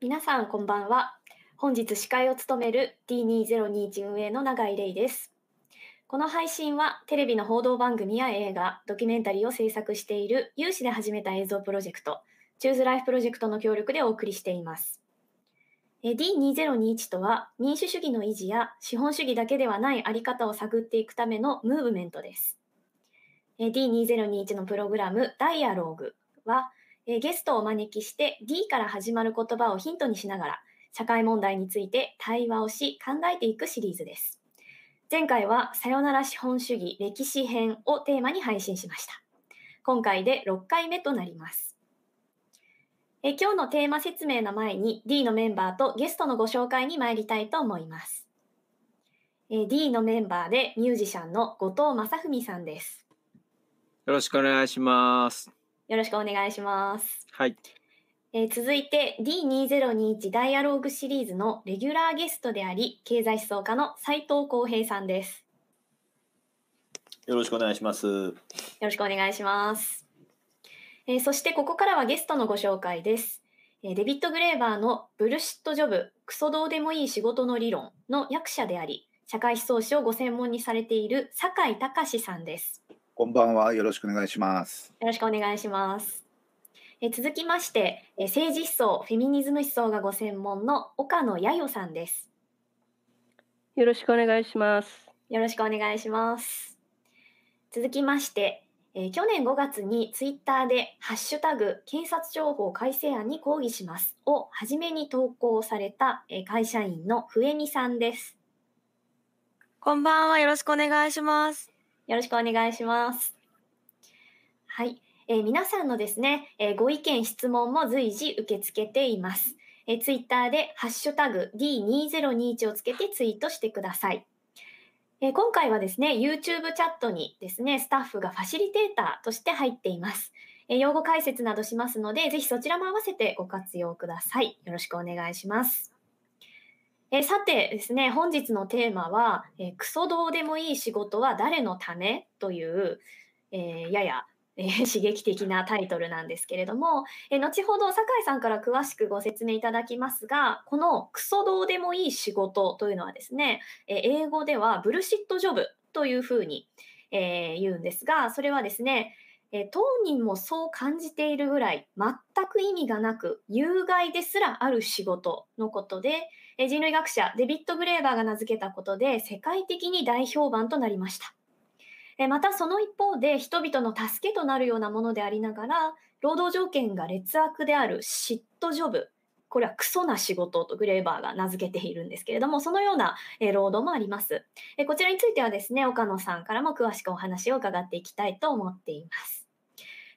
皆さんこんばんは。本日司会を務める D2021 運営の永井玲です。この配信はテレビの報道番組や映画ドキュメンタリーを制作している有志で始めた映像プロジェクトチューズライフプロジェクトの協力でお送りしています。D2021 とは民主主義の維持や資本主義だけではないあり方を探っていくためのムーブメントです。D2021 のプログラムダイアローグはゲストをお招きして D から始まる言葉をヒントにしながら社会問題について対話をし考えていくシリーズです。前回はさよなら資本主義歴史編をテーマに配信しました。今回で6回目となります。え今日のテーマ説明の前に D のメンバーとゲストのご紹介に参りたいと思います。え D のメンバーでミュージシャンの後藤正文さんです。よろしくお願いします。よろしくお願いします。はい。えー、続いて D2021 ダイアローグシリーズのレギュラーゲストであり経済思想家の斉藤浩平さんです。よろしくお願いします。よろしくお願いします。えー、そしてここからはゲストのご紹介です。えー、デビッド・グレーバーのブルシット・ジョブ、クソどうでもいい仕事の理論の役者であり、社会思想史をご専門にされている酒井隆さんです。こんばんは。よろしくお願いします。よろしくお願いします。え続きまして、え政治思想、フェミニズム思想がご専門の岡野弥代さんです。よろしくお願いします。よろしくお願いします。続きまして、えー、去年5月にツイッターでハッシュタグ検察情報改正案に抗議しますを初めに投稿された、えー、会社員の笛美さんです。こんばんは。よろしくお願いします。よろしくお願いします。はい。えー、皆さんのですね、えー、ご意見、質問も随時受け付けています。えー、ツイッターでハッシュタグ D2021 をつけてツイートしてください。えー、今回はですね、YouTube チャットにですね、スタッフがファシリテーターとして入っています。えー、用語解説などしますので、ぜひそちらも合わせてご活用ください。よろしくお願いします。え、さてですね、本日のテーマは、えクソどうでもいい仕事は誰のため？という、えややえー、刺激的なタイトルなんですけれども、え、後ほど酒井さんから詳しくご説明いただきますが、このクソどうでもいい仕事というのはですね、え、英語ではブルシットジョブというふうに、え言うんですが、それはですね、え当人もそう感じているぐらい全く意味がなく有害ですらある仕事のことで、え人類学者デビッド・グレーバーが名付けたことで世界的に大評判となりました。またその一方で人々の助けとなるようなものでありながら労働条件が劣悪である嫉妬ジョブこれはクソな仕事とグレーバーが名付けているんですけれどもそのような労働もありますこちらについてはですね岡野さんからも詳しくお話を伺っていきたいと思っています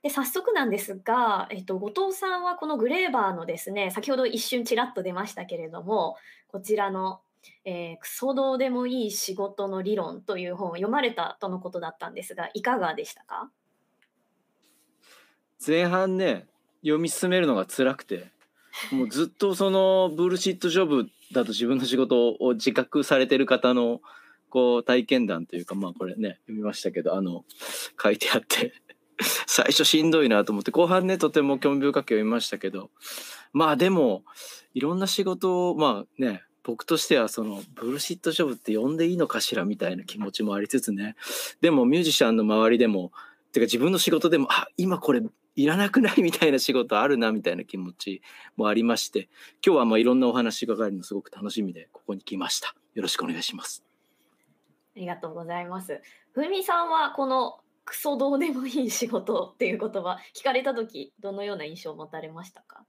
で早速なんですが、えっと、後藤さんはこのグレーバーのですね先ほど一瞬ちらっと出ましたけれどもこちらのえー、クソどうでもいい仕事の理論という本を読まれたとのことだったんですがいかがでしたか？前半ね読み進めるのが辛くてもうずっとそのブルシットジョブだと自分の仕事を自覚されてる方のこう体験談というかまあこれね読みましたけどあの書いてあって 最初しんどいなと思って後半ねとても興味深く読みましたけど。まあでもいろんな仕事をまあね僕としてはそのブルシットジョブって呼んでいいのかしらみたいな気持ちもありつつね。でもミュージシャンの周りでもてか自分の仕事でもあ今これいらなくないみたいな仕事あるなみたいな気持ちもありまして今日はまあいろんなお話伺えるのすごく楽しみでここに来ました。よろしくお願いします。ありがとうございます。ふみさんはこのクソどうでもいい仕事っていう言葉聞かれた時どのような印象を持たれましたか？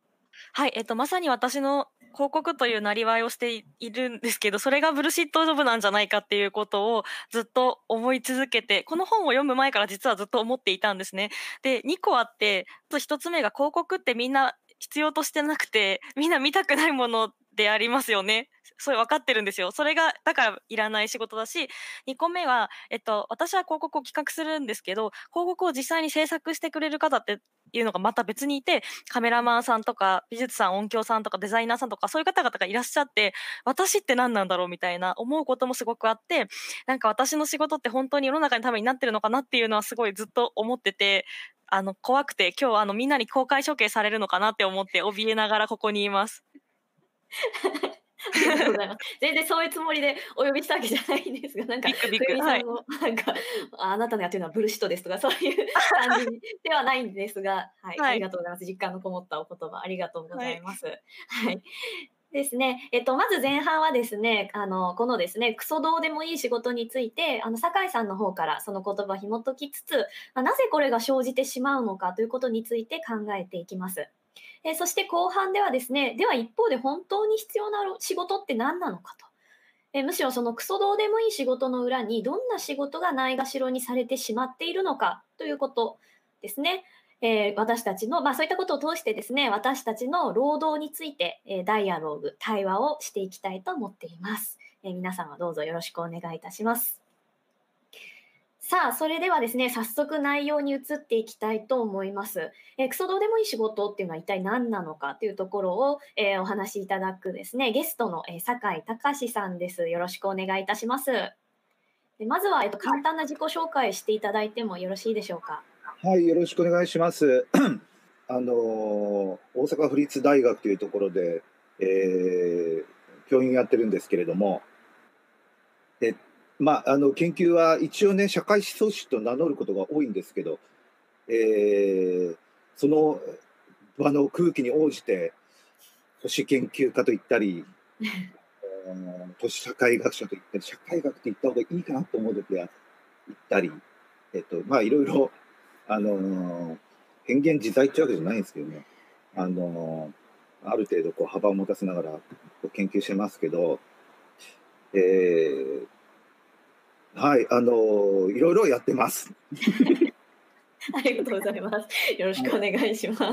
はい、えっと、まさに私の広告というなりわいをしているんですけど、それがブルシットジョブなんじゃないかっていうことをずっと思い続けて、この本を読む前から実はずっと思っていたんですね。で、2個あって、1つ目が広告ってみんな必要としてなくて、みんな見たくないものでありますよね。それ分かってるんですよ。それが、だからいらない仕事だし、2個目は、えっと、私は広告を企画するんですけど、広告を実際に制作してくれる方っていうのがまた別にいて、カメラマンさんとか、美術さん、音響さんとか、デザイナーさんとか、そういう方々がいらっしゃって、私って何なんだろうみたいな思うこともすごくあって、なんか私の仕事って本当に世の中のためになってるのかなっていうのはすごいずっと思ってて、あの、怖くて、今日あの、みんなに公開処刑されるのかなって思って、怯えながらここにいます。ありがとうございます。全然そういうつもりでお呼びしたわけじゃないんですが、なんか、ビクビク冬美はいさんも、なんか、ああなたのやってるのはブルシットですとか、そういう感じではないんですが、はい、はいありがとうございます。実感のこもったお言葉、ありがとうございます。はい。ですね。えっと、まず前半はですね、あの、このですね、クソどうでもいい仕事について、あの、酒井さんの方からその言葉を紐解きつつ、まあなぜこれが生じてしまうのかということについて考えていきます。えそして後半ではですね、では一方で本当に必要な仕事って何なのかと。えむしろそのクソどうでもいい仕事の裏にどんな仕事がないがしろにされてしまっているのかということですね。えー私たちの、まあそういったことを通してですね、私たちの労働について、えーダイアローグ、対話をしていきたいと思っています。えー皆様どうぞよろしくお願いいたします。さあ、それではですね、早速内容に移っていきたいと思います。えークソどうでもいい仕事っていうのは一体何なのかというところを、えーお話しいただくですね、ゲストの、えー酒井隆さんです。よろしくお願いいたします。でまずは、えっと、簡単な自己紹介していただいてもよろしいでしょうか？はい、よろしくお願いします。あのー大阪府立大学というところで、えー教員やってるんですけれども、えまあ、あの研究は一応ね、社会思想史と名乗ることが多いんですけど、えーその場の空気に応じて、都市研究家と言ったり、都市社会学者と言ったり、社会学って言った方がいいかなと思う時は言ったり、えっと、まあいろいろ、あのー変幻自在っていうわけじゃないんですけどね、あのーある程度こう幅を持たせながら研究してますけど、えーはい、あのーいろいろやってます。ありがとうございます。よろしくお願いします。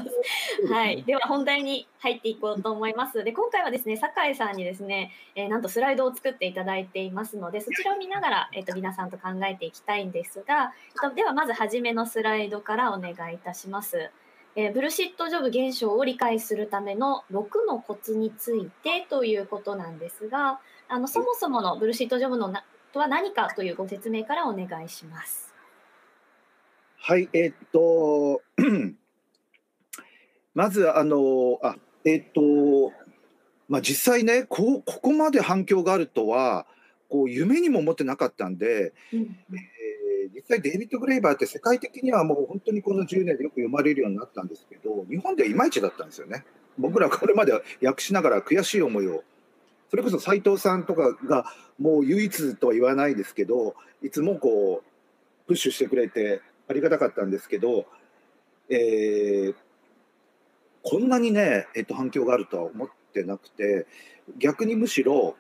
はい、では本題に入っていこうと思います。で、今回はですね、酒井さんにですね、えーなんとスライドを作っていただいていますので、そちらを見ながら、えっ、と、皆さんと考えていきたいんですが、えっとではまず初めのスライドからお願いいたします。えーブルシットジョブ現象を理解するための6のコツについてということなんですが、あのそもそものブルシットジョブのなとは何かというご説明からお願いします。はい、えーっと、まず、あの、あ、えーっと、まあ、実際ね、こう、ここまで反響があるとは、こう、夢にも思ってなかったんで、うんえー実際デイビッド・グレイバーって世界的にはもう本当にこの10年でよく読まれるようになったんですけど、日本ではいまいちだったんですよね。僕らこれまで訳しながら悔しい思いを、それこそ斉藤さんとかがもう唯一とは言わないですけど、いつもこう、プッシュしてくれてありがたかったんですけど、えーこんなにね、えっと、反響があるとは思ってなくて、逆にむしろ、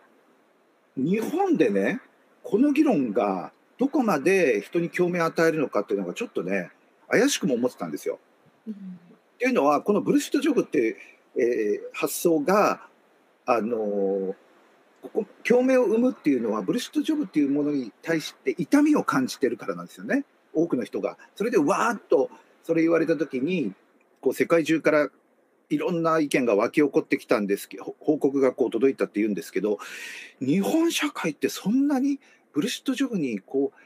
日本でね、この議論がどこまで人に興味を与えるのかっていうのがちょっとね、怪しくも思ってたんですよ。うんっていうのは、このブルシットジョブって、えー発想が、あのここ共鳴を生むっていうのは、ブルシットジョブっていうものに対して痛みを感じてるからなんですよね、多くの人が。それでわーっとそれ言われたときに、こう世界中からいろんな意見が湧き起こってきたんですけど、報告がこう届いたっていうんですけど、日本社会ってそんなにブルシットジョブにこう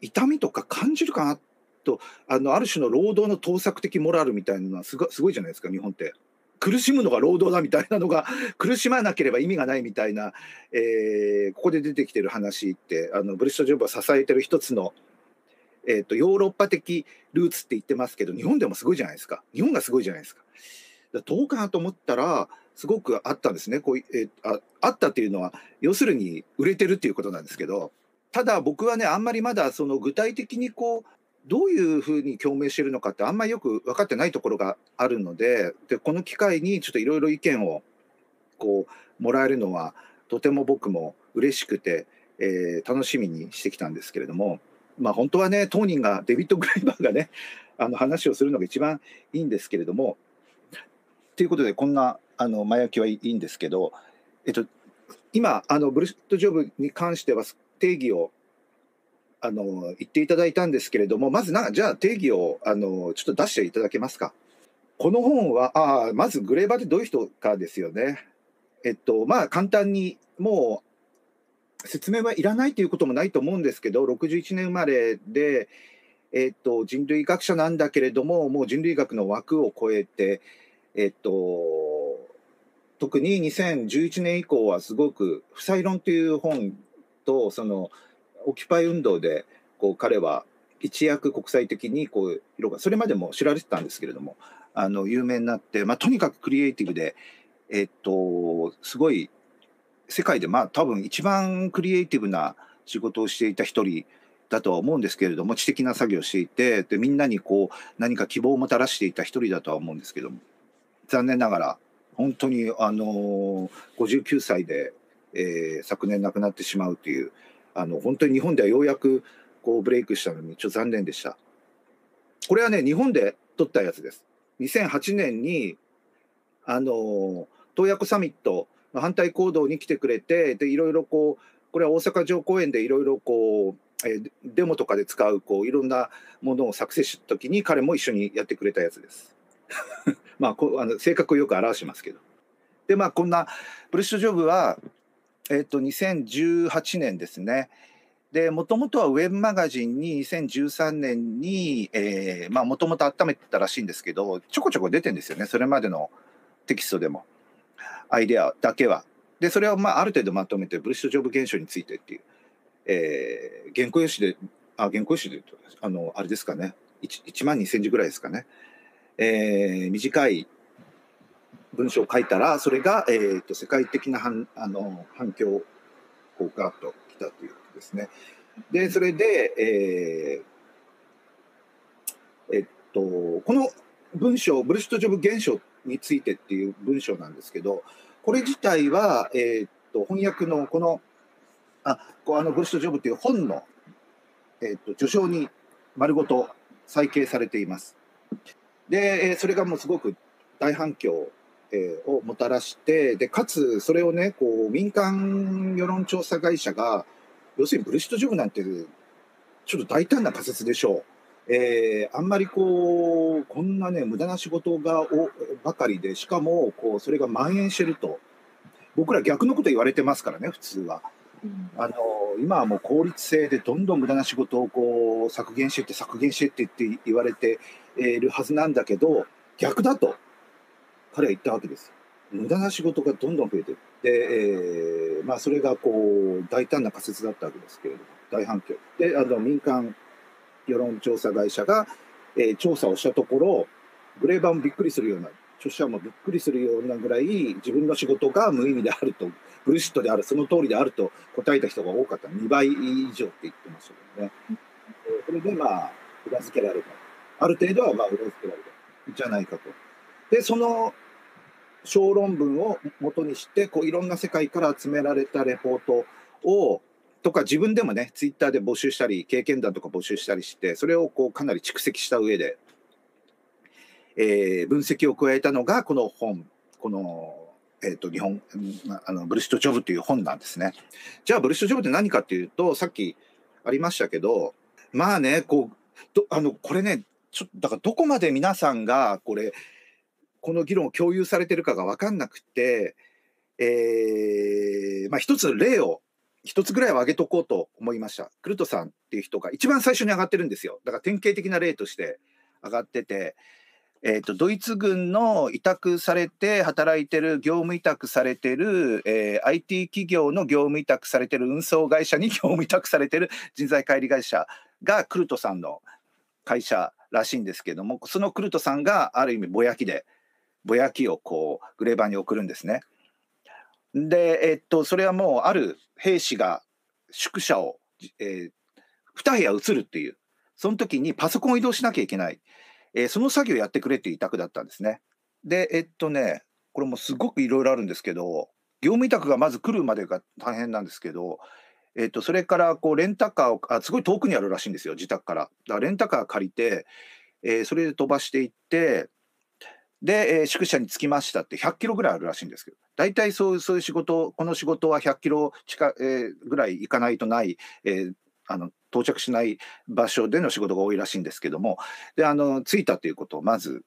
痛みとか感じるかなとあのある種の労働の盗作的モラルみたいなのはすごいじゃないですか日本って。苦しむのが労働だみたいなのが 苦しまなければ意味がないみたいな、えーここで出てきてる話ってあのブルシットジョブを支えてる一つの、えー、とヨーロッパ的ルーツって言ってますけど日本でもすごいじゃないですか日本がすごいじゃないですか。だかどうかなと思ったらすごくあったんですねこうえーああったっていうのは要するに売れてるっていうことなんですけどただ僕はねあんまりまだその具体的にこうどういうふうに共鳴してるのかってあんまりよく分かってないところがあるのででこの機会にちょっといろいろ意見をこうもらえるのはとても僕も嬉しくて、えー楽しみにしてきたんですけれども、まあ、本当はね当人がデビッド・グレイバーがねあの話をするのが一番いいんですけれどもということでこんなあの前置きはいいんですけど、えっと、今あのブルシット・ジョブに関しては定義をあの言っていただいたんですけれどもまずなじゃあ定義をあのちょっと出していただけますか。この本はあまずグレーバーってどういう人かですよね。えっとまあ簡単にもう説明はいらないということもないと思うんですけど61年生まれで、えっと、人類学者なんだけれどももう人類学の枠を超えて、えっと、特に2011年以降はすごく「不採論」という本とそのオキュパイ運動でこう彼は一躍国際的にこう色がそれまでも知られてたんですけれどもあの有名になって、まあ、とにかくクリエイティブで、えっと、すごい世界でまあ多分一番クリエイティブな仕事をしていた一人だとは思うんですけれども知的な作業をしていてでみんなにこう何か希望をもたらしていた一人だとは思うんですけども残念ながら本当にあの59歳で、えー、昨年亡くなってしまうというあの本当に日本ではようやくこうブレイクしたのにちょっと残念でした。これはね日本で撮ったやつです。2008年にあの洞爺湖サミットの反対行動に来てくれてでいろいろこうこれは大阪城公園でいろいろこうえデモとかで使うこういろんなものを作成した時に彼も一緒にやってくれたやつです。まあこあの性格をよく表しますけど。でまあこんなブルッシュ・ジョブは、えっと2018年ですね。でもともとはウェブマガジンに2013年にもともと温めてたらしいんですけどちょこちょこ出てんですよね。それまでのテキストでも。アイデアだけは。でそれをまあある程度まとめてブルッシュ・ジョブ現象についてっていう。えー、原稿用紙で、あ、原稿用紙で、あの、あれですかね、1, 1万2センチぐらいですかね、えー、短い文章を書いたら、それが、えーと、世界的な反あの反響をガッときたということですね。で、それで、えー、えっと、この文章、ブルシュトジョブ現象についてっていう文章なんですけど、これ自体は、えー、っと翻訳のこのあこうあのブルッシュ・ジョブという本の、えーと、序章に丸ごと再掲されています。で、それがもうすごく大反響、えー、をもたらしてでかつそれをねこう民間世論調査会社が要するにブルッシュト・ジョブなんてちょっと大胆な仮説でしょう。えー、あんまりこうこんなね無駄な仕事がおばかりでしかもこうそれが蔓延してると僕ら逆のこと言われてますからね普通は。あの今はもう効率性でどんどん無駄な仕事をこう削減してって削減してってって言われているはずなんだけど逆だと彼は言ったわけです。無駄な仕事がどんどん増えてる。で、えー、まあ、それがこう大胆な仮説だったわけですけれども大反響。であの民間世論調査会社が、えー、調査をしたところグレーバーもびっくりするような著者もびっくりするようなぐらい自分の仕事が無意味であるとブルシットであるその通りであると答えた人が多かった2倍以上って言ってましたけどね、えー、これでまあ裏付けられたある程度はまあ裏付けられたじゃないかとでその小論文を元にしてこういろんな世界から集められたレポートをとか自分でもねツイッターで募集したり経験談とか募集したりしてそれをこうかなり蓄積した上で、えー、分析を加えたのがこの本このえーと、日本あのブルシット・ジョブという本なんですね。じゃあブルシット・ジョブって何かっていうとさっきありましたけどまあねこうどあのこれねちょっとだからどこまで皆さんがこれこの議論を共有されてるかが分かんなくて、えーまあ、一つ例を一つぐらいは挙げとこうと思いました。クルトさんっていう人が一番最初に上がってるんですよ。だから典型的な例として上がってて、えーと、ドイツ軍の委託されて働いてる業務委託されてる、えー、IT 企業の業務委託されてる運送会社に業務委託されてる人材管理会社がクルトさんの会社らしいんですけどもそのクルトさんがある意味ぼやきでぼやきをこうグレーバーに送るんですね。で、えっと、それはもうある兵士が宿舎を、えー、2部屋移るっていうその時にパソコンを移動しなきゃいけない。えー、その作業やってくれっていう委託だったんですね。で、えっとね、これもすごくいろいろあるんですけど、業務委託がまず来るまでが大変なんですけど、えっと、それからこうレンタカーをあ、すごい遠くにあるらしいんですよ、自宅から。だからレンタカー借りて、えー、それで飛ばしていって、で、えー、宿舎に着きましたって100キロぐらいあるらしいんですけど、大体そうそういう仕事、この仕事は100キロ近、えー、ぐらい行かないとない、えー、あの到着しない場所での仕事が多いらしいんですけども。であの着いたということをまず、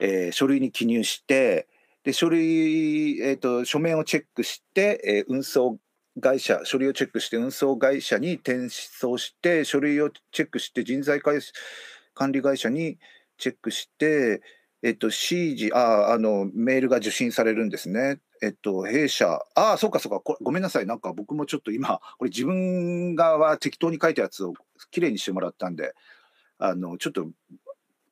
えー、書類に記入してで書類、えーと、書面をチェックして、えー、運送会社書類をチェックして運送会社に転送して書類をチェックして人材管理会社にチェックして、えっと、指示、あ、あの、メールが受信されるんですね。えっと、弊社、ああ、そうかそうか、こごめんなさい。なんか僕もちょっと今、これ自分がは適当に書いたやつをきれいにしてもらったんで、あの、ちょっと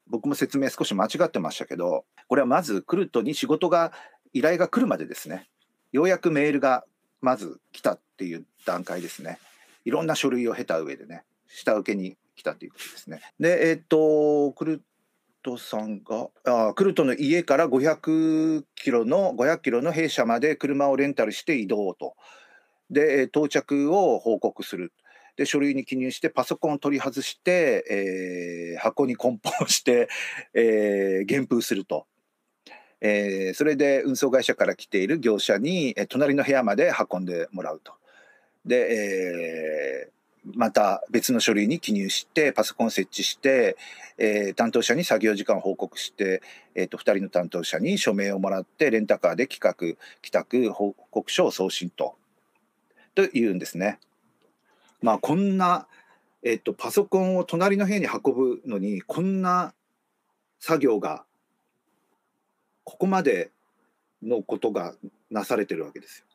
僕も説明少し間違ってましたけど、これはまずクルトに仕事が、依頼が来るまでですね。ようやくメールがまず来たっていう段階ですね。いろんな書類を経た上でね、下請けに来たということですね。で、えっと、クルトさんが、あクルトの家から500キロの、500キロの弊社まで車をレンタルして移動と。で、到着を報告する。で、書類に記入して、パソコンを取り外して、えー箱に梱包して、えー原封すると。えーそれで運送会社から来ている業者に、え隣の部屋まで運んでもらうと。で、えーまた別の書類に記入して、パソコン設置して、えー担当者に作業時間を報告して、えーと2人の担当者に署名をもらって、レンタカーで企画、帰宅報告書を送信と。というんですね。まあ、こんな、えっと、パソコンを隣の部屋に運ぶのに、こんな作業が、ここまでのことがなされてるわけですよ。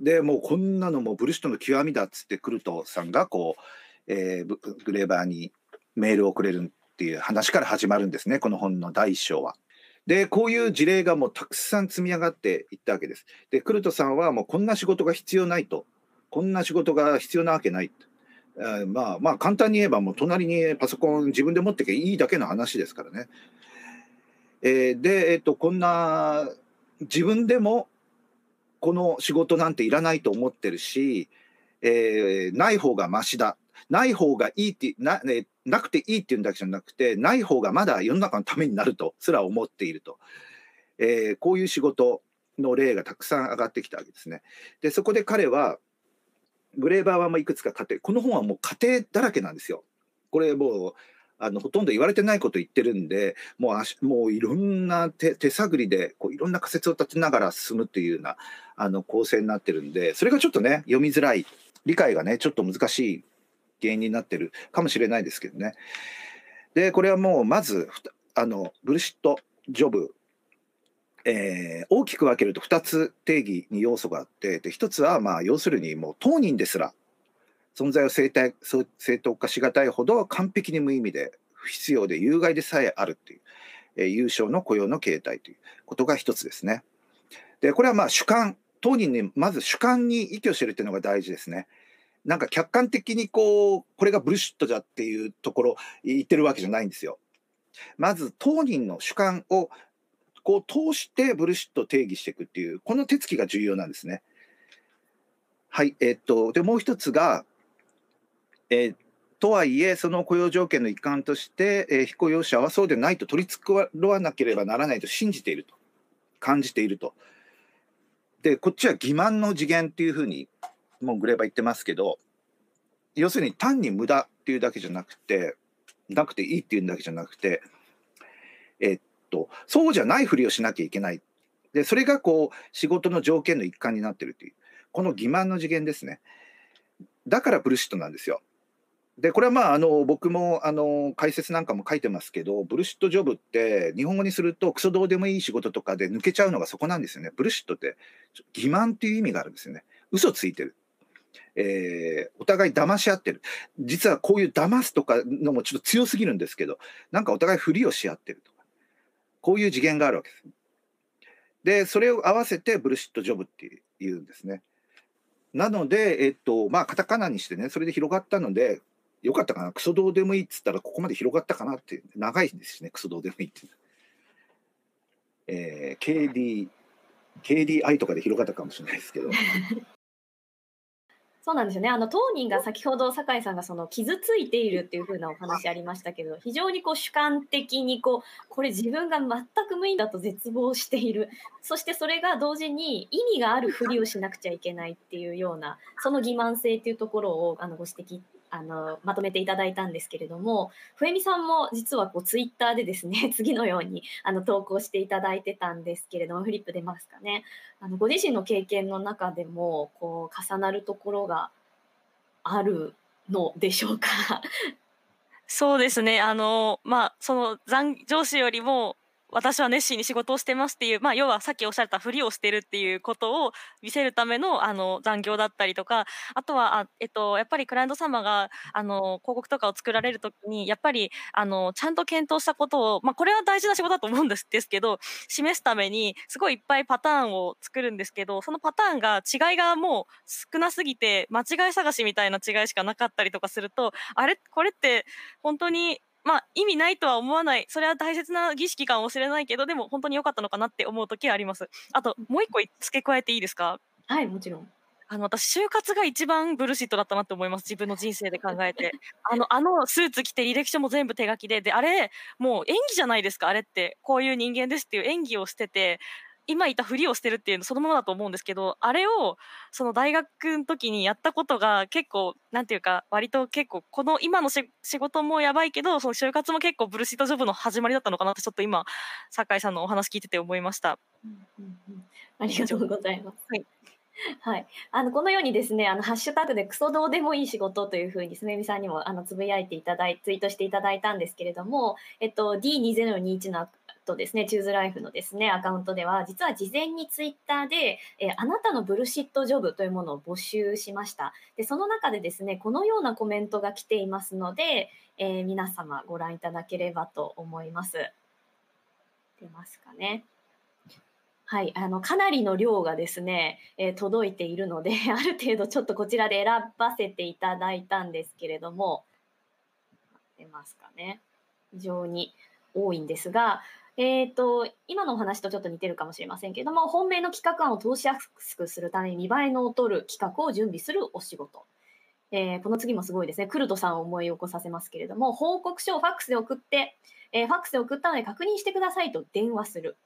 でもうこんなのもブルシットの極みだっつってクルトさんがこう、えーグレーバーにメールをくれるっていう話から始まるんですねこの本の第一章は。でこういう事例がもうたくさん積み上がっていったわけです。でクルトさんはもうこんな仕事が必要ないとこんな仕事が必要なわけない。あーまあまあ簡単に言えばもう隣にパソコン自分で持ってけいいだけの話ですからね。えーで、えっとこんな自分でもこの仕事なんていらないと思ってるし、えーない方がマシだ。ない方がいいってな,、ね、なくていいっていうんだけじゃなくてない方がまだ世の中のためになるとすら思っていると、えーこういう仕事の例がたくさん上がってきたわけですね。でそこで彼はグレーバーはもういくつか家庭この本はもう家庭だらけなんですよ。これもうあのほとんど言われてないこと言ってるんでもうあしもういろんな手手探りでこういろんな仮説を立てながら進むっていうようなあの構成になってるんでそれがちょっとね読みづらい理解がねちょっと難しい原因になってるかもしれないですけどね。でこれはもうまずあのブルシットジョブえー大きく分けると2つ定義に要素があってで1つはまあ要するにもう当人ですら存在を正対そう正当化しがたいほど完璧に無意味で不必要で有害でさえあるっていう、えー有償の雇用の形態ということが一つですね。でこれはまあ主観当人にまず主観に依拠してるっていうのが大事ですね。なんか客観的にこうこれがブルシットじゃっていうところ言ってるわけじゃないんですよ。まず当人の主観をこう通してブルシットを定義していくっていうこの手つきが重要なんですね。はい、えっとでもう一つが、えーとはいえその雇用条件の一環として、えー被雇用者はそうでないと取り繕わなければならないと信じていると感じていると。でこっちは欺瞞の次元っていうふうにもうグレーバー言ってますけど要するに単に無駄っていうだけじゃなくてなくていいっていうだけじゃなくてえっとそうじゃないふりをしなきゃいけない。でそれがこう仕事の条件の一環になってるっていうこの欺瞞の次元ですね。だからブルシットなんですよ。でこれはまああの僕もあの解説なんかも書いてますけどブルシットジョブって日本語にするとクソどうでもいい仕事とかで抜けちゃうのがそこなんですよね。ブルシットって欺瞞っていう意味があるんですよね。嘘ついてる。えーお互い騙し合ってる。実はこういう騙すとかのもちょっと強すぎるんですけどなんかお互いふりをし合ってるとか。こういう次元があるわけです。でそれを合わせてブルシットジョブっていうんですね。なのでえっとまあカタカナにしてねそれで広がったのでよかったかな？クソどうでもいいっつったらここまで広がったかなって長いんですしねクソどうでもいいって、えー、KD KDI とかで広がったかもしれないですけど。そうなんですよね。あの当人が先ほど酒井さんがその傷ついているっていう風なお話ありましたけど、非常にこう主観的にこうこれ自分が全く無意味だと絶望している。そしてそれが同時に意味があるふりをしなくちゃいけないっていうようなその欺瞞性っていうところをあのご指摘あのまとめていただいたんですけれども、笛美さんも実はこうツイッターでですね、次のようにあの投稿していただいてたんですけれども、フリップ出ますかね。あのご自身の経験の中でもこう重なるところがあるのでしょうか？そうですね。あの、まあ、その残上司よりも私は熱心に仕事をしてますっていう、まあ、要はさっきおっしゃったふりをしてるっていうことを見せるためのあの残業だったりとかあとはあ、えっと、やっぱりクライアント様があの広告とかを作られる時にやっぱりあのちゃんと検討したことを、まあ、これは大事な仕事だと思うんですですけど示すためにすごいいっぱいパターンを作るんですけどそのパターンが違いがもう少なすぎて間違い探しみたいな違いしかなかったりとかするとあれ？これって本当にまあ意味ないとは思わない。それは大切な儀式かもしれないけどでも本当に良かったのかなって思う時はあります。あともう一個付け加えていいですか？はいもちろん。あの私就活が一番ブルシットだったなって思います。自分の人生で考えて。あのあのスーツ着て履歴書も全部手書きで。であれもう演技じゃないですかあれって。こういう人間ですっていう演技をしてて今いたふりをしてるっていうのそのままだと思うんですけどあれをその大学の時にやったことが結構なんていうか割と結構この今の仕事もやばいけどその就活も結構ブルシットジョブの始まりだったのかなってちょっと今酒井さんのお話聞いてて思いました。うんうんうん、ありがとうございます。はいはい、あのこのようにですね、あのハッシュタグでクソどうでもいい仕事というふうにすめみさんにもあのつぶやいていただいツイートしていただいたんですけれども、えっと D2021 のとですね、チューズライフのですねアカウントでは実は事前にツイッターで、えーあなたのブルシットジョブというものを募集しました。でその中でですね、このようなコメントが来ていますので、えー皆様ご覧いただければと思います。出ますかね。はい、あのかなりの量がですね、えー届いているので、ある程度ちょっとこちらで選ばせていただいたんですけれども、出ますかね。非常に多いんですが、えー、と今のお話とちょっと似てるかもしれませんけれども、本命の企画案を通しやすくするために見栄えの劣る企画を準備するお仕事。えーこの次もすごいですね。クルトさんを思い起こさせますけれども、報告書をファックスで送って、えーファックスで送ったので確認してくださいと電話する。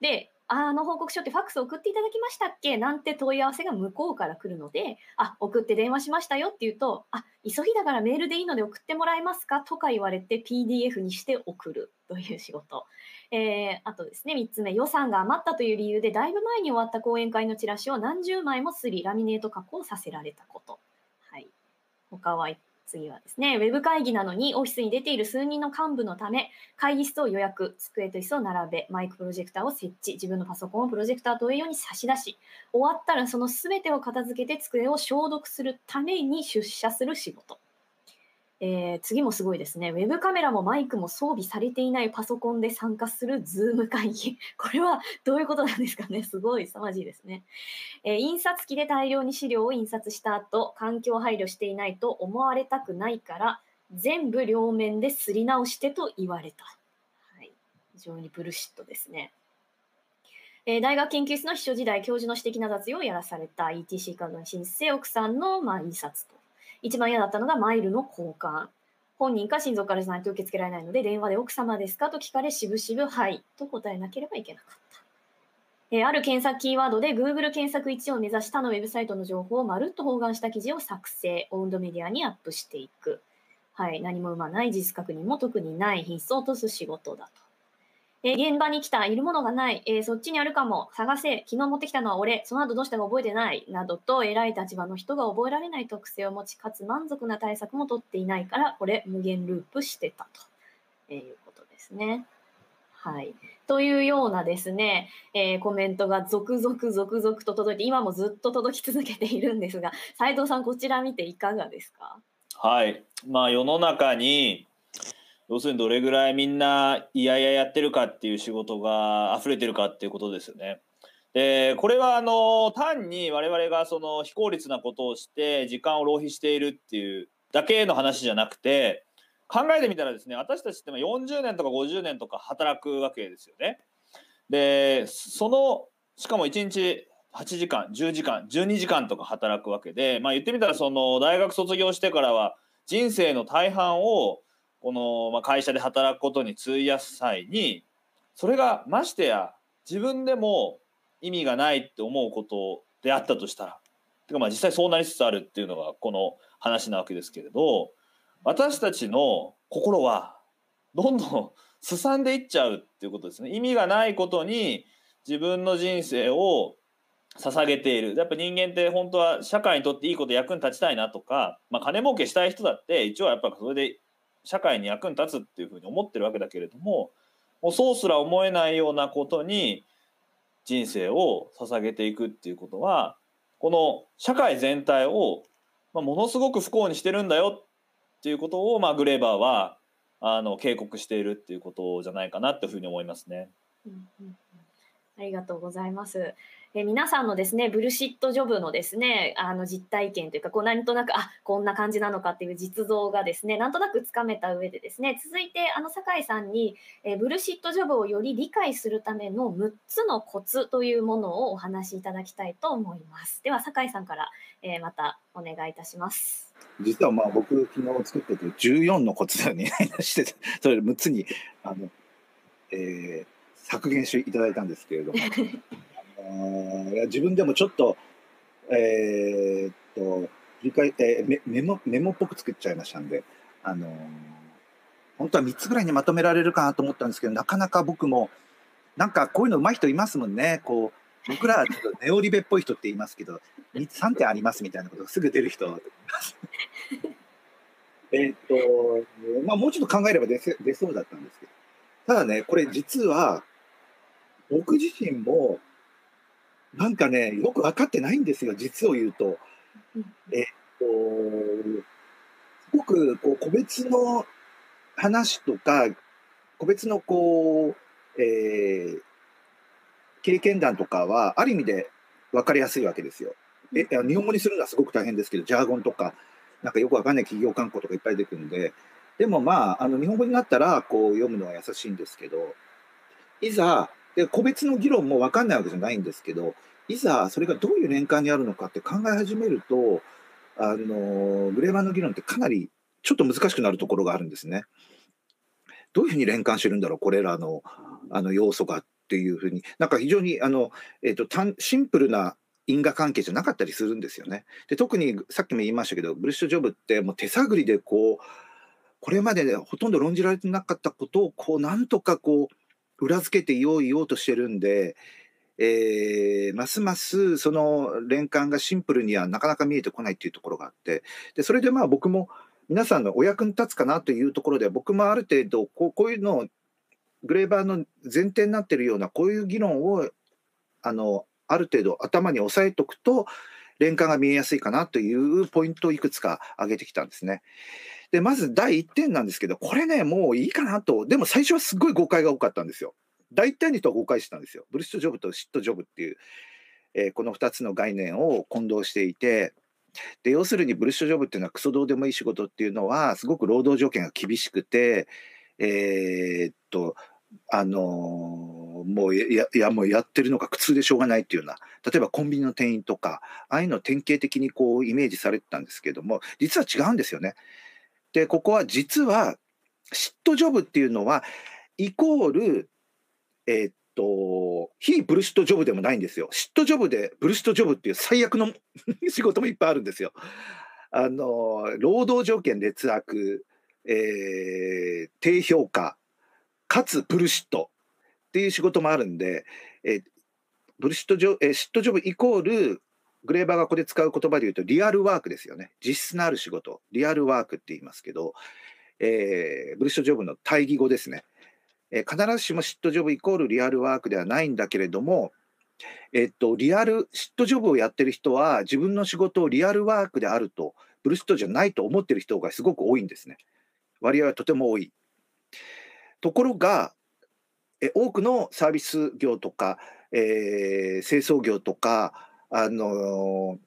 で、あの報告書ってファックス送っていただきましたっけ？なんて問い合わせが向こうから来るので、あ、送って電話しましたよって言うと、あ、急ぎだからメールでいいので送ってもらえますか？とか言われて PDF にして送るという仕事。えーあとですね、3つ目、予算が余ったという理由で、だいぶ前に終わった講演会のチラシを何十枚もすり、ラミネート加工させられたこと。はい。他は、次はですね、ウェブ会議なのにオフィスに出ている数人の幹部のため、会議室を予約、机と椅子を並べ、マイクプロジェクターを設置、自分のパソコンをプロジェクター投影用に差し出し、終わったらその全てを片付けて机を消毒するために出社する仕事。えー次もすごいですね。ウェブカメラもマイクも装備されていないパソコンで参加する Zoom 会議。これはどういうことなんですかね。すごい凄まじいですね。えー印刷機で大量に資料を印刷した後、環境配慮していないと思われたくないから、全部両面ですり直してと言われた。はい、非常にブルシットですね。えー大学研究室の秘書時代、教授の私的な雑用をやらされた ETC カードの申請、奥さんの、まあ、印刷と。一番嫌だったのがマイルの交換。本人か親族からじゃないと受け付けられないので、電話で奥様ですかと聞かれ、しぶしぶ、はい、と答えなければいけなかった。えーある検索キーワードで Google 検索1を目指したのウェブサイトの情報をまるっと包含した記事を作成、オウンドメディアにアップしていく。はい、何も生まない、事実確認も特にない、品質を落とす仕事だと。え現場に来た、いるものがない、えーそっちにあるかも、探せ、昨日持ってきたのは俺、その後どうしたか覚えてない、などと、偉い立場の人が覚えられない特性を持ち、かつ満足な対策も取っていないから、これ、無限ループしてたと、えーいうことですね。はい。というようなですね、えーコメントが続々続々と届いて、今もずっと届き続けているんですが、斉藤さん、こちら見ていかがですか？はい。まあ世の中に要するにどれぐらいみんないやいややってるかっていう仕事が溢れてるかっていうことですよね。でこれはあの単に我々がその非効率なことをして時間を浪費しているっていうだけの話じゃなくて考えてみたらですね私たちってまあ40年とか50年とか働くわけですよね。でそのしかも1日8時間10時間12時間とか働くわけでまあ言ってみたらその大学卒業してからは人生の大半をこの、まあ、会社で働くことに費やす際にそれがましてや自分でも意味がないって思うことであったとしたらてかまあ実際そうなりつつあるっていうのがこの話なわけですけれど私たちの心はどんどんすさんでいっちゃうっていうことですね。意味がないことに自分の人生を捧げている。やっぱ人間って本当は社会にとっていいこと役に立ちたいなとか、まあ、金儲けしたい人だって一応やっぱそれで社会に役に立つっていうふうに思ってるわけだけれどももうそうすら思えないようなことに人生を捧げていくっていうことはこの社会全体を、まあ、ものすごく不幸にしてるんだよっていうことを、まあ、グレーバーはあの警告しているっていうことじゃないかなっていうふうに思いますね。うんうんありがとうございます。え皆さんのですねブルシットジョブのですねあの実体験というかこうなんとなくあこんな感じなのかっていう実像がですねなんとなくつかめた上でですね続いてあの酒井さんに、えブルシットジョブをより理解するための6つのコツというものをお話しいただきたいと思います。では酒井さんから、えまたお願いいたします。実はまあ僕昨日作ってて14のコツにしててそれ6つにあの、えー削減していただいたんですけれども 自分でもちょっとえーっと振り返えーメメモメモっぽく作っちゃいましたんであのー本当は3つぐらいにまとめられるかなと思ったんですけどなかなか僕もなんかこういうの上手い人いますもんね。こう僕らはちょっとネオリベっぽい人って言いますけど3点ありますみたいなことがすぐ出る人。えっと、まあもうちょっと考えれば出せ出そうだったんですけど、ただね、これ実は、僕自身も、なんかね、よく分かってないんですよ、実を言うと。えっと、すごくこう個別の話とか、個別のこう、えー経験談とかは、ある意味で分かりやすいわけですよ。え日本語にするのはすごく大変ですけど、ジャーゴンとか、なんかよくわかんない企業観光とかいっぱい出てくるんで、でもまあ、あの日本語になったらこう読むのは優しいんですけど、いざ、で個別の議論もわかんないわけじゃないんですけど、いざそれがどういう年間にあるのかって考え始めると、あのグレーバーの議論ってかなりちょっと難しくなるところがあるんですね。どういうふうに連関してるんだろう、これらのあの要素がっていうふうに、なんか非常にあの、えっと単シンプルな因果関係じゃなかったりするんですよね。で特にさっきも言いましたけどブルッシュジョブってもう手探りでこうこれまで、ね、ほとんど論じられてなかったことをこうなんとかこう裏付けていよういようとしてるんで、えーますますその連関がシンプルにはなかなか見えてこないっていうところがあってでそれでまあ僕も皆さんのお役に立つかなというところで僕もある程度こうこういうのをグレーバーの前提になってるようなこういう議論をあのある程度頭に押さえておくと連関が見えやすいかなというポイントをいくつか挙げてきたんですね。でまず第1点なんですけどこれねもういいかなとでも最初はすごい誤解が多かったんですよ。大体の人は誤解したんですよ。ブルッシュジョブとシットジョブっていう、えーこの2つの概念を混同していてで要するにブルッシュジョブっていうのはクソどうでもいい仕事っていうのはすごく労働条件が厳しくてえーっとあのーもうややもうやってるのが苦痛でしょうがないっていうような例えばコンビニの店員とかああいうのを典型的にこうイメージされてたんですけども実は違うんですよね。でここは実はシットジョブっていうのはイコールえーっと非ブルシットジョブでもないんですよ。シットジョブでブルシットジョブっていう最悪の 仕事もいっぱいあるんですよ。あの労働条件劣悪、えー低評価かつブルシットっていう仕事もあるんで、えーブルシットジョ、えーシットジョブイコールグレーバーがここで使う言葉で言うとリアルワークですよね実質のある仕事リアルワークって言いますけど、えーブルシットジョブの対義語ですね、えー必ずしもシットジョブイコールリアルワークではないんだけれどもえっと、リアル、シットジョブをやってる人は、自分の仕事をリアルワークであると、ブルシットじゃないと思ってる人がすごく多いんですね。割合はとても多い。ところが、え多くのサービス業とか、えー清掃業とか、あの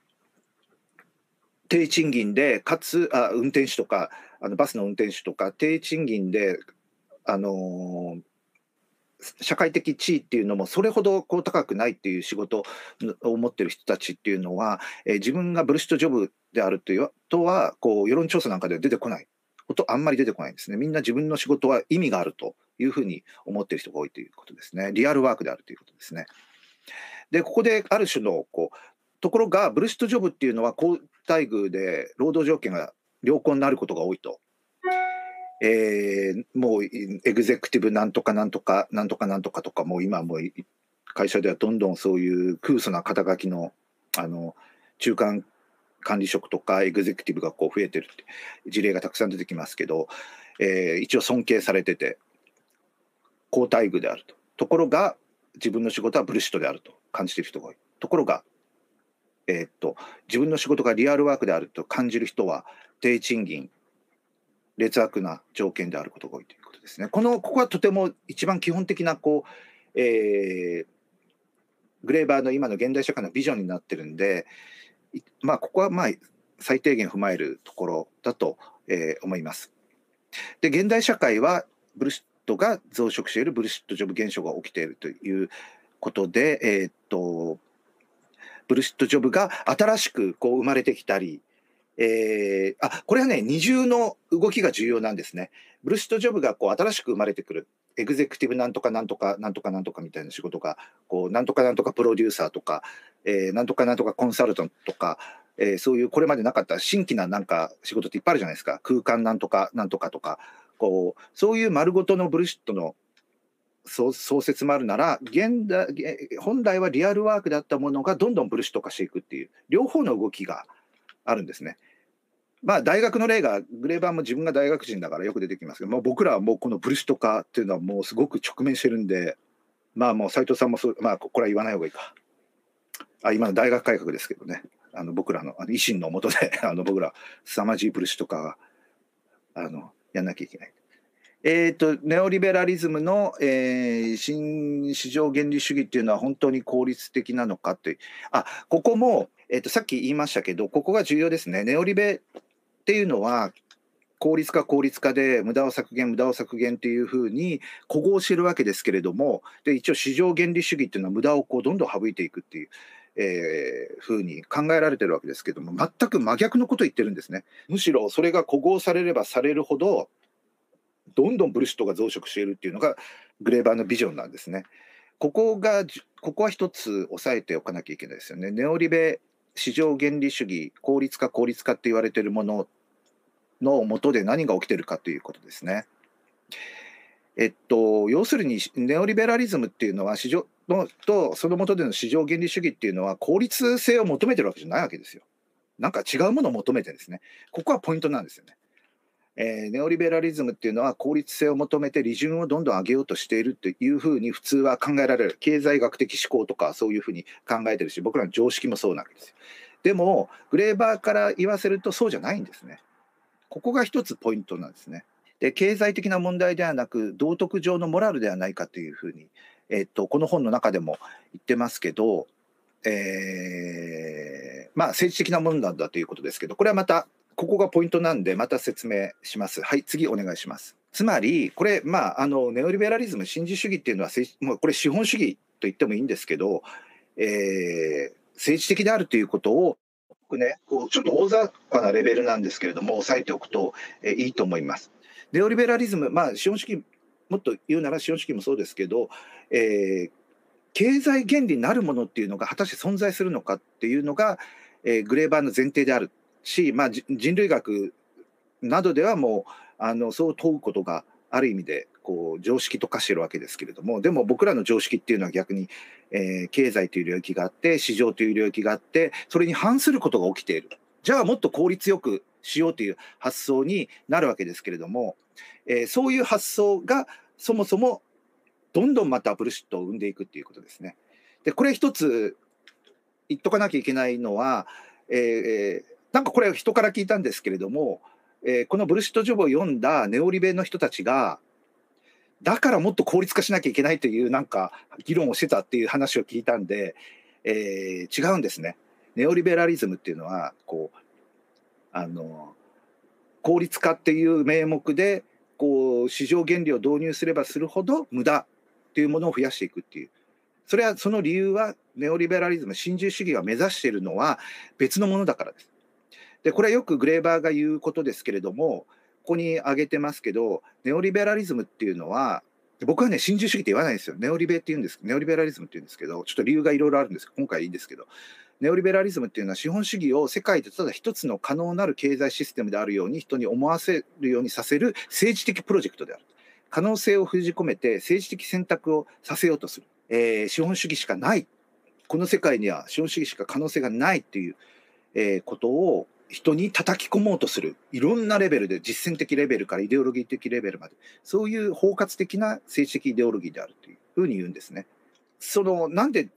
低賃金で、かつあ運転手とかあの、バスの運転手とか、低賃金で、あの社会的地位っていうのもそれほどこう高くないっていう仕事を持ってる人たちっていうのは、えー自分がブルシットジョブであるというとはこう世論調査なんかでは出てこないことあんまり出てこないんですね。みんな自分の仕事は意味があるというふうに思ってる人が多いということですね。リアルワークであるということですね。でここである種のこうところがブルシットジョブっていうのは高待遇で労働条件が良好になることが多いとえーもうエグゼクティブなんとかなんとかなんとかなんとかとかもう今もう会社ではどんどんそういう空想な肩書きのあの中間管理職とかエグゼクティブがこう増えてるって事例がたくさん出てきますけど、えー一応尊敬されてて好待遇であると。ところが自分の仕事はブルシットであると感じてる人が多い。ところが、えーっと自分の仕事がリアルワークであると感じる人は低賃金劣悪な条件であることが多いということですね。このここはとても一番基本的なこう、えーグレーバーの今の現代社会のビジョンになってるんで、まあ、ここはまあ最低限踏まえるところだと、えー思います。で、現代社会はブルシットが増殖しているブルシットジョブ現象が起きているということで、えーっと、ブルシットジョブが新しくこう生まれてきたり、えーあこれはね、二重の動きが重要なんですね。ブルシットジョブがこう新しく生まれてくる。エグゼクティブなんとかなんとかなんとかなんとかみたいな仕事が、こうなんとかなんとかプロデューサーとか、えーなんとかなんとかコンサルタントとか、えーそういうこれまでなかった新規ななんか仕事っていっぱいあるじゃないですか。空間なんとかなんとかとか、こうそういう丸ごとのブルシットの創創設もあるなら現代本来はリアルワークだったものがどんどんブルシット化していくっていう両方の動きがあるんですね。まあ大学の例がグレーバーも自分が大学人だからよく出てきますけど、もう僕らはもうこのブルシット化っていうのはもうすごく直面してるんでまあもう斉藤さんもそうまあこれは言わない方がいいか。あ今の大学改革ですけどねあの僕らのあの維新のもとで あの僕ら凄まじいブルシット化あのやんなきゃいけない。えー、とネオリベラリズムの、えー新市場原理主義っていうのは本当に効率的なのかってあここも、えー、とさっき言いましたけどここが重要ですねネオリベっていうのは効率化効率化で無駄を削減無駄を削減っていうふうに古豪してるわけですけれどもで一応市場原理主義っていうのは無駄をこうどんどん省いていくっていう。えーふうに考えられてるわけですけども全く真逆のことを言ってるんですねむしろそれが古豪されればされるほどどんどんブルシットが増殖しているっていうのがグレーバーのビジョンなんですね。ここがここは一つ押さえておかなきゃいけないですよね。ネオリベ市場原理主義効率化効率化って言われているものの下で何が起きてるかということですね。えっと、要するにネオリベラリズムっていうのは市場のとその下での市場原理主義っていうのは効率性を求めてるわけじゃないわけですよ。なんか違うものを求めてですね。ここはポイントなんですよね。えーネオリベラリズムっていうのは効率性を求めて利潤をどんどん上げようとしているというふうに普通は考えられる。経済学的思考とかそういうふうに考えてるし僕らの常識もそうなわけですよ。でもグレーバーから言わせるとそうじゃないんですね。ここが一つポイントなんですね。で経済的な問題ではなく道徳上のモラルではないかというふうに、えっとこの本の中でも言ってますけど、えーまあ政治的なものなんだということですけどこれはまたここがポイントなんでまた説明します。はい次お願いします。つまりこれまああのネオリベラリズム新自主義っていうのはもうこれ資本主義と言ってもいいんですけど、えー政治的であるということを僕ねこうちょっと大雑把なレベルなんですけれども押さえておくと、えーいいと思います。ネオリベラリズムまあ資本主義もっと言うなら資本主義もそうですけど、えー経済原理なるものっていうのが果たして存在するのかっていうのが、えーグレーバーの前提であるし、まあ、人類学などではもうあのそう問うことがある意味でこう常識と化してるわけですけれどもでも僕らの常識っていうのは逆に、えー経済という領域があって市場という領域があってそれに反することが起きているじゃあもっと効率よくしようという発想になるわけですけれども、えーそういう発想がそもそもどんどんまたブルシットを生んでいくっていうことですね。でこれ一つ言っとかなきゃいけないのは、えーなんかこれ人から聞いたんですけれども、えーこのブルシットジョブを読んだネオリベの人たちがだからもっと効率化しなきゃいけないというなんか議論をしてたっていう話を聞いたんで、えー違うんですね。ネオリベラリズムっていうのはこうあの効率化っていう名目でこう市場原理を導入すればするほど無駄っていうものを増やしていくっていうそれはその理由はネオリベラリズム新自由主義が目指しているのは別のものだからです。でこれはよくグレーバーが言うことですけれどもここに挙げてますけどネオリベラリズムっていうのは僕はね新自由主義って言わないんですよ。ネオリベって言うんですネオリベラリズムって言うんですけどちょっと理由がいろいろあるんです今回いいんですけど。ネオリベラリズムっていうのは資本主義を世界でただ一つの可能なる経済システムであるように人に思わせるようにさせる政治的プロジェクトである。可能性を封じ込めて政治的選択をさせようとする、えー資本主義しかない。この世界には資本主義しか可能性がないっていう、えーことを人に叩き込もうとするいろんなレベルで実践的レベルからイデオロギー的レベルまでそういう包括的な政治的イデオロギーであるというふうに言うんですね。そのなんで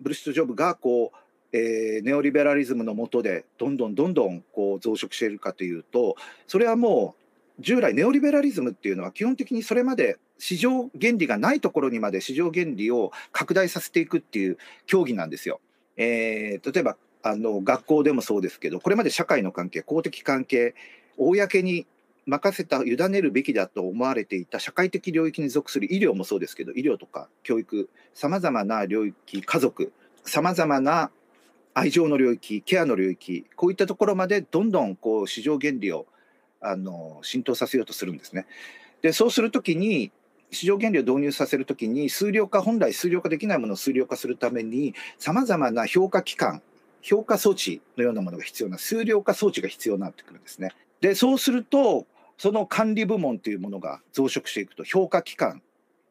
ブルシット・ジョブがこう、えー、ネオリベラリズムの下でどんどんどんどんこう増殖しているかというとそれはもう従来ネオリベラリズムっていうのは基本的にそれまで市場原理がないところにまで市場原理を拡大させていくっていう競技なんですよ。えー、例えばあの学校でもそうですけどこれまで社会の関係公的関係公に任せた委ねるべきだと思われていた社会的領域に属する医療もそうですけど医療とか教育さまざまな領域家族さまざまな愛情の領域ケアの領域こういったところまでどんどんこう市場原理をあの浸透させようとするんですね。でそうするときに市場原理を導入させるときに数量化本来数量化できないものを数量化するためにさまざまな評価機関評価装置のようなものが必要な数量化装置が必要になってくるんですね。でそうするとその管理部門というものが増殖していくと評価機関、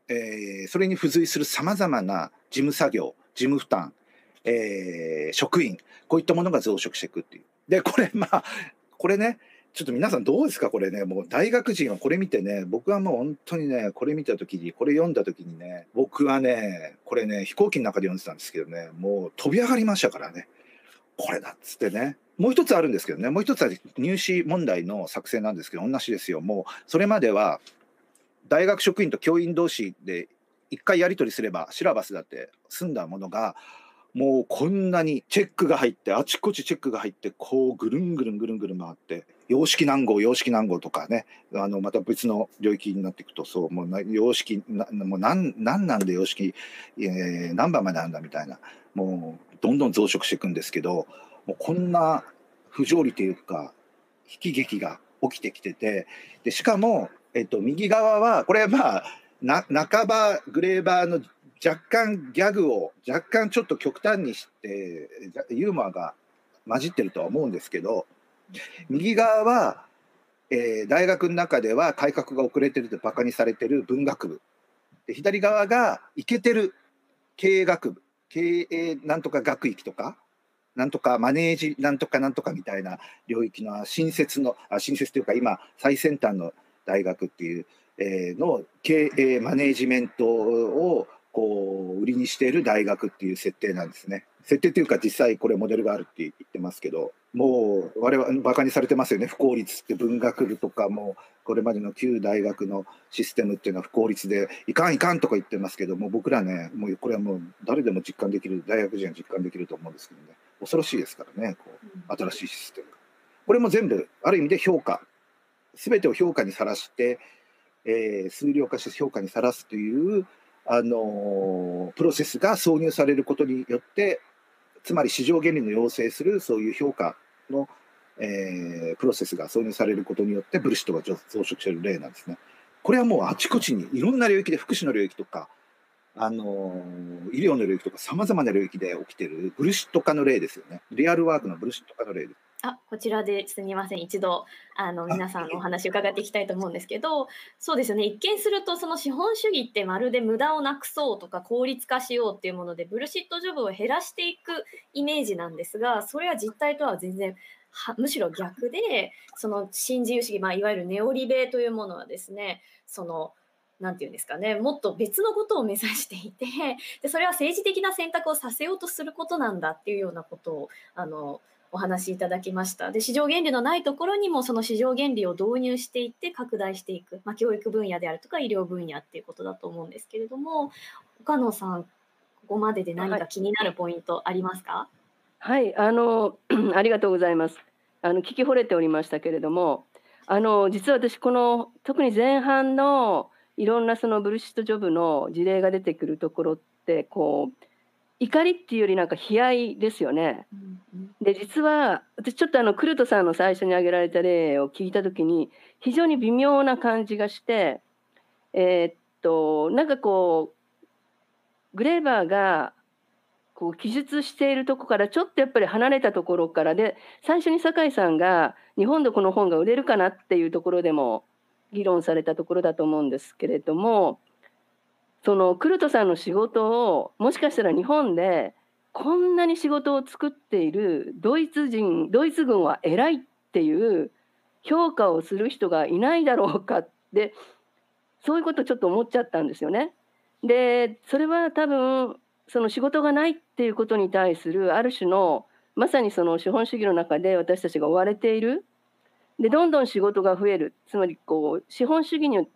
えー、それに付随するさまざまな事務作業事務負担、えー、職員こういったものが増殖していくっていう。でこれまあこれねちょっと皆さんどうですか？これねもう大学人はこれ見てね僕はもう本当にねこれ見た時にこれ読んだ時にね僕はねこれね飛行機の中で読んでたんですけどねもう飛び上がりましたからねこれだっつってね。もう一つあるんですけどね。もう一つは入試問題の作成なんですけど同じですよ。もうそれまでは大学職員と教員同士で一回やり取りすればシラバスだって済んだものがもうこんなにチェックが入ってあちこちチェックが入ってこうぐるんぐるんぐるんぐるん回って様式何号様式何号とかねあのまた別の領域になっていくとそうもう様式なもう何何なんで様式、えー、何番まであるんだみたいなもうどんどん増殖していくんですけどもうこんな不条理というか悲劇が起きてきててでしかも、えっと、右側はこれはまあな半ばグレーバーの若干ギャグを若干ちょっと極端にしてユーモアが混じってるとは思うんですけど右側は、えー、大学の中では改革が遅れてるとバカにされてる文学部。で左側がイケてる経営学部。経営なんとか学域とかなんとかマネージなんとかなんとかみたいな領域の新設のあ新設というか今最先端の大学っていう、えー、の経営マネージメントをこう売りにしている大学っていう設定なんですね。設定というか実際これモデルがあるって言ってますけどもう我々バカにされてますよね。不効率って文学部とかもこれまでの旧大学のシステムっていうのは不効率でいかんいかんとか言ってますけども僕らねもうこれはもう誰でも実感できる大学人は実感できると思うんですけどね。恐ろしいですからねこう新しいシステムこれも全部ある意味で評価。全てを評価にさらして、えー、数量化して評価にさらすというあのプロセスが挿入されることによってつまり市場原理の要請するそういう評価の、えー、プロセスが挿入されることによってブルシットが増殖している例なんですね。これはもうあちこちにいろんな領域で福祉の領域とかあの医療の領域とかさまざまな領域で起きてるブルシット化の例ですよね。リアルワークのブルシット化の例です。あこちらですみません。一度あの皆さんのお話伺っていきたいと思うんですけどそうですよね。一見するとその資本主義ってまるで無駄をなくそうとか効率化しようっていうものでブルシットジョブを減らしていくイメージなんですがそれは実態とは全然はむしろ逆でその新自由主義、まあ、いわゆるネオリベというものはですねその何て言うんですかねもっと別のことを目指していてでそれは政治的な選択をさせようとすることなんだっていうようなことをあのお話しいただきました。で市場原理のないところにもその市場原理を導入していって拡大していく、まあ、教育分野であるとか医療分野っていうことだと思うんですけれども岡野さんここまでで何か気になるポイントありますか？はい、あの ありがとうございます。あの聞き惚れておりましたけれどもあの実は私この特に前半のいろんなそのブルシットジョブの事例が出てくるところってこう怒りっていうよりなんか悲哀ですよね。で実は私ちょっとあのクルトさんの最初に挙げられた例を聞いた時に非常に微妙な感じがしてえー、っとなんかこうグレーバーがこう記述しているとこからちょっとやっぱり離れたところからで最初に酒井さんが日本でこの本が売れるかなっていうところでも議論されたところだと思うんですけれどもそのクルトさんの仕事をもしかしたら日本でこんなに仕事を作っているドイツ人ドイツ軍は偉いっていう評価をする人がいないだろうかってそういうことちょっと思っちゃったんですよね。でそれは多分その仕事がないっていうことに対するある種のまさにその資本主義の中で私たちが追われているでどんどん仕事が増えるつまりこう資本主義によって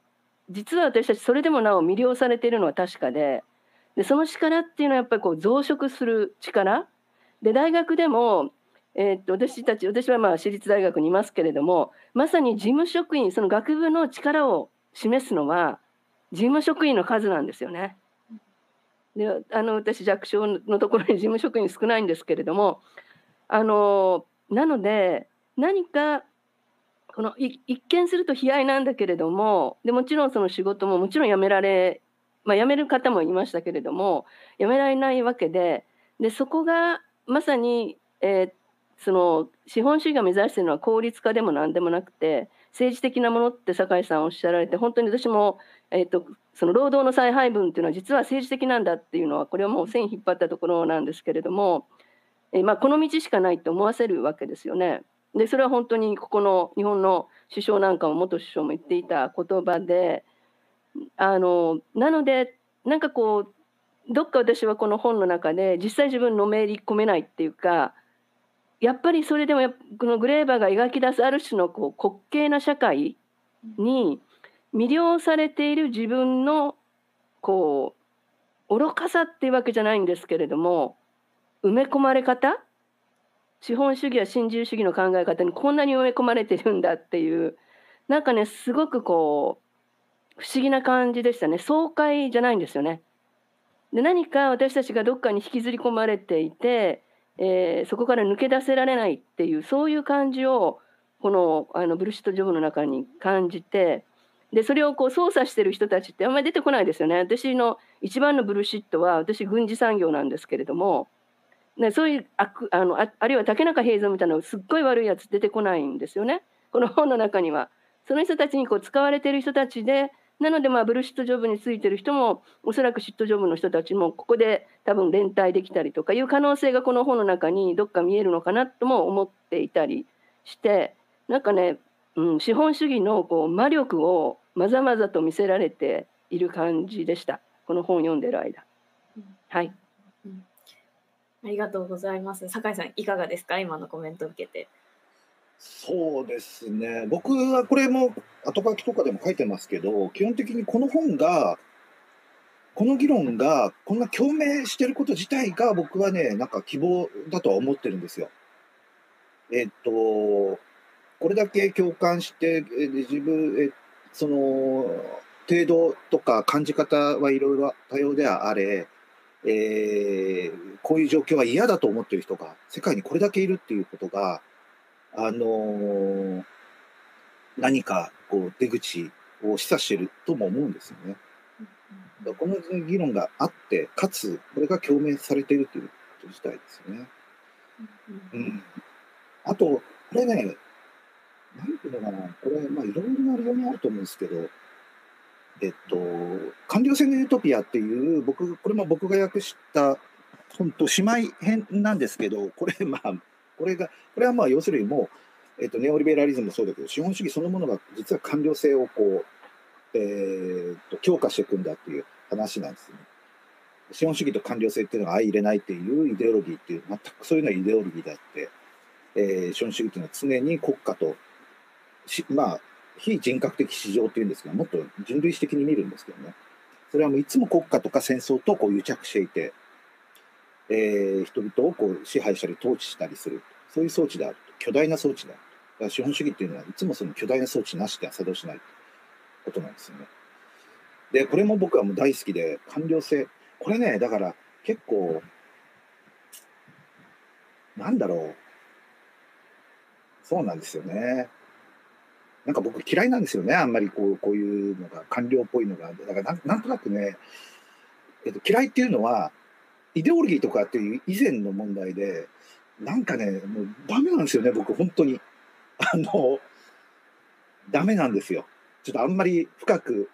実は私たちそれでもなお魅了されているのは確かででその力っていうのはやっぱりこう増殖する力で大学でも、えー、っと私たち私はまあ私立大学にいますけれどもまさに事務職員その学部の力を示すのは事務職員の数なんですよね。であの私弱小のところに 事務職員少ないんですけれどもあのなので何かこの一見すると悲哀なんだけれどもでもちろんその仕事ももちろん辞められ、まあ、辞める方もいましたけれども辞められないわけででそこがまさに、えー、その資本主義が目指しているのは効率化でも何でもなくて政治的なものって酒井さんおっしゃられて本当に私も、えーと、その労働の再配分っていうのは実は政治的なんだっていうのはこれはもう線引っ張ったところなんですけれども、えー、まあ、この道しかないと思わせるわけですよね。でそれは本当にここの日本の首相なんかも元首相も言っていた言葉であのなのでなんかこうどっか私はこの本の中で実際自分のめり込めないっていうかやっぱりそれでもこのグレーバーが描き出すある種のこう滑稽な社会に魅了されている自分のこう愚かさっていうわけじゃないんですけれども埋め込まれ方資本主義や新自由主義の考え方にこんなに埋め込まれてるんだっていうなんかねすごくこう不思議な感じでしたね爽快じゃないんですよね。で何か私たちがどっかに引きずり込まれていて、えー、そこから抜け出せられないっていうそういう感じをこのあのブルシット・ジョブの中に感じてでそれをこう操作してる人たちってあんまり出てこないですよね。私の一番のブルシットは私軍事産業なんですけれどもね、そういうああのああるいは竹中平蔵みたいなすっごい悪いやつ出てこないんですよねこの本の中には。その人たちにこう使われている人たちでなのでまあブルシットジョブについてる人もおそらくシットジョブの人たちもここで多分連帯できたりとかいう可能性がこの本の中にどっか見えるのかなとも思っていたりしてなんかね、うん、資本主義のこう魔力をまざまざと見せられている感じでしたこの本を読んでる間。はい、ありがとうございます。酒井さん、いかがですか？今のコメントを受けて。そうですね。僕はこれも後書きとかでも書いてますけど、基本的にこの本が、この議論がこんな共鳴してること自体が僕はね、なんか希望だとは思ってるんですよ。えっと、これだけ共感して、え自分、えその、程度とか感じ方はいろいろ多様ではあれ、えー、こういう状況は嫌だと思っている人が世界にこれだけいるっていうことが、あのー、何かこう出口を示唆しているとも思うんですよね。この議論があって、かつ、これが共鳴されているということ自体ですよね。うん。あと、これね、なんていうのかな、これ、まあ、いろいろな理由があると思うんですけど、えっと、官僚制のユートピアっていう、僕、これも僕が訳した本当姉妹編なんですけど、これ、まあ、これが、これはまあ、要するにもう、えっと、ネオリベラリズムもそうだけど、資本主義そのものが実は官僚制をこう、えー、っと、強化していくんだっていう話なんですね。資本主義と官僚制っていうのが相入れないっていうイデオロギーっていう、全くそういうのはイデオロギーであって、えー、資本主義っていうのは常に国家と、しまあ、非人格的市場っていうんですけど、もっと人類史的に見るんですけどね。それはもういつも国家とか戦争とこう癒着していて、えー、人々をこう支配したり統治したりする。そういう装置である。巨大な装置である。だから資本主義っていうのはいつもその巨大な装置なしで作動しないことなんですよね。で、これも僕はもう大好きで、官僚性。これね、だから結構、なんだろう。そうなんですよね。なんか僕嫌いなんですよね。あんまりこうこういうのが官僚っぽいのが。だからなんとなくね、えっと、嫌いっていうのは、イデオロギーとかっていう以前の問題で、なんかね、もうダメなんですよね、僕、本当に。あの、ダメなんですよ。ちょっとあんまり深く、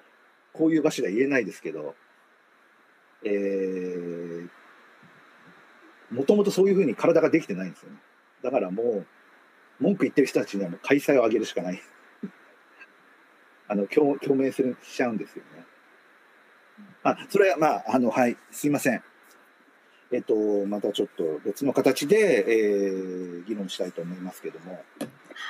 こういう場所では言えないですけど、えー、もともとそういうふうに体ができてないんですよね。だからもう、文句言ってる人たちにはもう開催を上げるしかない。あの、共共鳴するしちゃうんですよね。あ、それはまあ、あの、はい、すいません。えっと、またちょっと別の形で、えー、議論したいと思いますけども。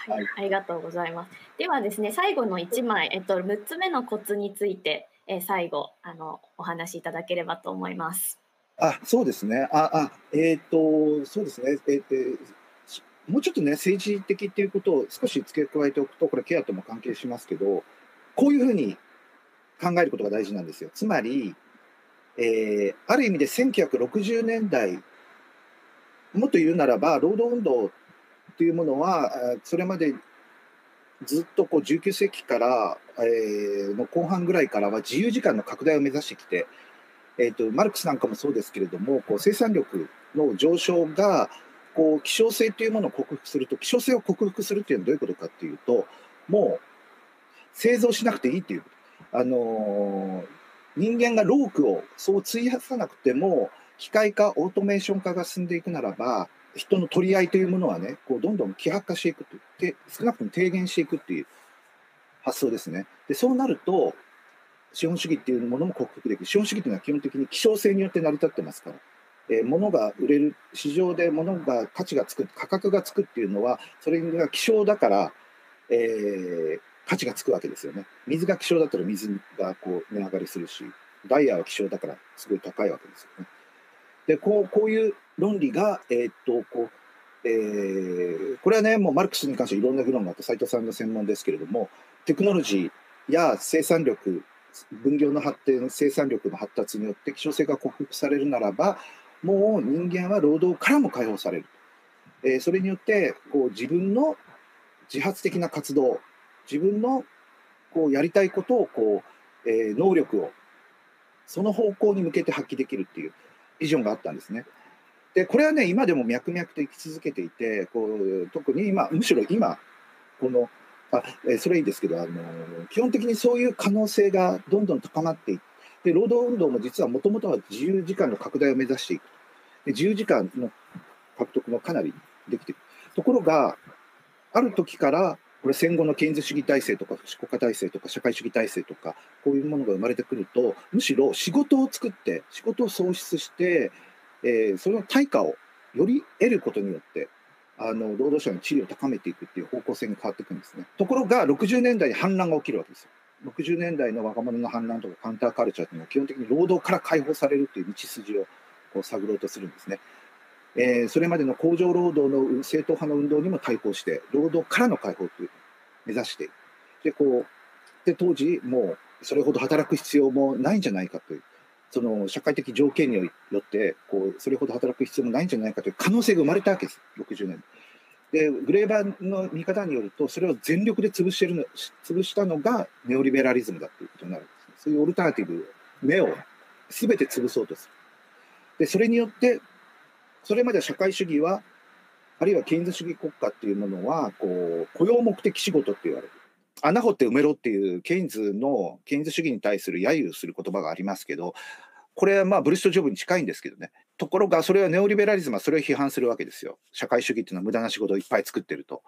はい、ありがとうございます。ではですね、最後の1枚、えっと、6つ目のコツについて、えー、最後あのお話しいただければと思います。あ、そうですね。あ、あ、えっ、と、そうですね。えっ、と、もうちょっとね、政治的っていうことを少し付け加えておくと、これケアとも関係しますけど、こういうふうに考えることが大事なんですよ。つまり、えー、ある意味で1960年代、もっと言うならば、労働運動というものは、それまでずっとこう19世紀から、えー、の後半ぐらいからは自由時間の拡大を目指してきて、えーと、マルクスなんかもそうですけれどもこう生産力の上昇がこう希少性というものを克服すると希少性を克服するというのはどういうことかっていうともう製造しなくていいっていうあのー、人間が労苦をそう費やさなくても機械化オートメーション化が進んでいくならば人の取り合いというものはねこうどんどん希薄化していくという少なくとも低減していくっていう発想ですね。でそうなると資本主義っていうものも克服できる。資本主義というのは基本的に希少性によって成り立ってますから。えー、物が売れる、市場で物が価値がつく、価格がつくっていうのは、それが希少だから、えー、価値がつくわけですよね。水が希少だったら水がこう値上がりするし、ダイヤは希少だからすごい高いわけですよね。で、こうこういう論理が、えー、っと、こう、えー、これはね、もうマルクスに関していろんな議論があって、斉藤さんの専門ですけれども、テクノロジーや生産力、分業の発展、生産力の発達によって希少性が克服されるならば、もう人間は労働からも解放される。えー、それによってこう自分の自発的な活動、自分のこうやりたいことをこう、えー、能力をその方向に向けて発揮できるっていうビジョンがあったんですね。でこれはね今でも脈々と生き続けていてこう特に今むしろ今このあえそれいいですけどあの基本的にそういう可能性がどんどん高まっていって労働運動も実はもともとは自由時間の拡大を目指していくで自由時間の獲得もかなりできているところがある時からこれ戦後の権威主義体制とか国家体制とか社会主義体制とかこういうものが生まれてくるとむしろ仕事を作って仕事を創出して、えー、その対価をより得ることによってあの労働者の地位を高めていくっていう方向性に変わっていくんですね。ところが60年代に反乱が起きるわけですよ。60年代の若者の反乱とかカウンターカルチャーというのは基本的に労働から解放されるという道筋をこう探ろうとするんですね。えー、それまでの工場労働の正統派の運動にも対抗して労働からの解放という目指してでこうで当時もうそれほど働く必要もないんじゃないかというその社会的条件によってこうそれほど働く必要もないんじゃないかという可能性が生まれたわけです60年でグレーバーの見方によるとそれを全力で潰してるの潰したのがネオリベラリズムだということになるんです、ね、そういうオルタナティブ目を全て潰そうとする。でそれによってそれまでは社会主義はあるいは権威主義国家っていうものはこう雇用目的仕事って言われる。穴掘って埋めろっていうケインズのケインズ主義に対する揶揄する言葉がありますけどこれはまあブルストジョブに近いんですけどね。ところがそれはネオリベラリズムはそれを批判するわけですよ。社会主義っていうのは無駄な仕事をいっぱい作ってると、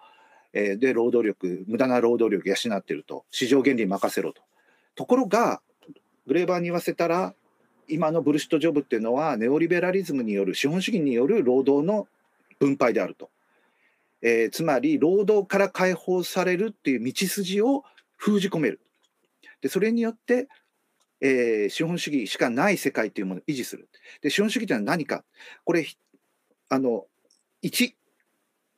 えー、で労働力無駄な労働力養ってると。市場原理任せろと。ところがグレーバーに言わせたら今のブルシットジョブっていうのはネオリベラリズムによる資本主義による労働の分配であると、えー、つまり労働から解放されるっていう道筋を封じ込める。でそれによって、えー、資本主義しかない世界というものを維持する。で資本主義というのは何か。これあの1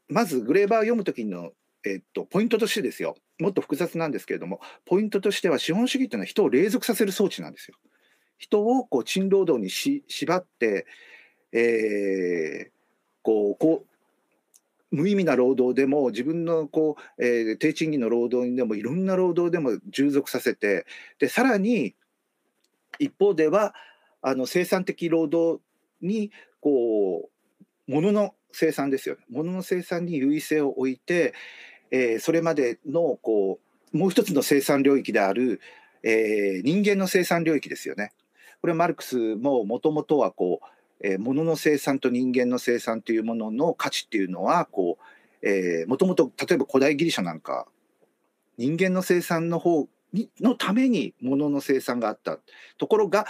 まずグレーバーを読む時の、えー、っとポイントとしてですよ。もっと複雑なんですけれどもポイントとしては資本主義というのは人を隷属させる装置なんですよ。人をこう賃労働にし縛って、えー、こうこう無意味な労働でも自分のこう、えー、低賃金の労働にでもいろんな労働でも従属させてでさらに一方ではあの生産的労働にこう物の生産ですよね物の生産に優位性を置いて、えー、それまでのこうもう一つの生産領域である、えー、人間の生産領域ですよね。これマルクスももともとはこう、えー、物の生産と人間の生産というものの価値っていうのはこう、もともと例えば古代ギリシャなんか人間の生産の方にのために物の生産があった。ところが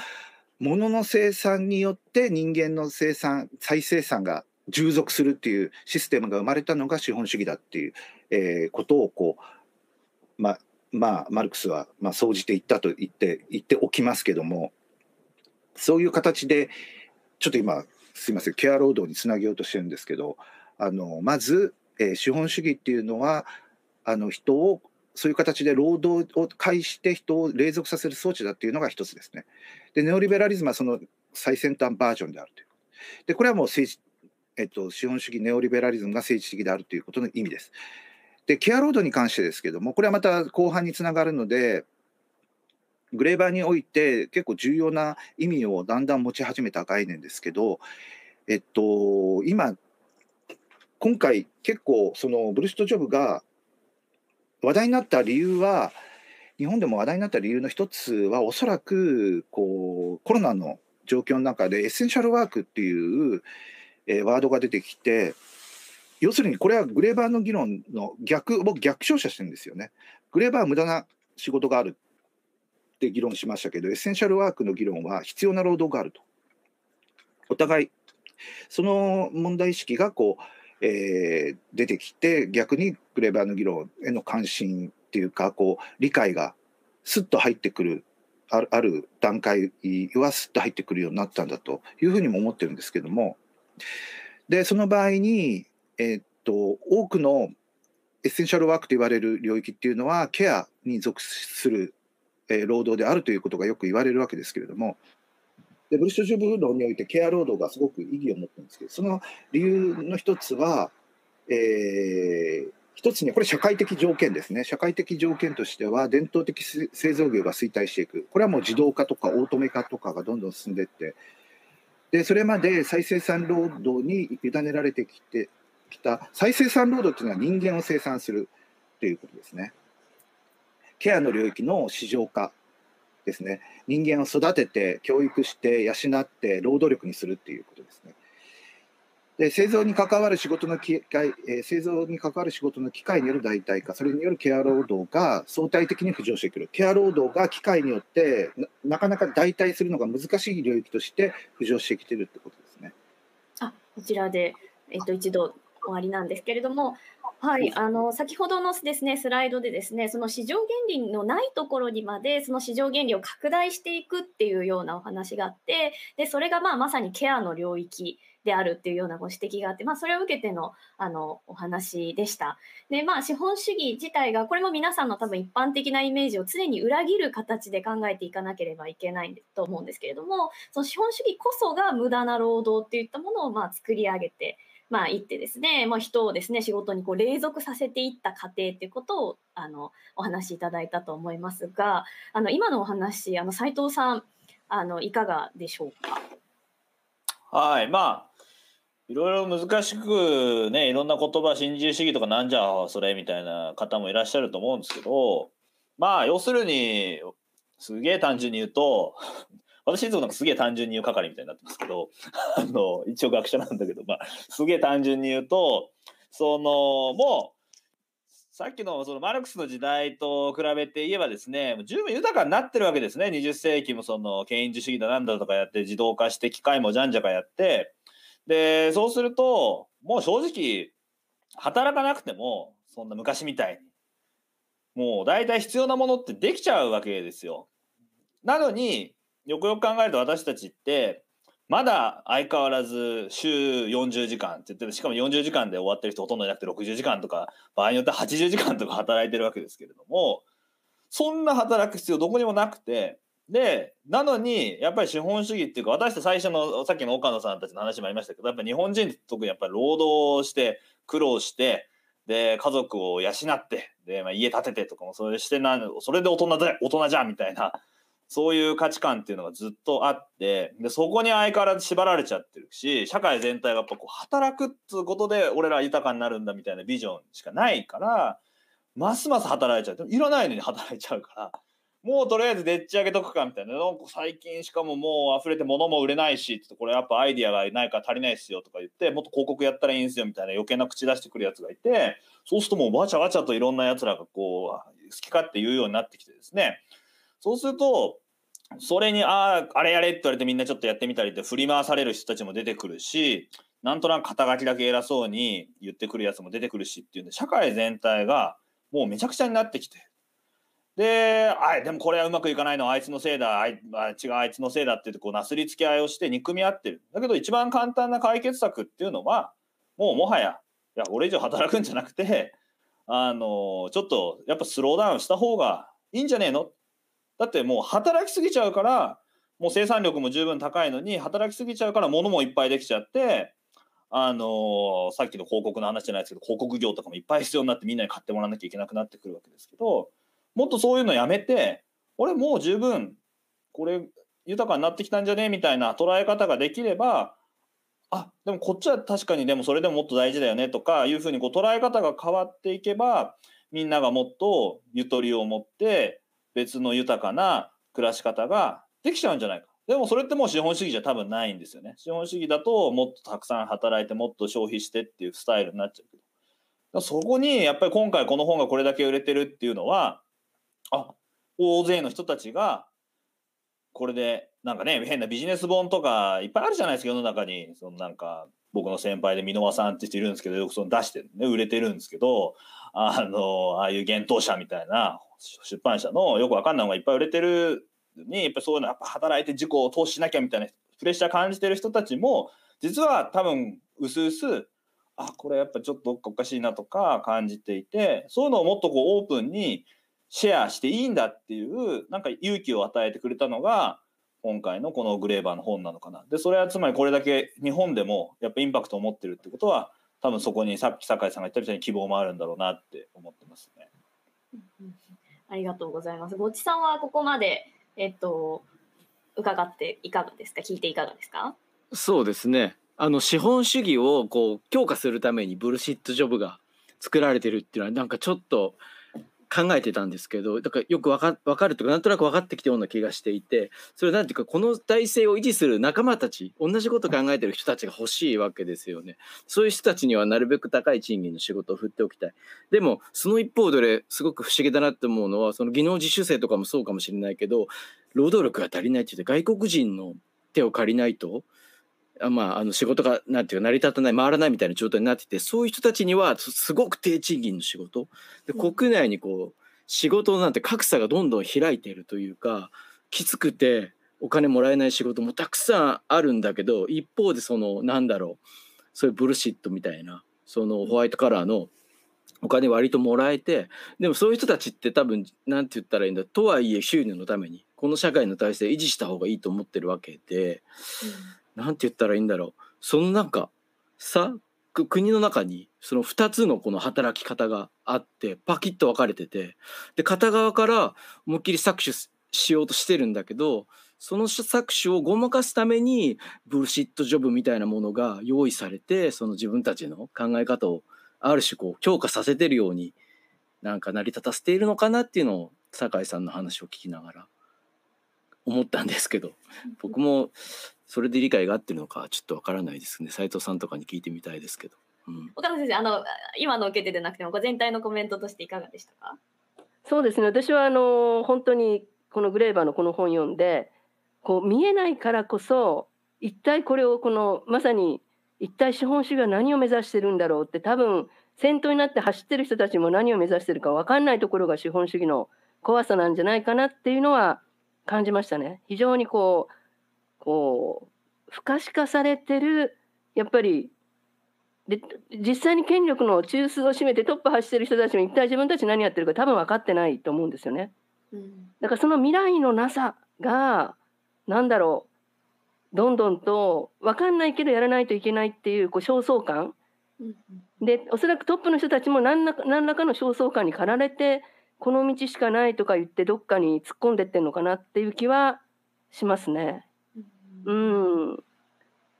物の生産によって人間の生産再生産が従属するっていうシステムが生まれたのが資本主義だっていう、えー、ことをこうままあマルクスはまあ総じて言ったと言って言っておきますけども。そういう形でちょっと今すいませんケア労働につなげようとしてるんですけどあのまず、えー、資本主義っていうのはあの人をそういう形で労働を介して人を隷属させる装置だっていうのが一つですね。でネオリベラリズムはその最先端バージョンであるという。でこれはもう政治、えっと、資本主義ネオリベラリズムが政治的であるということの意味です。でケア労働に関してですけどもこれはまた後半につながるのでグレーバーにおいて結構重要な意味をだんだん持ち始めた概念ですけど、えっと、今今回結構そのブルシット・ジョブが話題になった理由は日本でも話題になった理由の一つはおそらくこうコロナの状況の中でエッセンシャルワークっていう、えー、ワードが出てきて要するにこれはグレーバーの議論の逆僕逆照射してるんですよね。グレーバーは無駄な仕事があるって議論しましたけどエッセンシャルワークの議論は必要な労働があると。お互いその問題意識がこうえー、出てきて逆にグレーバーの議論への関心っていうかこう理解がスッと入ってくるあるある段階はスッと入ってくるようになったんだというふうにも思ってるんですけどもでその場合に、えー、っと多くのエッセンシャルワークと言われる領域っていうのはケアに属する、えー、労働であるということがよく言われるわけですけれどもでブルッシュジョブ論においてケア労働がすごく意義を持ってるんですけどその理由の一つは、えー、一つにこれ社会的条件ですね。社会的条件としては伝統的製造業が衰退していく。これはもう自動化とかオートメ化とかがどんどん進んでいってでそれまで再生産労働に委ねられてきてきた再生産労働っていうのは人間を生産するということですね。ケアの領域の市場化ですね人間を育てて教育して養って労働力にするっていうことですね。で製造に関わる仕事の機会、え、製造に関わる仕事の機会による代替化それによるケア労働が相対的に浮上してくるケア労働が機械によってなかなか代替するのが難しい領域として浮上してきてるってことですね。あこちらで、えっと、一度終わりなんですけれどもはい、あの先ほどのですねスライドでですねその市場原理のないところにまでその市場原理を拡大していくっていうようなお話があってでそれがまあまさにケアの領域であるっていうようなご指摘があって、まあ、それを受けてのあのお話でした。でまあ資本主義自体がこれも皆さんの多分一般的なイメージを常に裏切る形で考えていかなければいけないと思うんですけれどもその資本主義こそが無駄な労働っていったものをまあ作り上げてまあ、行ってですね、まあ、人をですね仕事にこう隷属させていった過程っていうことをあのお話しいただいたと思いますがあの今のお話あの斉藤さんあのいかがでしょうか？はいまあいろいろ難しくねいろんな言葉新自由主義とかなんじゃそれみたいな方もいらっしゃると思うんですけどまあ要するにすげえ単純に言うと私いつもなんかすげえ単純に言う係みたいになってますけど、あの、一応学者なんだけど、まあ、すげえ単純に言うと、その、もう、さっきのそのマルクスの時代と比べて言えばですね、十分豊かになってるわけですね。20世紀もその権威主義だなんだとかやって自動化して機械もじゃんじゃかやって、で、そうすると、もう正直、働かなくても、そんな昔みたいに、もう大体必要なものってできちゃうわけですよ。なのに、よくよく考えると私たちってまだ相変わらず週40時間って言ってしかも40時間で終わってる人ほとんどいなくて60時間とか場合によっては80時間とか働いてるわけですけれどもそんな働く必要どこにもなくてでなのにやっぱり資本主義っていうか私って最初のさっきの岡野さんたちの話もありましたけどやっぱ日本人って特にやっぱり労働して苦労してで家族を養ってで、まあ、家建ててとかもそれしてなそれで大人だ大人じゃんみたいなそういう価値観っていうのがずっとあってでそこに相変わらず縛られちゃってるし社会全体がやっぱこう働くっつうことで俺ら豊かになるんだみたいなビジョンしかないからますます働いちゃういらないのに働いちゃうからもうとりあえずでっち上げとくかみたいな。なんか最近しかももう溢れて物も売れないし、ってこれやっぱアイディアがないから足りないっすよとか言って、もっと広告やったらいいんすよみたいな余計な口出してくるやつがいて、そうするともうわちゃわちゃといろんなやつらがこう、好き勝手言うようになってきてですね。そうすると、それに、ああ、あれやれって言われてみんなちょっとやってみたりって振り回される人たちも出てくるし、なんとなく肩書きだけ偉そうに言ってくるやつも出てくるしっていうんで、社会全体がもうめちゃくちゃになってきて。で、あでもこれはうまくいかないのあいつのせいだ、あいあ違うあいつのせいだってってこうなすりつけ合いをして憎み合ってる。だけど一番簡単な解決策っていうのは、もうもはや、いや、俺以上働くんじゃなくて、あの、ちょっとやっぱスローダウンした方がいいんじゃねえの？だってもう働きすぎちゃうから、もう生産力も十分高いのに、働きすぎちゃうから物もいっぱいできちゃって、あのさっきの広告の話じゃないですけど、広告業とかもいっぱい必要になってみんなに買ってもらわなきゃいけなくなってくるわけですけど、もっとそういうのやめて、俺もう十分、これ豊かになってきたんじゃねみたいな捉え方ができれば、あ、でもこっちは確かにでもそれでももっと大事だよねとかいうふうにこう捉え方が変わっていけば、みんながもっとゆとりを持って別の豊かな暮らし方ができちゃうんじゃないか。でもそれってもう資本主義じゃ多分ないんですよね。資本主義だともっとたくさん働いてもっと消費してっていうスタイルになっちゃうけど。そこにやっぱり今回この本がこれだけ売れてるっていうのは、あ、大勢の人たちがこれでなんかね変なビジネス本とかいっぱいあるじゃないですか世の中にそのなんか僕の先輩で箕輪さんって人いるんですけどよくその出してるね売れてるんですけどあのああいう幻冬者みたいな出版社のよくわかんないのがいっぱい売れてるにやっぱそういうのやっぱ働いて自己を投資しなきゃみたいなプレッシャー感じてる人たちも実は多分うすうすあこれやっぱちょっとおかしいなとか感じていてそういうのをもっとこうオープンにシェアしていいんだっていうなんか勇気を与えてくれたのが今回のこのグレーバーの本なのかな。でそれはつまりこれだけ日本でもやっぱインパクトを持ってるってことは多分そこにさっき酒井さんが言ったみたいに希望もあるんだろうなって思ってますね。ありがとうございます。ごちさんはここまで、えっと、伺っていかがですか？聞いていかがですか？そうですね。あの資本主義をこう強化するためにブルシットジョブが作られてるっていうのはなんかちょっと考えてたんですけどだからよくわかわかるとかなんとなく分かってきたような気がしていてそれなんていうかこの体制を維持する仲間たち同じこと考えてる人たちが欲しいわけですよね。そういう人たちにはなるべく高い賃金の仕事を振っておきたい。でもその一方ですごく不思議だなって思うのはその技能実習生とかもそうかもしれないけど労働力が足りないって言って外国人の手を借りないとまあ、あの仕事がなんていうか成り立たない回らないみたいな状態になっててそういう人たちにはすすごく低賃金の仕事。でうん。国内にこう仕事なんて格差がどんどん開いているというかきつくてお金もらえない仕事もたくさんあるんだけど一方でそのなんだろうそういうブルシットみたいなそのホワイトカラーのお金割ともらえてでもそういう人たちって多分なんて言ったらいいんだとはいえ収入のためにこの社会の体制維持した方がいいと思ってるわけで。なんて言ったらいいんだろう。そのなんかさ国の中にその2つのこの働き方があってパキッと分かれててで片側から思いっきり搾取ししようとしてるんだけどその搾取をごまかすためにブルシットジョブみたいなものが用意されてその自分たちの考え方をある種こう強化させてるようになんか成り立たせているのかなっていうのを酒井さんの話を聞きながら思ったんですけど僕もそれで理解が合ってるのかちょっとわからないですね斉藤さんとかに聞いてみたいですけど、うん、岡田先生、あの今の受けてでなくても、ご全体のコメントとしていかがでしたか？そうですね私はあの本当にこのグレーバーのこの本読んでこう見えないからこそ一体これをこのまさに一体資本主義は何を目指してるんだろうって多分先頭になって走ってる人たちも何を目指してるか分かんないところが資本主義の怖さなんじゃないかなっていうのは感じましたね。非常にこうこう不可視化されてるやっぱりで実際に権力の中枢を占めてトップ走ってる人たちも一体自分たち何やってるか多分分かってないと思うんですよね。うんだからその未来のなさが何だろうどんどんと分かんないけどやらないといけないっていうこう焦燥感うんでおそらくトップの人たちも何らか何らかの焦燥感に駆られてこの道しかないとか言ってどっかに突っ込んでってんのかなっていう気はしますね。ううん。ん、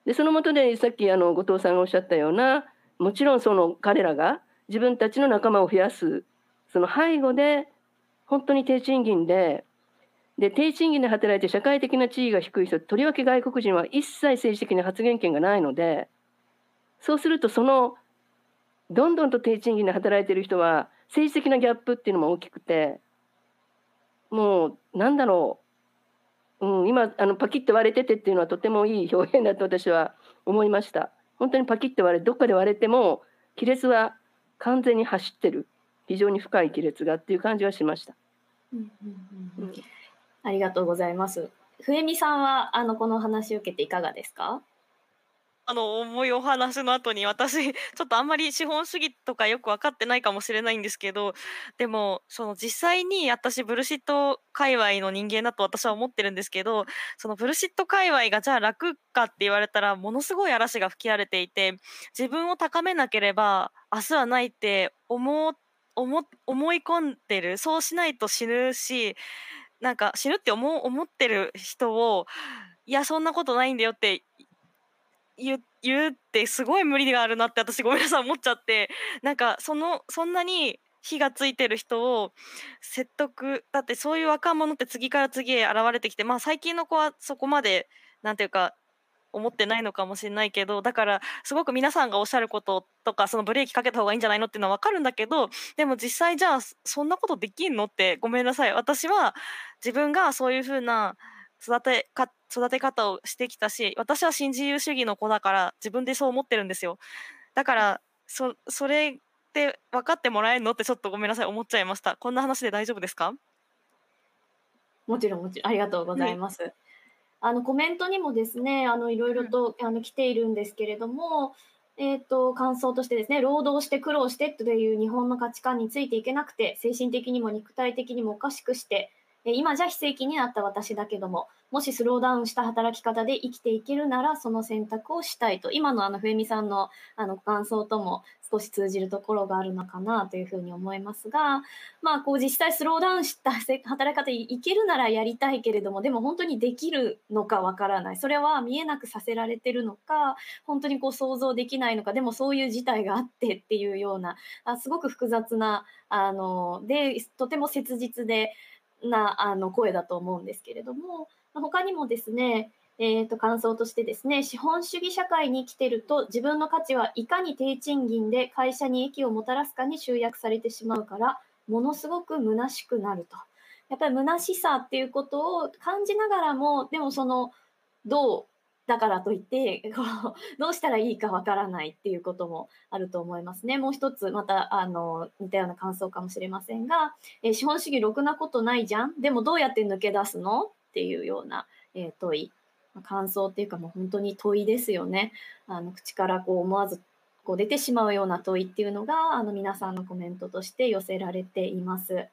でそのもとでさっきあの後藤さんがおっしゃったようなもちろんその彼らが自分たちの仲間を増やすその背後で本当に低賃金でで低賃金で働いて社会的な地位が低い人とりわけ外国人は一切政治的な発言権がないのでそうするとそのどんどんと低賃金で働いてる人は政治的なギャップっていうのも大きくてもうなんだろう、うん、今あのパキッと割れててっていうのはとてもいい表現だと私は思いました本当にパキッと割れどっかで割れても亀裂は完全に走ってる非常に深い亀裂がっていう感じはしました。うんうんうんありがとうございます。冬美さんはあのこの話を受けていかがですか？あの重いお話の後に私 ちょっとあんまり資本主義とかよく分かってないかもしれないんですけどでもその実際に私ブルシット界隈の人間だと私は思ってるんですけどそのブルシット界隈がじゃあ楽かって言われたらものすごい嵐が吹き荒れていて自分を高めなければ明日はないって思思思い込んでるそうしないと死ぬしなんか死ぬって思思ってる人をいやそんなことないんだよって言言うってすごい無理があるなって私ごめんなさい思っちゃってなんかそのそんなに火がついてる人を説得だってそういう若者って次から次へ現れてきてまあ最近の子はそこまでなんていうか思ってないのかもしれないけどだからすごく皆さんがおっしゃることとかそのブレーキかけた方がいいんじゃないのっていうのは分かるんだけどでも実際じゃあそんなことできんのってごめんなさい。私は自分がそういうふうな育てか育て方をしてきたし私は新自由主義の子だから自分でそう思ってるんですよ。だからそそれって分かってもらえるのってちょっとごめんなさい思っちゃいました。こんな話で大丈夫ですか？もちろんもちろん。ありがとうございます。はい、あのコメントにもですねあのいろいろと、あの来ているんですけれども、えーと、感想としてですね労働して苦労してという日本の価値観についていけなくて精神的にも肉体的にもおかしくして今じゃ非正規になった私だけどももしスローダウンした働き方で生きていけるならその選択をしたいと。今のあの冬美さんのあの感想とも少し通じるところがあるのかなというふうに思いますがまあこう実際スローダウンした働き方いけるならやりたいけれどもでも本当にできるのかわからない。それは見えなくさせられてるのか本当にこう想像できないのかでもそういう事態があってっていうようなあすごく複雑なあのでとても切実でなあの声だと思うんですけれども他にもですねえーと、感想としてですね資本主義社会に生きてると自分の価値はいかに低賃金で会社に益をもたらすかに集約されてしまうからものすごく虚しくなると。やっぱり虚しさっていうことを感じながらもでもそのどうだからといって どうしたらいいかわからないっていうこともあると思いますね。もう一つまたあの似たような感想かもしれませんが、えー、資本主義ろくなことないじゃん？でもどうやって抜け出すの？っていうような、えー、問い感想っていうかもう本当に問いですよね。あの口からこう思わずこう出てしまうような問いっていうのがあの皆さんのコメントとして寄せられています。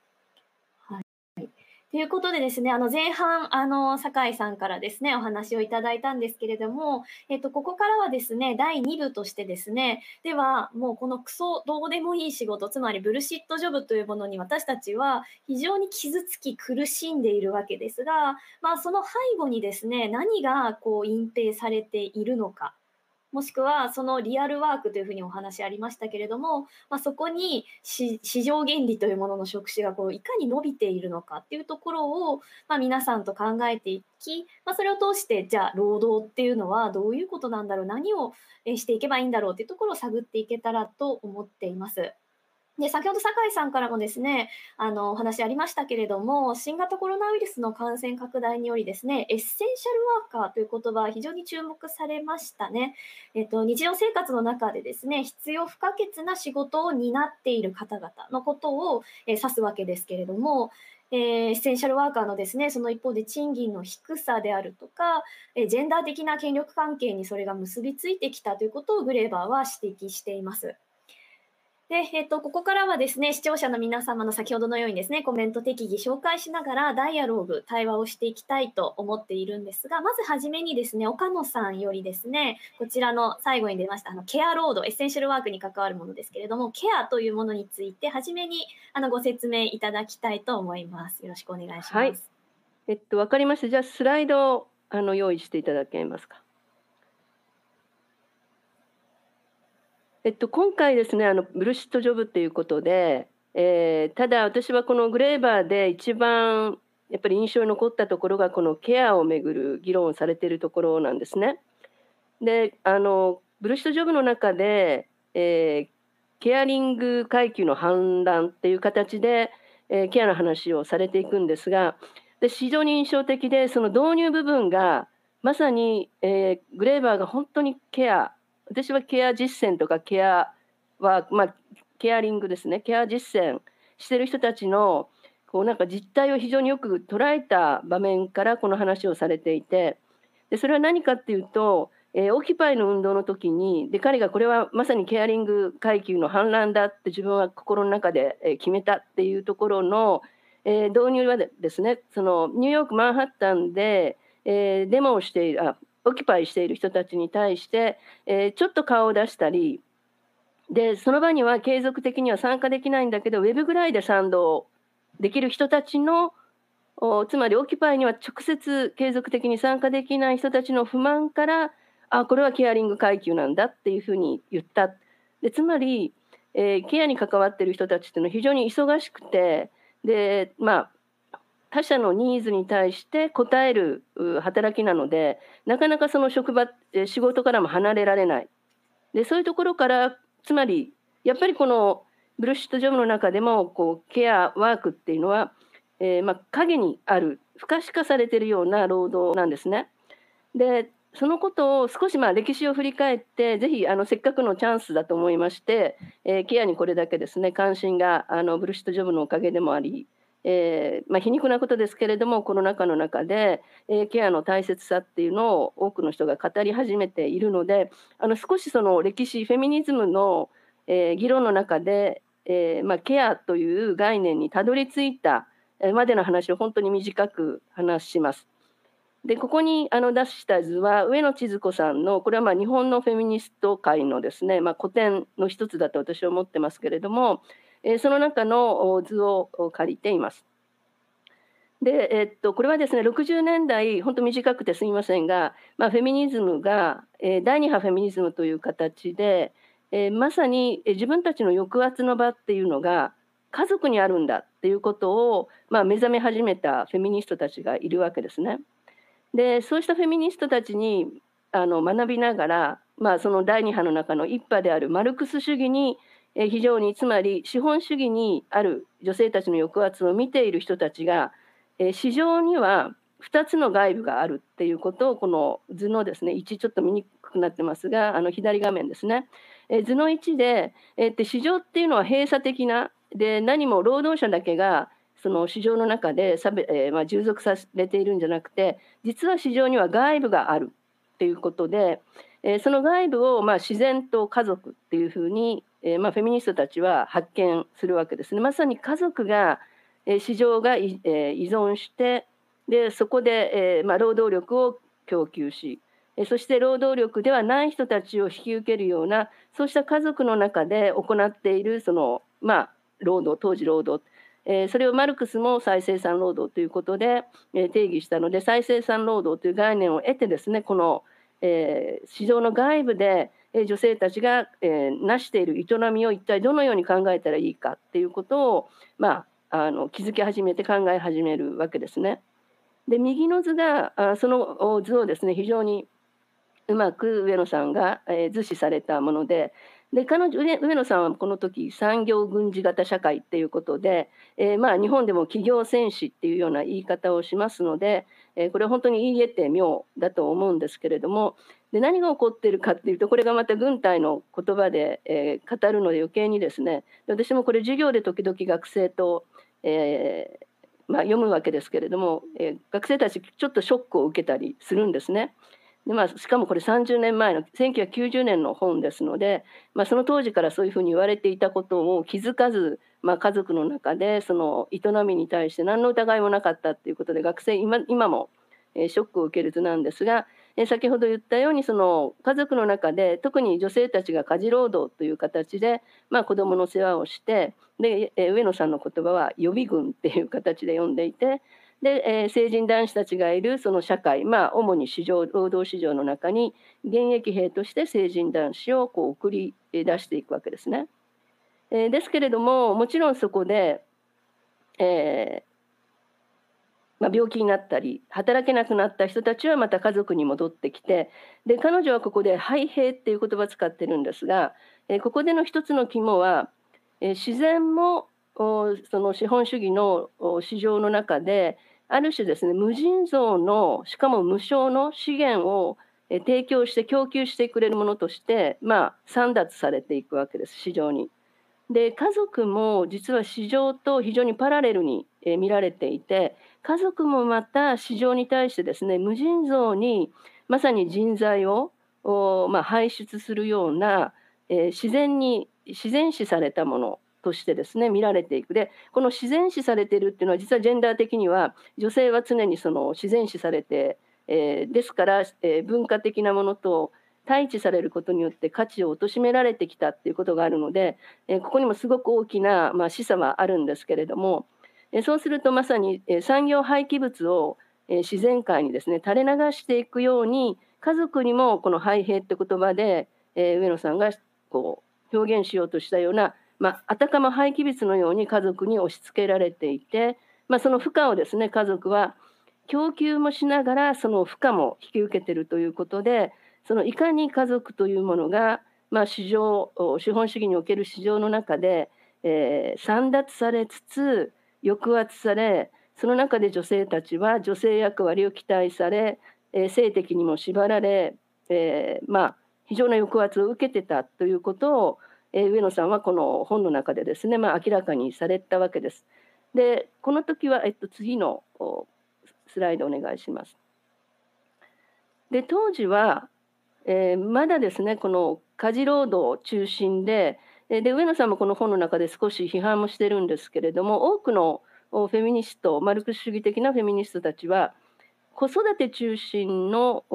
ということでですね、あの前半、あの酒井さんからですね、お話をいただいたんですけれども、えっと、ここからはですね、第2部としてですね、では、もうこのクソどうでもいい仕事、つまりブルシットジョブというものに私たちは非常に傷つき苦しんでいるわけですが、まあ、その背後にですね、何がこう隠蔽されているのか。もしくはそのリアルワークというふうにお話ありましたけれども、まあ、そこに市場原理というものの職種がこういかに伸びているのかっていうところを、まあ、皆さんと考えていき、まあ、それを通してじゃあ労働っていうのはどういうことなんだろう何をしていけばいいんだろうっていうところを探っていけたらと思っています。で先ほど酒井さんからもですねあのお話ありましたけれども新型コロナウイルスの感染拡大によりですねエッセンシャルワーカーという言葉は非常に注目されましたね、えっと、日常生活の中でですね必要不可欠な仕事を担っている方々のことを、え指すわけですけれどもえー、エッセンシャルワーカーのですねその一方で賃金の低さであるとか、えー、ジェンダー的な権力関係にそれが結びついてきたということをグレーバーは指摘しています。で、えっと、ここからはですね、視聴者の皆様の先ほどのようにですね、コメント適宜紹介しながら、ダイアローグ、対話をしていきたいと思っているんですが、まずはじめにですね、岡野さんよりですね、こちらの最後に出ました、あの、ケアロード、エッセンシャルワークに関わるものですけれども、ケアというものについて、はじめに、あの、ご説明いただきたいと思います。よろしくお願いします。はい、えっと、わかりました。じゃあ、スライドを、あの、用意していただけますか？えっと、今回ですねあのブルシットジョブっていうことで、えー、ただ私はこのグレーバーで一番やっぱり印象に残ったところがこのケアをめぐる議論をされているところなんですね。であのブルシットジョブの中で、えー、ケアリング階級の反乱っていう形で、えー、ケアの話をされていくんですがで非常に印象的でその導入部分がまさに、えー、グレーバーが本当にケア私はケア実践とかケアは、まあ、ケアリングですね。ケア実践してる人たちのこうなんか実態を非常によく捉えた場面からこの話をされていてでそれは何かっていうとえー、オキパイの運動の時にで彼がこれはまさにケアリング階級の反乱だって自分は心の中で、決めたっていうところの、えー、導入はですねそのニューヨークマンハッタンで、えデモをしているあオキパイしている人たちに対して、えちょっと顔を出したりでその場には継続的には参加できないんだけどウェブぐらいで賛同できる人たちのつまりオキパイには直接継続的に参加できない人たちの不満からあこれはケアリング階級なんだっていうふうに言った。でつまり、えー、ケアに関わってる人たちっていうのは非常に忙しくてでまあ他者のニーズに対して応える働きなのでなかなかその職場仕事からも離れられないでそういうところからつまりやっぱりこのブルシットジョブの中でもこうケアワークっていうのは、えー、まあ、影にある不可視化されてるような労働なんですね。でそのことを少しまあ歴史を振り返ってぜひあのせっかくのチャンスだと思いまして、えー、ケアにこれだけですね関心があのブルシットジョブのおかげでもあり、えー、まあ、皮肉なことですけれどもコロナ禍の中で、えー、ケアの大切さっていうのを多くの人が語り始めているのであの少しその歴史フェミニズムの、え議論の中で、えまあ、ケアという概念にたどり着いたまでの話を本当に短く話します。でここにあの出した図は上野千鶴子さんのこれはまあ日本のフェミニスト界のですね、まあ、古典の一つだと私は思ってますけれども、えー、その中の図を借りています。で、えっと、これはですね60年代本当短くてすみませんが、まあ、フェミニズムが、えー、第二波フェミニズムという形で、えー、まさに自分たちの抑圧の場っていうのが家族にあるんだっていうことを、まあ、目覚め始めたフェミニストたちがいるわけですね。でそうしたフェミニストたちにあの学びながら、まあ、その第二波の中の一派であるマルクス主義にえ非常につまり資本主義にある女性たちの抑圧を見ている人たちが、え市場には2つの外部があるっていうことをこの図のですね1ちょっと見にくくなってますがあの左画面ですね、え図の1で、えー、市場っていうのは閉鎖的なで何も労働者だけがその市場の中で差別、えー、まあ、従属されているんじゃなくて実は市場には外部があるっていうことで、えー、その外部をまあ自然と家族っていうふうに、えー、まあ、フェミニストたちは発見するわけですね。まさに家族が、え市場が依存してでそこで、えまあ、労働力を供給しえそして労働力ではない人たちを引き受けるようなそうした家族の中で行っているその、まあ、労働当時労働えそれをマルクスも再生産労働ということで、え定義したので再生産労働という概念を得てですねこの、え市場の外部で女性たちが、え成している営みを一体どのように考えたらいいかっていうことを、まあ、あの気づき始めて考え始めるわけですね。で右の図があその図をですね非常にうまく上野さんが、え図示されたものでで彼女上野さんはこの時産業軍事型社会っていうことで、えー、まあ日本でも企業戦士っていうような言い方をしますので、えー、これは本当に言い得て妙だと思うんですけれどもで何が起こってるかっていうとこれがまた軍隊の言葉で、えー、語るので余計にですね私もこれ授業で時々学生と、えまあ、読むわけですけれども、え学生たちちょっとショックを受けたりするんですね。でまあ、しかもこれ30年前の1990年の本ですので、まあ、その当時からそういうふうに言われていたことを気づかず、まあ、家族の中でその営みに対して何の疑いもなかったということで学生今今もショックを受ける図なんですが先ほど言ったようにその家族の中で特に女性たちが家事労働という形で、まあ、子どもの世話をしてで上野さんの言葉は予備軍っていう形で呼んでいてで、えー、成人男子たちがいるその社会、まあ、主に市場労働市場の中に現役兵として成人男子をこう送り出していくわけですね。えー、ですけれどももちろんそこで、えーまあ、病気になったり働けなくなった人たちはまた家族に戻ってきてで彼女はここで「廃兵」っていう言葉を使ってるんですが、えここでの一つの肝は、え自然もその資本主義の市場の中である種ですね無尽蔵のしかも無償の資源を提供して供給してくれるものとしてまあ散奪されていくわけです市場に。で家族も実は市場と非常にパラレルに見られていて家族もまた市場に対してですね無尽蔵にまさに人材を、まあ、輩出するような、えー、自然に自然視されたものとしてですね見られていく。でこの自然視されてるっていうのは実はジェンダー的には女性は常にその自然視されて、えー、ですから、えー、文化的なものと対峙されることによって価値を貶められてきたっていうことがあるので、えー、ここにもすごく大きな、まあ、示唆はあるんですけれども、え、そうするとまさに、え、産業廃棄物を、え、自然界にですね垂れ流していくように家族にもこの廃兵って言葉で、え、上野さんがこう表現しようとしたようなまあ、あたかも廃棄物のように家族に押し付けられていて、まあ、その負荷をですね家族は供給もしながらその負荷も引き受けてるということでそのいかに家族というものが、まあ、市場資本主義における市場の中で、えー、散奪されつつ抑圧されその中で女性たちは女性役割を期待され、えー、性的にも縛られ、えー、まあ非常な抑圧を受けてたということをえー、上野さんはこの本の中でですね、まあ、明らかにされたわけです。でこの時は、えっと、次のスライドお願いします。で当時は、えー、まだですねこの家事労働中心でで上野さんもこの本の中で少し批判もしてるんですけれども多くのフェミニストマルクス主義的なフェミニストたちは子育て中心の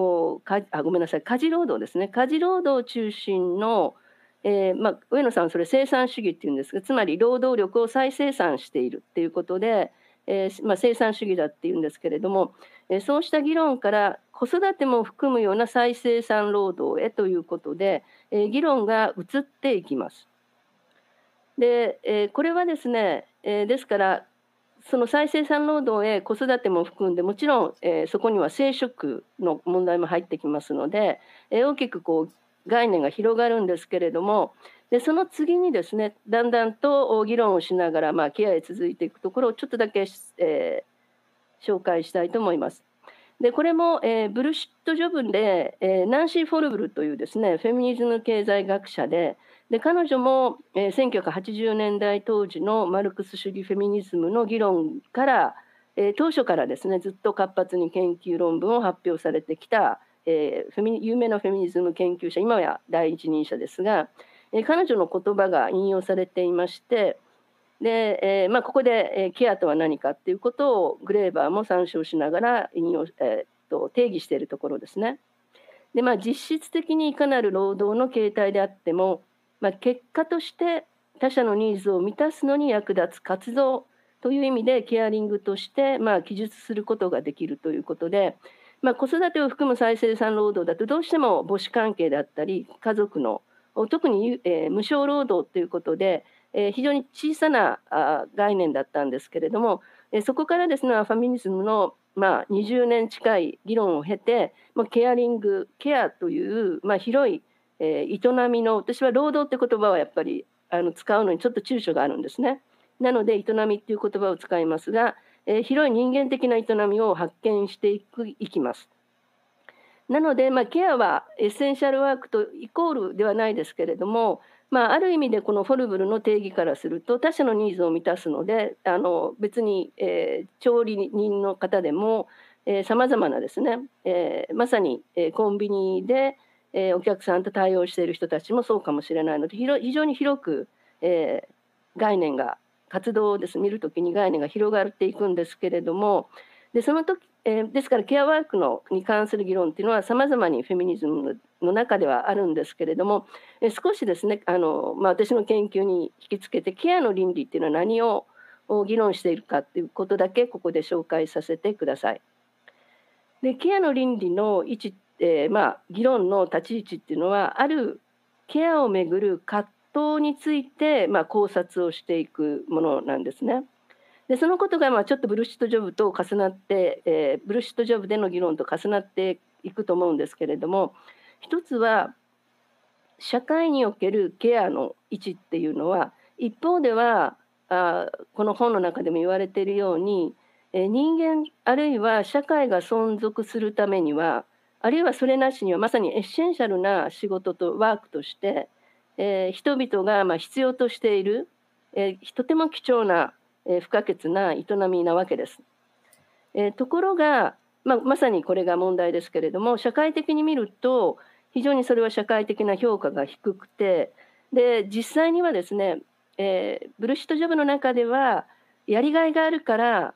あごめんなさい家事労働ですね家事労働中心のえー、まあ、上野さんそれ生産主義っていうんですがつまり労働力を再生産しているっていうことで、えー、まあ、生産主義だっていうんですけれども、えー、そうした議論から子育ても含むような再生産労働へということで、え議論が移っていきます。で、えこれはですね、えですからその再生産労働へ子育ても含んでもちろん、えそこには生殖の問題も入ってきますので、え大きくこう概念が広がるんですけれどもでその次にですねだんだんと議論をしながら、まあ、ケアへ続いていくところをちょっとだけ、えー、紹介したいと思います。でこれも、えー、ブルシット・ジョブンで、えー、ナンシー・フォルブルというですねフェミニズム経済学者でで彼女も、えー、1980年代当時のマルクス主義フェミニズムの議論から、えー、当初からですねずっと活発に研究論文を発表されてきたえー、フェミ有名なフェミニズム研究者今は第一人者ですが、えー、彼女の言葉が引用されていましてで、えーまあ、ここで、えー、ケアとは何かっていうことをグレーバーも参照しながら引用、えー、と定義しているところですね。でまあ、実質的にいかなる労働の形態であっても、まあ、結果として他者のニーズを満たすのに役立つ活動という意味でケアリングとして、まあ、記述することができるということで、まあ、子育てを含む再生産労働だとどうしても母子関係だったり家族の特に、えー、無償労働ということで、えー、非常に小さなあ概念だったんですけれども、えー、そこからですねファミニズムの、まあ、20年近い議論を経て、まあ、ケアリングケアという、まあ、広い、えー、営みの私は労働って言葉はやっぱりあの使うのにちょっと躊躇があるんですね。なので営みっていう言葉を使いますが、えー、広い人間的な営みを発見していくいきます。なので、まあ、ケアはエッセンシャルワークとイコールではないですけれども、まあ、ある意味でこのフォルブルの定義からすると他者のニーズを満たすのであの別に、えー、調理人の方でもさまざまなですね、えー、まさに、えー、コンビニで、えー、お客さんと対応している人たちもそうかもしれないので非常に広く、えー、概念が活動をです。見るときに概念が広がっていくんですけれどもでその時、えー、ですからケアワークのに関する議論っていうのはさまざまにフェミニズムの中ではあるんですけれども、えー、少しですねあの、まあ、私の研究に引きつけてケアの倫理っていうのは何を議論しているかっていうことだけここで紹介させてください。でケアの倫理の位置、えー、まあ、議論の立ち位置っていうのはあるケアをめぐる葛藤について、まあ、考察をしていくものなんですね。でそのことがまあちょっとブルシットジョブと重なって、えー、ブルシットジョブでの議論と重なっていくと思うんですけれども一つは社会におけるケアの位置っていうのは一方ではあこの本の中でも言われているように、えー、人間あるいは社会が存続するためにはあるいはそれなしにはまさにエッセンシャルな仕事とワークとして、えー、人々がまあ必要としている、えー、とても貴重なえ不可欠な営みなわけです。えところが、まあ、まさにこれが問題ですけれども社会的に見ると非常にそれは社会的な評価が低くてで実際にはですね、えー、ブルシットジョブの中ではやりがいがあるから、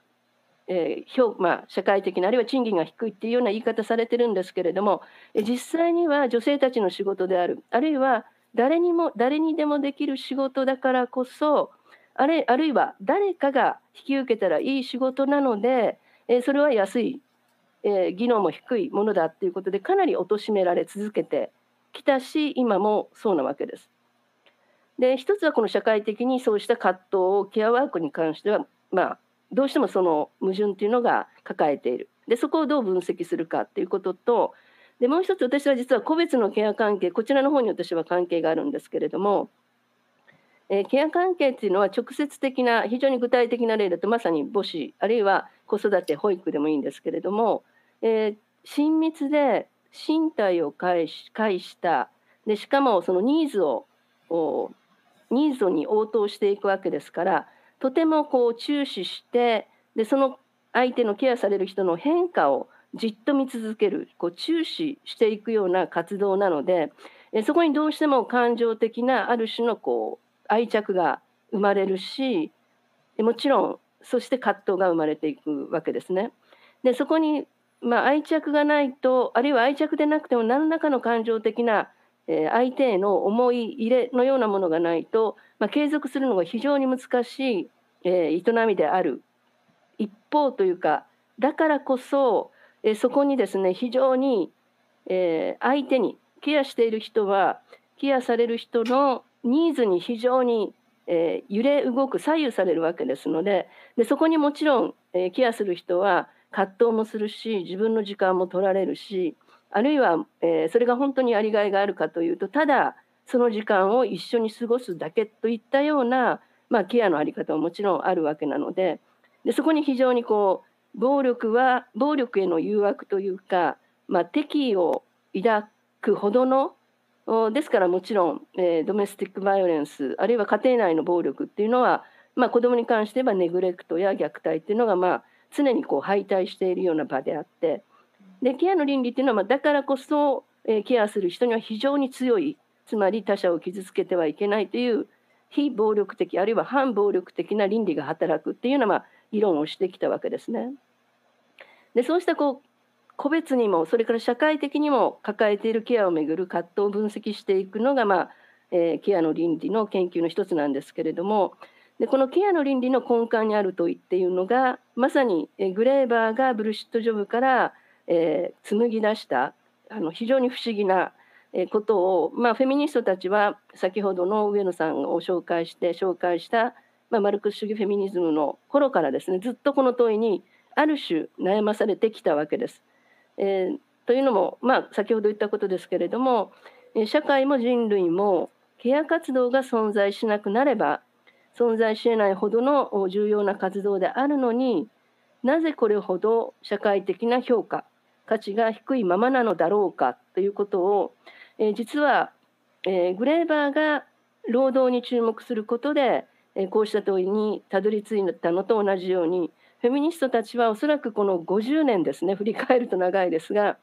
えー評まあ、社会的なあるいは賃金が低いっていうような言い方されてるんですけれども実際には女性たちの仕事であるあるいは誰にも誰にでもできる仕事だからこそあれあるいは誰かが引き受けたらいい仕事なので、えー、それは安い、えー、技能も低いものだっていうことでかなり貶められ続けてきたし今もそうなわけです。で一つはこの社会的にそうした葛藤をケアワークに関しては、まあ、どうしてもその矛盾っていうのが抱えているでそこをどう分析するかっていうこととでもう一つ私は実は個別のケア関係こちらの方に私は関係があるんですけれどもえー、ケア関係っていうのは直接的な非常に具体的な例だとまさに母子あるいは子育て保育でもいいんですけれども、えー、親密で身体を介し介したでしかもそのニーズをニーズに応答していくわけですからとてもこう注視してでその相手のケアされる人の変化をじっと見続けるこう注視していくような活動なのでえそこにどうしても感情的なある種のこう愛着が生まれるしもちろんそして葛藤が生まれていくわけですね。でそこに、まあ、愛着がないとあるいは愛着でなくても何らかの感情的な、え、相手への思い入れのようなものがないと、まあ、継続するのが非常に難しい、えー、営みである一方というかだからこそ、えー、そこにですね非常に、え相手にケアしている人はケアされる人のニーズに非常に、えー、揺れ動く左右されるわけですのででそこにもちろん、えー、ケアする人は葛藤もするし自分の時間も取られるしあるいは、えー、それが本当にやりがいがあるかというとただその時間を一緒に過ごすだけといったような、まあ、ケアの在り方ももちろんあるわけなのででそこに非常にこう暴力は暴力への誘惑というか、まあ、敵意を抱くほどのですからもちろん、えー、ドメスティックバイオレンスあるいは家庭内の暴力っていうのは、まあ、子どもに関して言えばネグレクトや虐待っていうのが、まあ、常にこう敗退しているような場であってでケアの倫理っていうのは、まあ、だからこそ、えー、ケアする人には非常に強いつまり他者を傷つけてはいけないという非暴力的あるいは反暴力的な倫理が働くっていうような、まあ、議論をしてきたわけですね。でそうしたこう個別にもそれから社会的にも抱えているケアをめぐる葛藤を分析していくのが、まあえー、ケアの倫理の研究の一つなんですけれどもでこのケアの倫理の根幹にある問いっていうのがまさに、えー、グレーバーがブルシット・ジョブから、えー、紡ぎ出したあの非常に不思議なことを、まあ、フェミニストたちは先ほどの上野さんを紹介して紹介した、まあ、マルクス主義フェミニズムの頃からですねずっとこの問いにある種悩まされてきたわけです。えー、というのも、まあ、先ほど言ったことですけれども社会も人類もケア活動が存在しなくなれば存在しえないほどの重要な活動であるのになぜこれほど社会的な評価価値が低いままなのだろうかということを、えー、実は、えー、グレーバーが労働に注目することで、えー、こうした問いにたどり着いたのと同じようにフェミニストたちはおそらくこの50年ですね振り返ると長いですが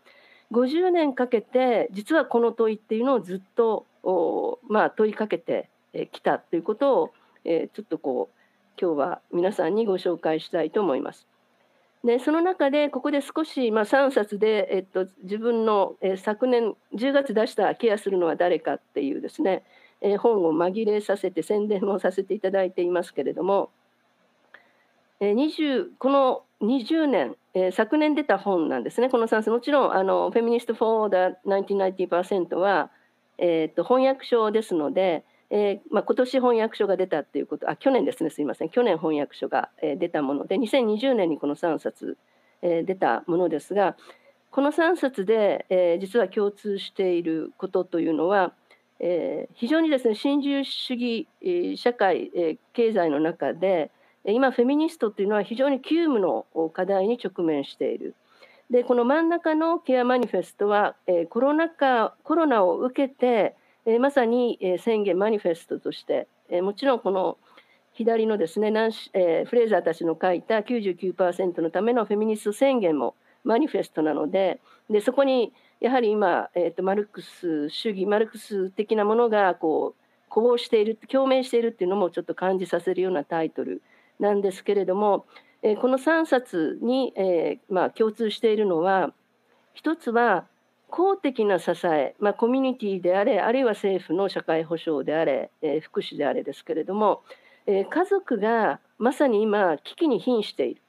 50年かけて実はこの問いっていうのをずっとまあ、問いかけてきたということを、えー、ちょっとこう今日は皆さんにご紹介したいと思います。でその中でここで少し、まあ、3冊で、えっと、自分の、えー、昨年10月出した「ケアするのは誰か」っていうですね、えー、本を紛れさせて宣伝をさせていただいていますけれどもえ20この20年、えー、昨年出た本なんですね、この3冊。もちろん、あの、フェミニスト・フォー・ダ・1990%は、えーと、翻訳書ですので、えーまあ、今年翻訳書が出たっていうことあ去年ですね。すいません。去年翻訳書が、えー出たもので2020年にこの3冊、えー出たものですがこの3冊で、えー実は共通していることというのは、えー非常にですね新自由主義、えー社会、えー経済の中で今フェミニストというのは非常に急務の課題に直面している。でこの真ん中のケアマニフェストは、えコロナ禍コロナを受けて、えまさに、え宣言マニフェストとして、えもちろんこの左のですねナンシえフレーザーたちの書いた99%のためのフェミニスト宣言もマニフェストなのででそこにやはり今、えー、とマルクス主義マルクス的なものがこう呼応している共鳴しているっていうのもちょっと感じさせるようなタイトルなんですけれども、えこの3冊に、えまあ、共通しているのは一つは公的な支え、まあ、コミュニティであれあるいは政府の社会保障であれ、え福祉であれですけれども、え家族がまさに今危機に瀕している。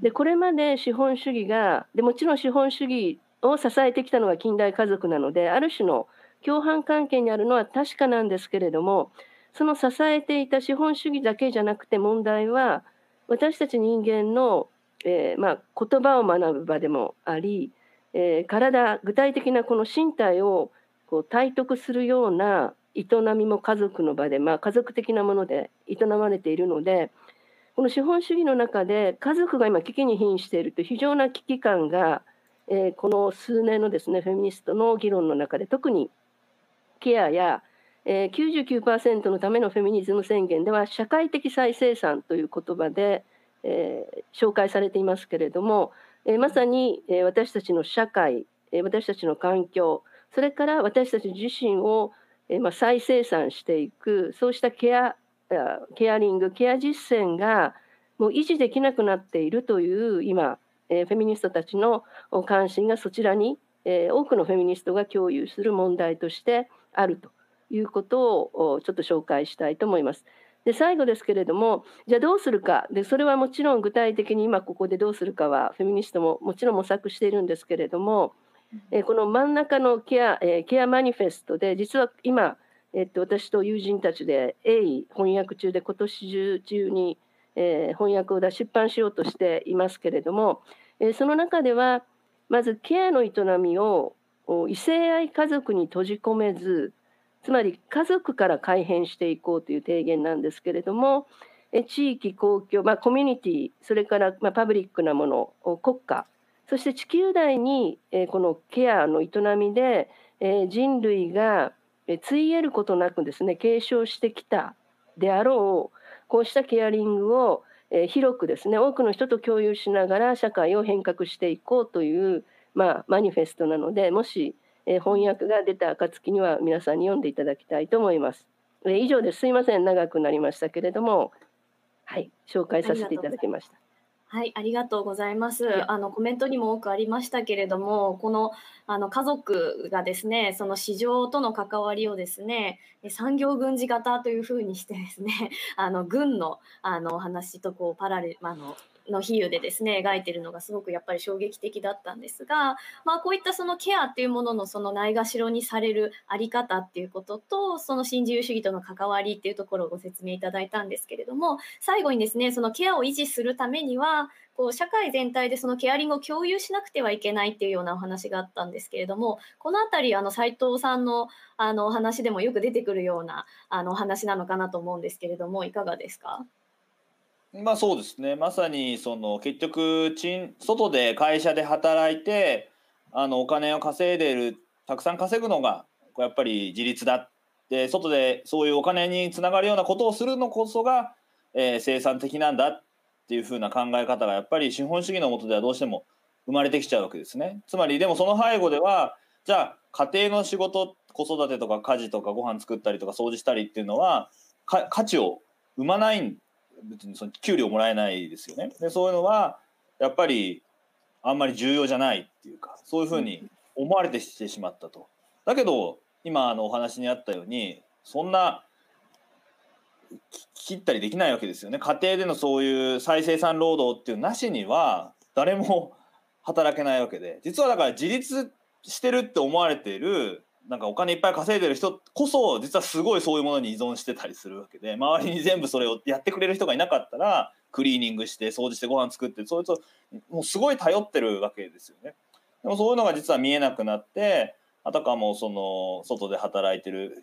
でこれまで資本主義がでもちろん資本主義を支えてきたのが近代家族なのである種の共犯関係にあるのは確かなんですけれどもその支えていた資本主義だけじゃなくて問題は私たち人間の、えーまあ、言葉を学ぶ場でもあり、えー体具体的なこの身体をこう体得するような営みも家族の場で、まあ、家族的なもので営まれているのでこの資本主義の中で家族が今危機に瀕しているという非常な危機感が、えーこの数年のですねフェミニストの議論の中で特にケアや、えー、99%のためのフェミニズム宣言では社会的再生産という言葉で、えー紹介されていますけれども、えーまさに、えー私たちの社会、えー私たちの環境それから私たち自身を、えーまあ、再生産していくそうしたケアケアリングケア実践がもう維持できなくなっているという今、えーフェミニストたちの関心がそちらに、えー多くのフェミニストが共有する問題としてあると。いうことをおちょっと紹介したいと思います。で最後ですけれどもじゃあどうするかでそれはもちろん具体的に今ここでどうするかはフェミニストももちろん模索しているんですけれども、えーこの真ん中のケア,、えーケアマニフェストで実は今、えっと私と友人たちで鋭意翻訳中で今年中中に、えー翻訳を出出版しようとしていますけれども、えーその中ではまずケアの営みをお異性愛家族に閉じ込めずつまり家族から改変していこうという提言なんですけれども地域公共、まあ、コミュニティそれから、まあ、パブリックなもの国家そして地球内にこのケアの営みで人類がついえることなくですね継承してきたであろうこうしたケアリングを広くですね多くの人と共有しながら社会を変革していこうという、まあ、マニフェストなのでもしえー翻訳が出た暁には皆さんに読んでいただきたいと思います。えー以上です。すいません、長くなりましたけれども、はい、紹介させていただきました。はい、ありがとうございますはい。あのコメントにも多くありましたけれども、このあの家族がですね、その市場との関わりをですね、え産業軍事型というふうにしてですね、あの軍のあの話とこうパラレルあのの比喩でですね描いてるのがすごくやっぱり衝撃的だったんですが、まあ、こういったそのケアっていうもののそのないがしろにされるあり方っていうこととその新自由主義との関わりっていうところをご説明いただいたんですけれども最後にですねそのケアを維持するためにはこう社会全体でそのケアリングを共有しなくてはいけないっていうようなお話があったんですけれどもこの辺りあの斉藤さんのあのお話でもよく出てくるようなあのお話なのかなと思うんですけれどもいかがですか？まあそうですねまさにその結局賃外で会社で働いてあのお金を稼いでるたくさん稼ぐのがやっぱり自立だで外でそういうお金につながるようなことをするのこそが、えー生産的なんだっていうふうな考え方がやっぱり資本主義の下ではどうしても生まれてきちゃうわけですね。つまりでもその背後ではじゃあ家庭の仕事子育てとか家事とかご飯作ったりとか掃除したりっていうのは価値を生まないん別にその給料もらえないですよね。でそういうのはやっぱりあんまり重要じゃないっていうかそういうふうに思われてしてしまったと。だけど今あのお話にあったようにそんな切ったりできないわけですよね。家庭でのそういう再生産労働っていうなしには誰も働けないわけで実はだから自立してるって思われているなんかお金いっぱい稼いでる人こそ実はすごいそういうものに依存してたりするわけで周りに全部それをやってくれる人がいなかったらクリーニングして掃除してご飯作ってそういつをもうすごい頼ってるわけですよね。でもそういうのが実は見えなくなってあたかもその外で働いてる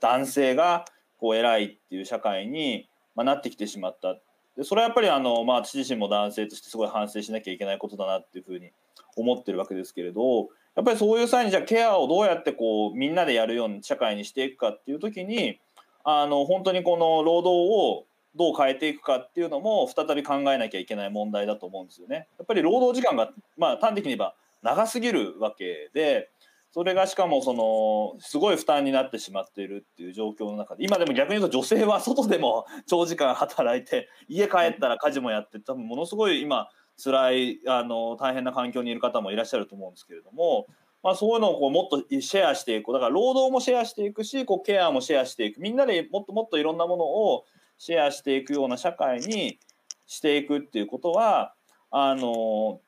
男性がこう偉いっていう社会に、まあ、なってきてしまったでそれはやっぱりあの、まあ、私自身も男性としてすごい反省しなきゃいけないことだなっていうふうに思ってるわけですけれどやっぱりそういう際にじゃあケアをどうやってこうみんなでやるような社会にしていくかっていう時にあの本当にこの労働をどう変えていくかっていうのも再び考えなきゃいけない問題だと思うんですよね。やっぱり労働時間が、まあ、端的に言えば長すぎるわけでそれがしかもそのすごい負担になってしまっているっていう状況の中で今でも逆に言うと女性は外でも長時間働いて家帰ったら家事もやって多分ものすごい今辛いあの大変な環境にいる方もいらっしゃると思うんですけれども、まあ、そういうのをこうもっとシェアしていく。だから労働もシェアしていくしこうケアもシェアしていく。みんなでもっともっといろんなものをシェアしていくような社会にしていくっていうことはあの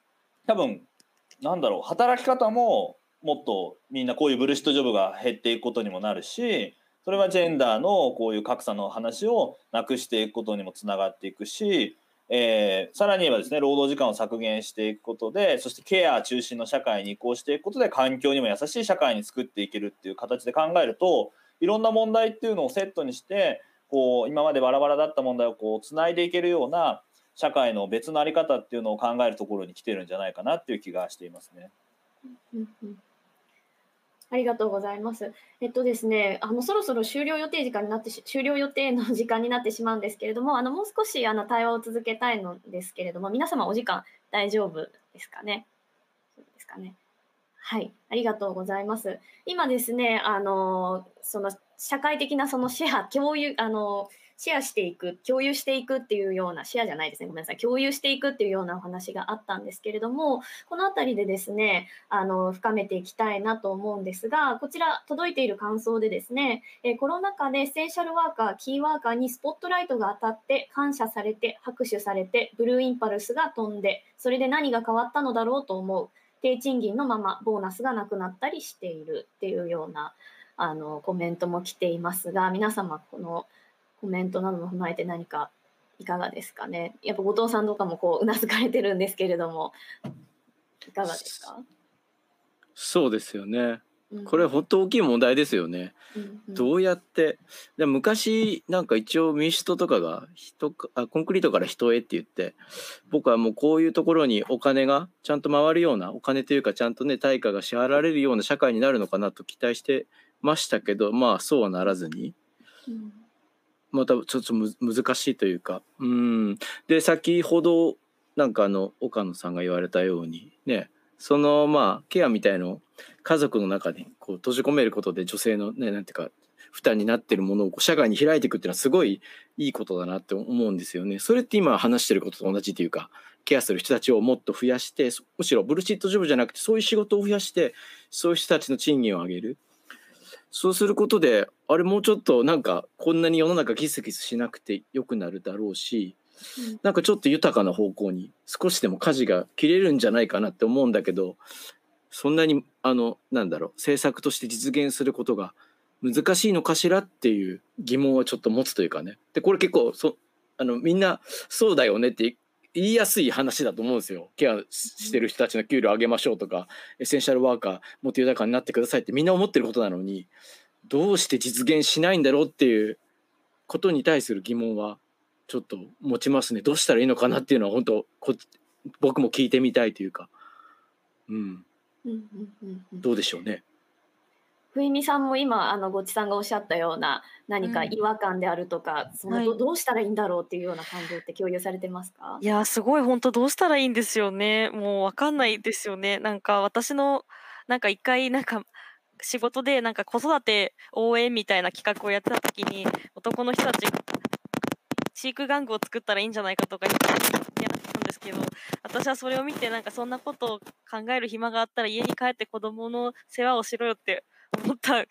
多分なんだろう働き方ももっとみんなこういうブルシットジョブが減っていくことにもなるしそれはジェンダーのこういう格差の話をなくしていくことにもつながっていくし、えー、さらに言えばですね労働時間を削減していくことでそしてケア中心の社会に移行していくことで環境にも優しい社会に作っていけるっていう形で考えるといろんな問題っていうのをセットにしてこう今までバラバラだった問題をこうつないでいけるような社会の別の在り方っていうのを考えるところに来てるんじゃないかなっていう気がしていますね。ありがとうございます。えっとですね、あのそろそろ終了予定時間になって終了予定の時間になってしまうんですけれども、あのもう少しあの対話を続けたいのですけれども、皆様お時間大丈夫ですかね？そうですかね。はい、ありがとうございます。今ですね、あのその社会的なそのシェア共有あのシェアしていく共有していくっていうようなシェアじゃないですね。ごめんなさい。共有していくっていうようなお話があったんですけれどもこの辺りでですねあの深めていきたいなと思うんですがこちら届いている感想でですね、えコロナ禍でエッセンシャルワーカーキーワーカーにスポットライトが当たって感謝されて拍手されてブルーインパルスが飛んでそれで何が変わったのだろうと思う低賃金のままボーナスがなくなったりしているっていうようなあのコメントも来ていますが皆様このコメントなども踏まえて何かいかがですかね？やっぱ後藤さんとかもこううなずかれてるんですけれどもいかがですか？そうですよね。これ本当大きい問題ですよね。うんうん、どうやって？で昔なんか一応民主党とかが人あコンクリートから人へって言って僕はもうこういうところにお金がちゃんと回るようなお金というかちゃんとね対価が支払われるような社会になるのかなと期待してましたけどまあそうはならずに、うんまたちょっと難しいというかうんで先ほどなんかあの岡野さんが言われたようにねそのまあケアみたいの家族の中にこう閉じ込めることで女性のねなんていうか負担になってるものをこう社会に開いていくっていうのはすごいいいことだなって思うんですよね。それって今話してることと同じというかケアする人たちをもっと増やしてむしろブルシットジョブじゃなくてそういう仕事を増やしてそういう人たちの賃金を上げる。そうすることであれもうちょっとなんかこんなに世の中ギスギスしなくてよくなるだろうし、うん、なんかちょっと豊かな方向に少しでも舵が切れるんじゃないかなって思うんだけどそんなにあのなんだろう政策として実現することが難しいのかしらっていう疑問はちょっと持つというかね。でこれ結構そあのみんなそうだよねって言いやすい話だと思うんですよ。ケアしてる人たちの給料上げましょうとか、エッセンシャルワーカーもっと豊かになってくださいってみんな思ってることなのに、どうして実現しないんだろうっていうことに対する疑問はちょっと持ちますね。どうしたらいいのかなっていうのは本当こ僕も聞いてみたいというか、うん、どうでしょうね。冬美さんも今あのごちさんがおっしゃったような何か違和感であるとか、うん、そのどどうしたらいいんだろうっていうような感情って共有されてますか？いやすごい本当どうしたらいいんですよね。もうわかんないですよね。なんか私のなんか一回なんか仕事でなんか子育て応援みたいな企画をやってた時に男の人たちが飼育玩具を作ったらいいんじゃないかとか言ってたんですけど私はそれを見てなんかそんなことを考える暇があったら家に帰って子供の世話をしろよって思った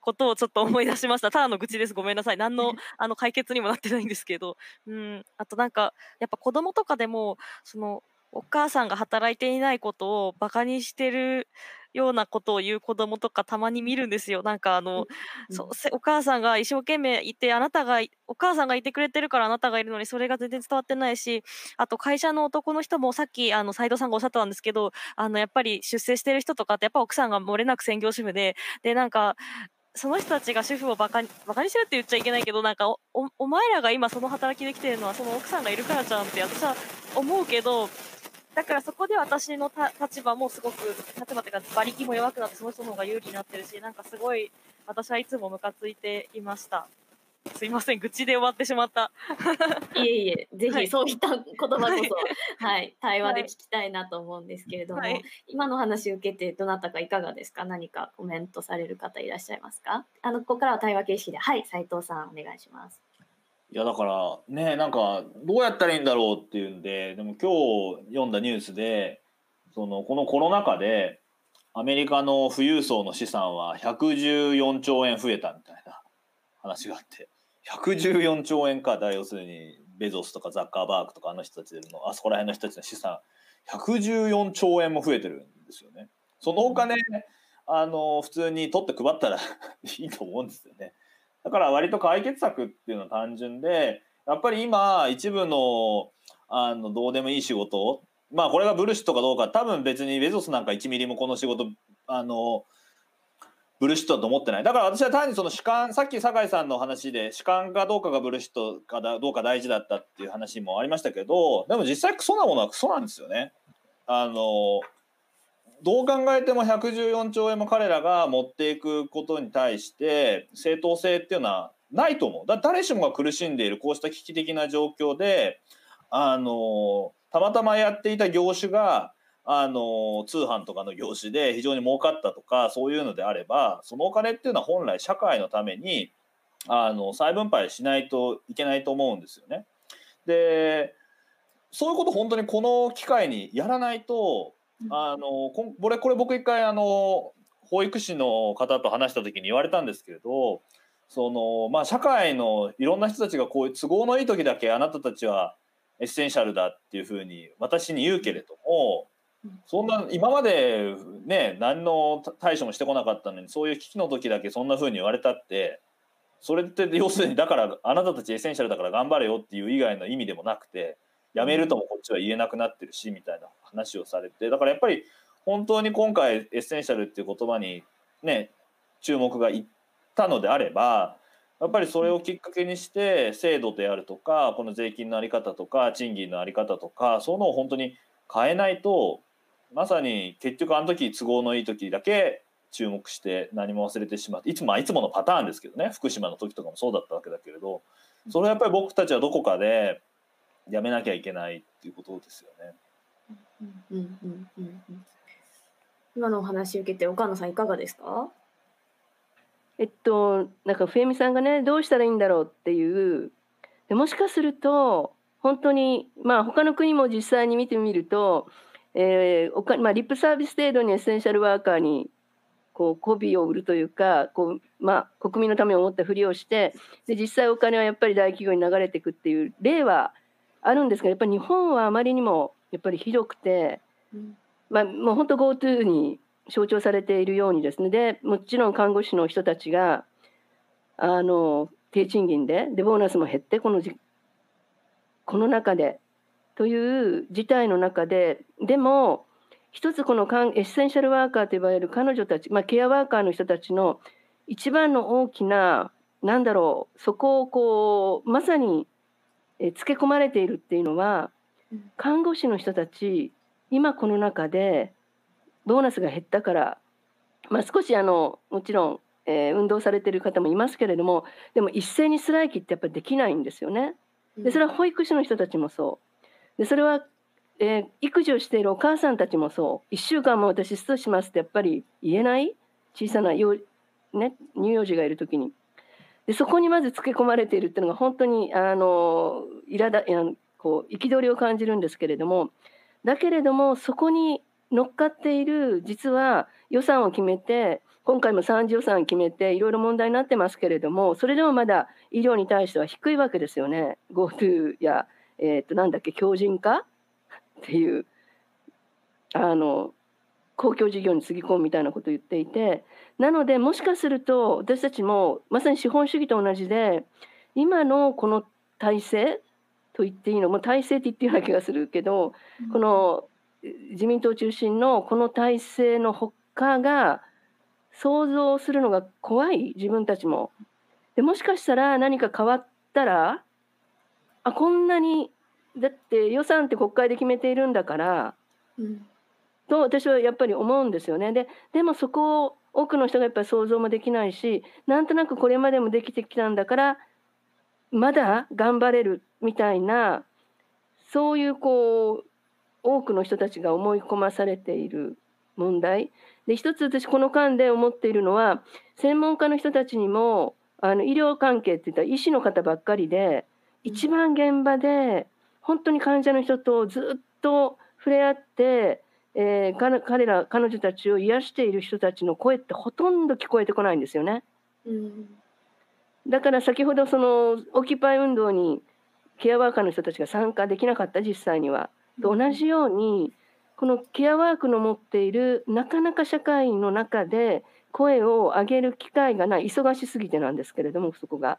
ことをちょっと思い出しました。ただの愚痴です。ごめんなさい。何の あの解決にもなってないんですけど。うん。あとなんか、やっぱ子供とかでも、その、お母さんが働いていないことをバカにしてるようなことを言う子供とかたまに見るんですよ。なんかあの、うんそうせお母さんが一生懸命いてあなたがいお母さんがいてくれてるからあなたがいるのにそれが全然伝わってないしあと会社の男の人もさっきあの斉藤さんがおっしゃってたんですけどあのやっぱり出世してる人とかってやっぱ奥さんが漏れなく専業主婦ででなんかその人たちが主婦をバカにバカにしてるって言っちゃいけないけどなんかおおお前らが今その働きできてるのはその奥さんがいるからじゃんって私は思うけどだからそこで私のた立場もすごく立場っていうか馬力も弱くなってその人の方が有利になってるしなんかすごい私はいつもムカついていました。すいません愚痴で終わってしまった。いえいえ、ぜはい。ひそういった言葉こそ、はい。はい、対話ではい聞きたいなと思うんですけれども、はい。今の話を受けてどなたかいかがですか？何かコメントされる方いらっしゃいますか？あの、ここからは対話形式で、はい、斉藤さんお願いします。いやだからねなんかどうやったらいいんだろうっていうんででも今日読んだニュースでそのこのコロナ禍でアメリカの富裕層の資産は114兆円増えたみたいな話があって114兆円かだ要するにベゾスとかザッカーバーグとかあの人たちのあそこら辺の人たちの資産114兆円も増えてるんですよね。そのお金あの普通に取って配ったら いいと思うんですよね。だから割と解決策っていうのは単純でやっぱり今一部のあのどうでもいい仕事まあこれがブルシットかどうか多分別にベゾスなんか1ミリもこの仕事あのブルシットだと思ってないだから私は単にその主観さっき酒井さんの話で主観かどうかがブルシットかどうか大事だったっていう話もありましたけどでも実際クソなものはクソなんですよね。あのどう考えても114兆円も彼らが持っていくことに対して正当性っていうのはないと思う。だ誰しもが苦しんでいるこうした危機的な状況であのたまたまやっていた業種があの通販とかの業種で非常に儲かったとかそういうのであればそのお金っていうのは本来社会のためにあの再分配しないといけないと思うんですよね。でそういうこと本当にこの機会にやらないとあのこれこれ僕一回あの保育士の方と話した時に言われたんですけれどその、まあ、社会のいろんな人たちがこういう都合のいい時だけあなたたちはエッセンシャルだっていうふうに私に言うけれどもそんな今までね何の対処もしてこなかったのにそういう危機の時だけそんなふうに言われたってそれって要するにだからあなたたちエッセンシャルだから頑張れよっていう以外の意味でもなくてやめるともこっちは言えなくなってるしみたいな話をされて。だからやっぱり本当に今回エッセンシャルっていう言葉にね注目がいったのであればやっぱりそれをきっかけにして制度であるとかこの税金の在り方とか賃金の在り方とかそういうのを本当に変えないとまさに結局あの時都合のいい時だけ注目して何も忘れてしまっていつもまあいつものパターンですけどね。福島の時とかもそうだったわけだけれど。それはやっぱり僕たちはどこかでやめなきゃいけないっていうことですよね。うんうんうんうんうん。今のお話を受けて岡野さんいかがですか？えっとなんか冬美さんがねどうしたらいいんだろうっていう。でもしかすると本当にまあ他の国も実際に見てみると、えーおかまあ、リップサービス程度にエッセンシャルワーカーにこう媚びを売るというかこう、まあ、国民のためを思ったふりをしてで実際お金はやっぱり大企業に流れていくっていう例はあるんですがやっぱり日本はあまりにもやっぱりひどくて、うん。まあ、もう本当 GoTo に象徴されているようにですね。でもちろん看護師の人たちがあの低賃金ででボーナスも減ってこのじこの中でという事態の中ででも一つこのエッセンシャルワーカーと呼ばれる彼女たち、まあ、ケアワーカーの人たちの一番の大きななんだろうそこをこうまさにえつけ込まれているっていうのはうん。看護師の人たち今この中でボーナスが減ったから、まあ、少しあのもちろん、えー運動されている方もいますけれどもでも一斉にストライキってやっぱりできないんですよね。でそれは保育士の人たちもそう。でそれは、えー育児をしているお母さんたちもそう。1週間も私ストしますってやっぱり言えない？小さな幼、ね、乳幼児がいる時にでそこにまずつけ込まれているっていうのが本当にあの苛だあのこう憤りを感じるんですけれどもだけれどもそこに乗っかっている実は予算を決めて今回も3次予算決めていろいろ問題になってますけれどもそれでもまだ医療に対しては低いわけですよね。GoTo や、えー、となんだっけ強靭化？っていうあの公共事業につぎ込むみたいなことを言っていてなのでもしかすると私たちもまさに資本主義と同じで今のこの体制と言っていいのもう体制って言っていいような気がするけど、この自民党中心のこの体制のほかが想像するのが怖い自分たちも。でもしかしたら何か変わったらあこんなにだって予算って国会で決めているんだから、うんと私はやっぱり思うんですよね。ででもそこを多くの人がやっぱり想像もできないしなんとなくこれまでもできてきたんだからまだ頑張れるみたいなそういうこう多くの人たちが思い込まされている問題で一つ私この間で思っているのは専門家の人たちにもあの医療関係っていったら医師の方ばっかりで一番現場で本当に患者の人とずっと触れ合って、えー彼彼ら彼女たちを癒している人たちの声ってほとんど聞こえてこないんですよね。うんだから先ほどそのオキパイ運動にケアワーカーの人たちが参加できなかった実際には。と同じようにこのケアワークの持っているなかなか社会の中で声を上げる機会がない忙しすぎてなんですけれどもそこが。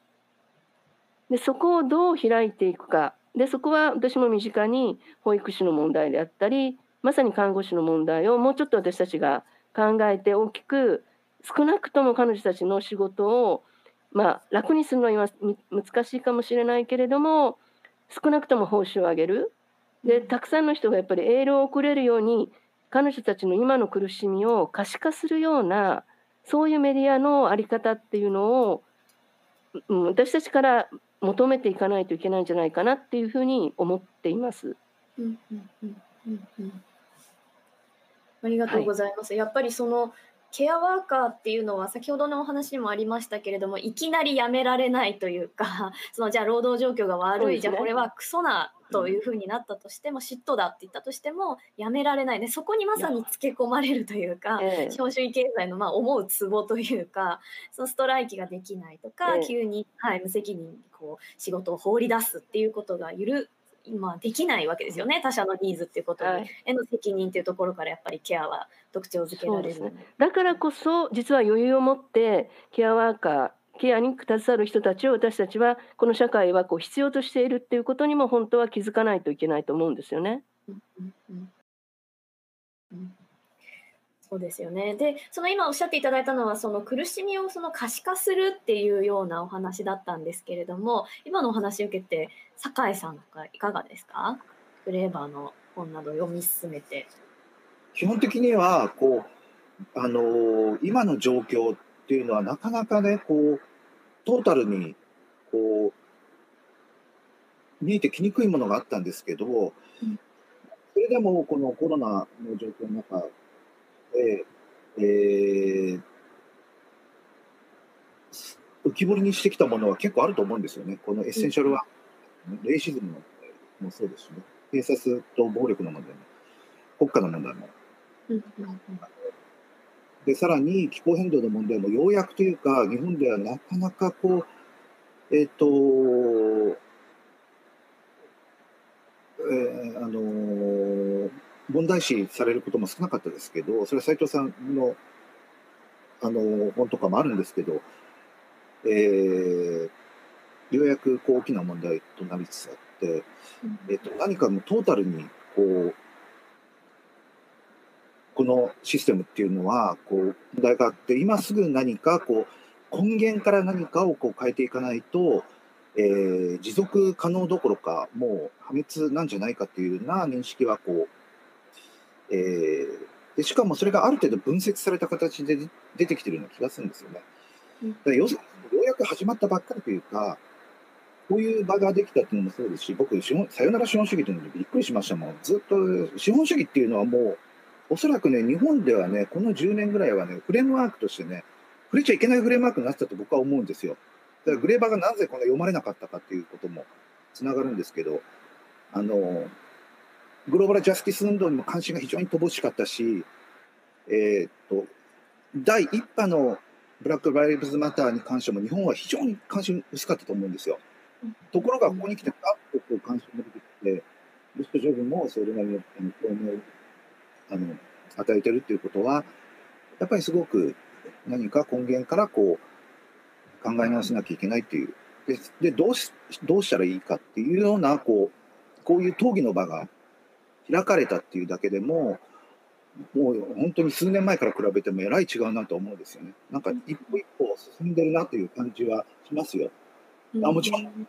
でそこをどう開いていくかでそこは私も身近に保育士の問題であったりまさに看護師の問題をもうちょっと私たちが考えて大きく少なくとも彼女たちの仕事をまあ楽にするのは今み難しいかもしれないけれども少なくとも報酬を上げる。でたくさんの人がやっぱりエールを送れるように彼女たちの今の苦しみを可視化するようなそういうメディアの在り方っていうのを、うん、私たちから求めていかないといけないんじゃないかなっていうふうに思っています。うんうんうんうんうんありがとうございます。やっぱりそのケアワーカーっていうのは先ほどのお話にもありましたけれどもいきなり辞められないというか そのじゃあ労働状況が悪い、ね。じゃあこれはクソなというふうになったとしても嫉妬だって言ったとしても辞められない。ねそこにまさにつけ込まれるというかええ。資本主義経済のまあ思うツボというかそのストライキができないとか、ええ。急に、はい、無責任にこう仕事を放り出すっていうことがゆる、まあ、できないわけですよね他者のニーズっていうことに、はい。への責任っていうところからやっぱりケアは特徴づけられる。そうですだからこそ実は余裕を持ってケアワーカーケアに携わる人たちを私たちはこの社会はこう必要としているっていうことにも本当は気づかないといけないと思うんですよね。うんうんうんうん。そうですよね。で、その今おっしゃっていただいたのは、その苦しみをその可視化するっていうようなお話だったんですけれども、今のお話を受けて、酒井さんがいかがですか？フレーバーの本など読み進めて。基本的にはこう、あのー今の状況っていうのはなかなかねこうトータルにこう見えてきにくいものがあったんですけど、うんそれでもこのコロナの状況の中で、えー浮き彫りにしてきたものは結構あると思うんですよね。このエッセンシャルは、レイシズムの問題もそうですしね、警察と暴力の問題も、国家の問題も。で、さらに気候変動の問題もようやくというか、日本ではなかなかこう、えっ、と、えーあのー問題視されることも少なかったですけど、それは斉藤さんの、あのー本とかもあるんですけど、えーようやくこう大きな問題となりつつあって、えっと、何かのトータルにこうこのシステムっていうのはこう問題があって今すぐ何かこう根源から何かをこう変えていかないと、えー持続可能どころかもう破滅なんじゃないかっていうような認識はこう、えーでしかもそれがある程度分析された形で出てきてるような気がするんですよね。うんだから要するにようやく始まったばっかりというかこういう場ができたっていうのもそうですし、僕、資本さよなら資本主義というのにびっくりしましたもん。ずっと資本主義っていうのはもう、おそらくね、日本ではね、この10年ぐらいはね、フレームワークとしてね、触れちゃいけないフレームワークになってたと僕は思うんですよ。だからグレーバーがなぜこの読まれなかったかっていうこともつながるんですけど、あの、グローバルジャスティス運動にも関心が非常に乏しかったし、えーっと、第一波のブラック・ライブズ・マターに関しても日本は非常に関心薄かったと思うんですよ。ところがここに来てガッとこう関心が出てきて、ルスト・ジョブもそれなりのあの表明をあの与えてるっていうことはやっぱりすごく何か根源からこう考え直さなきゃいけないっていうででどうしどうしたらいいかっていうようなこうこういう討議の場が開かれたっていうだけでももう本当に数年前から比べてもえらい違うなと思うんですよね。なんか一歩一歩進んでるなという感じはしますよ。あもちろん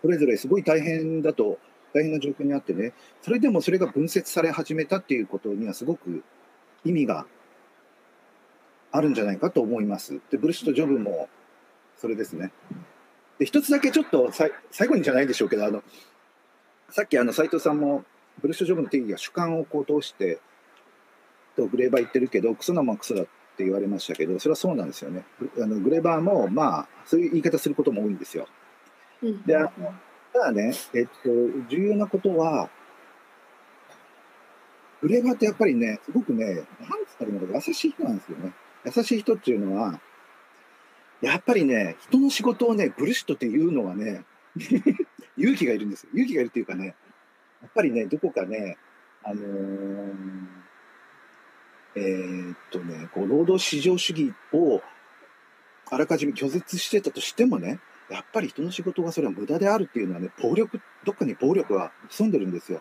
それぞれすごい大変だと大変な状況にあってねそれでもそれが分節され始めたっていうことにはすごく意味があるんじゃないかと思います。でブルシュとジョブもそれですね。で一つだけちょっとさい最後にじゃないでしょうけどあのさっきあの斉藤さんもブルシュとジョブの定義が主観をこう通してとグレーバー言ってるけどクソなもんクソだって言われましたけどそれはそうなんですよね。あのグレーバーもまあそういう言い方することも多いんですよ。であのただね、えっと、重要なことは、グレーバーってやっぱりね、すごくね、なんつったらいいのか優しい人なんですよね。優しい人っていうのは、やっぱりね、人の仕事をね、ブルシットっていうのはね、勇気がいるんですよ。勇気がいるっていうかね、やっぱりね、どこかね、あのーえーっとね、こう労働市場主義をあらかじめ拒絶してたとしてもね、やっぱり人の仕事がそれは無駄であるっていうのはね、暴力、どっかに暴力が潜んでるんですよ。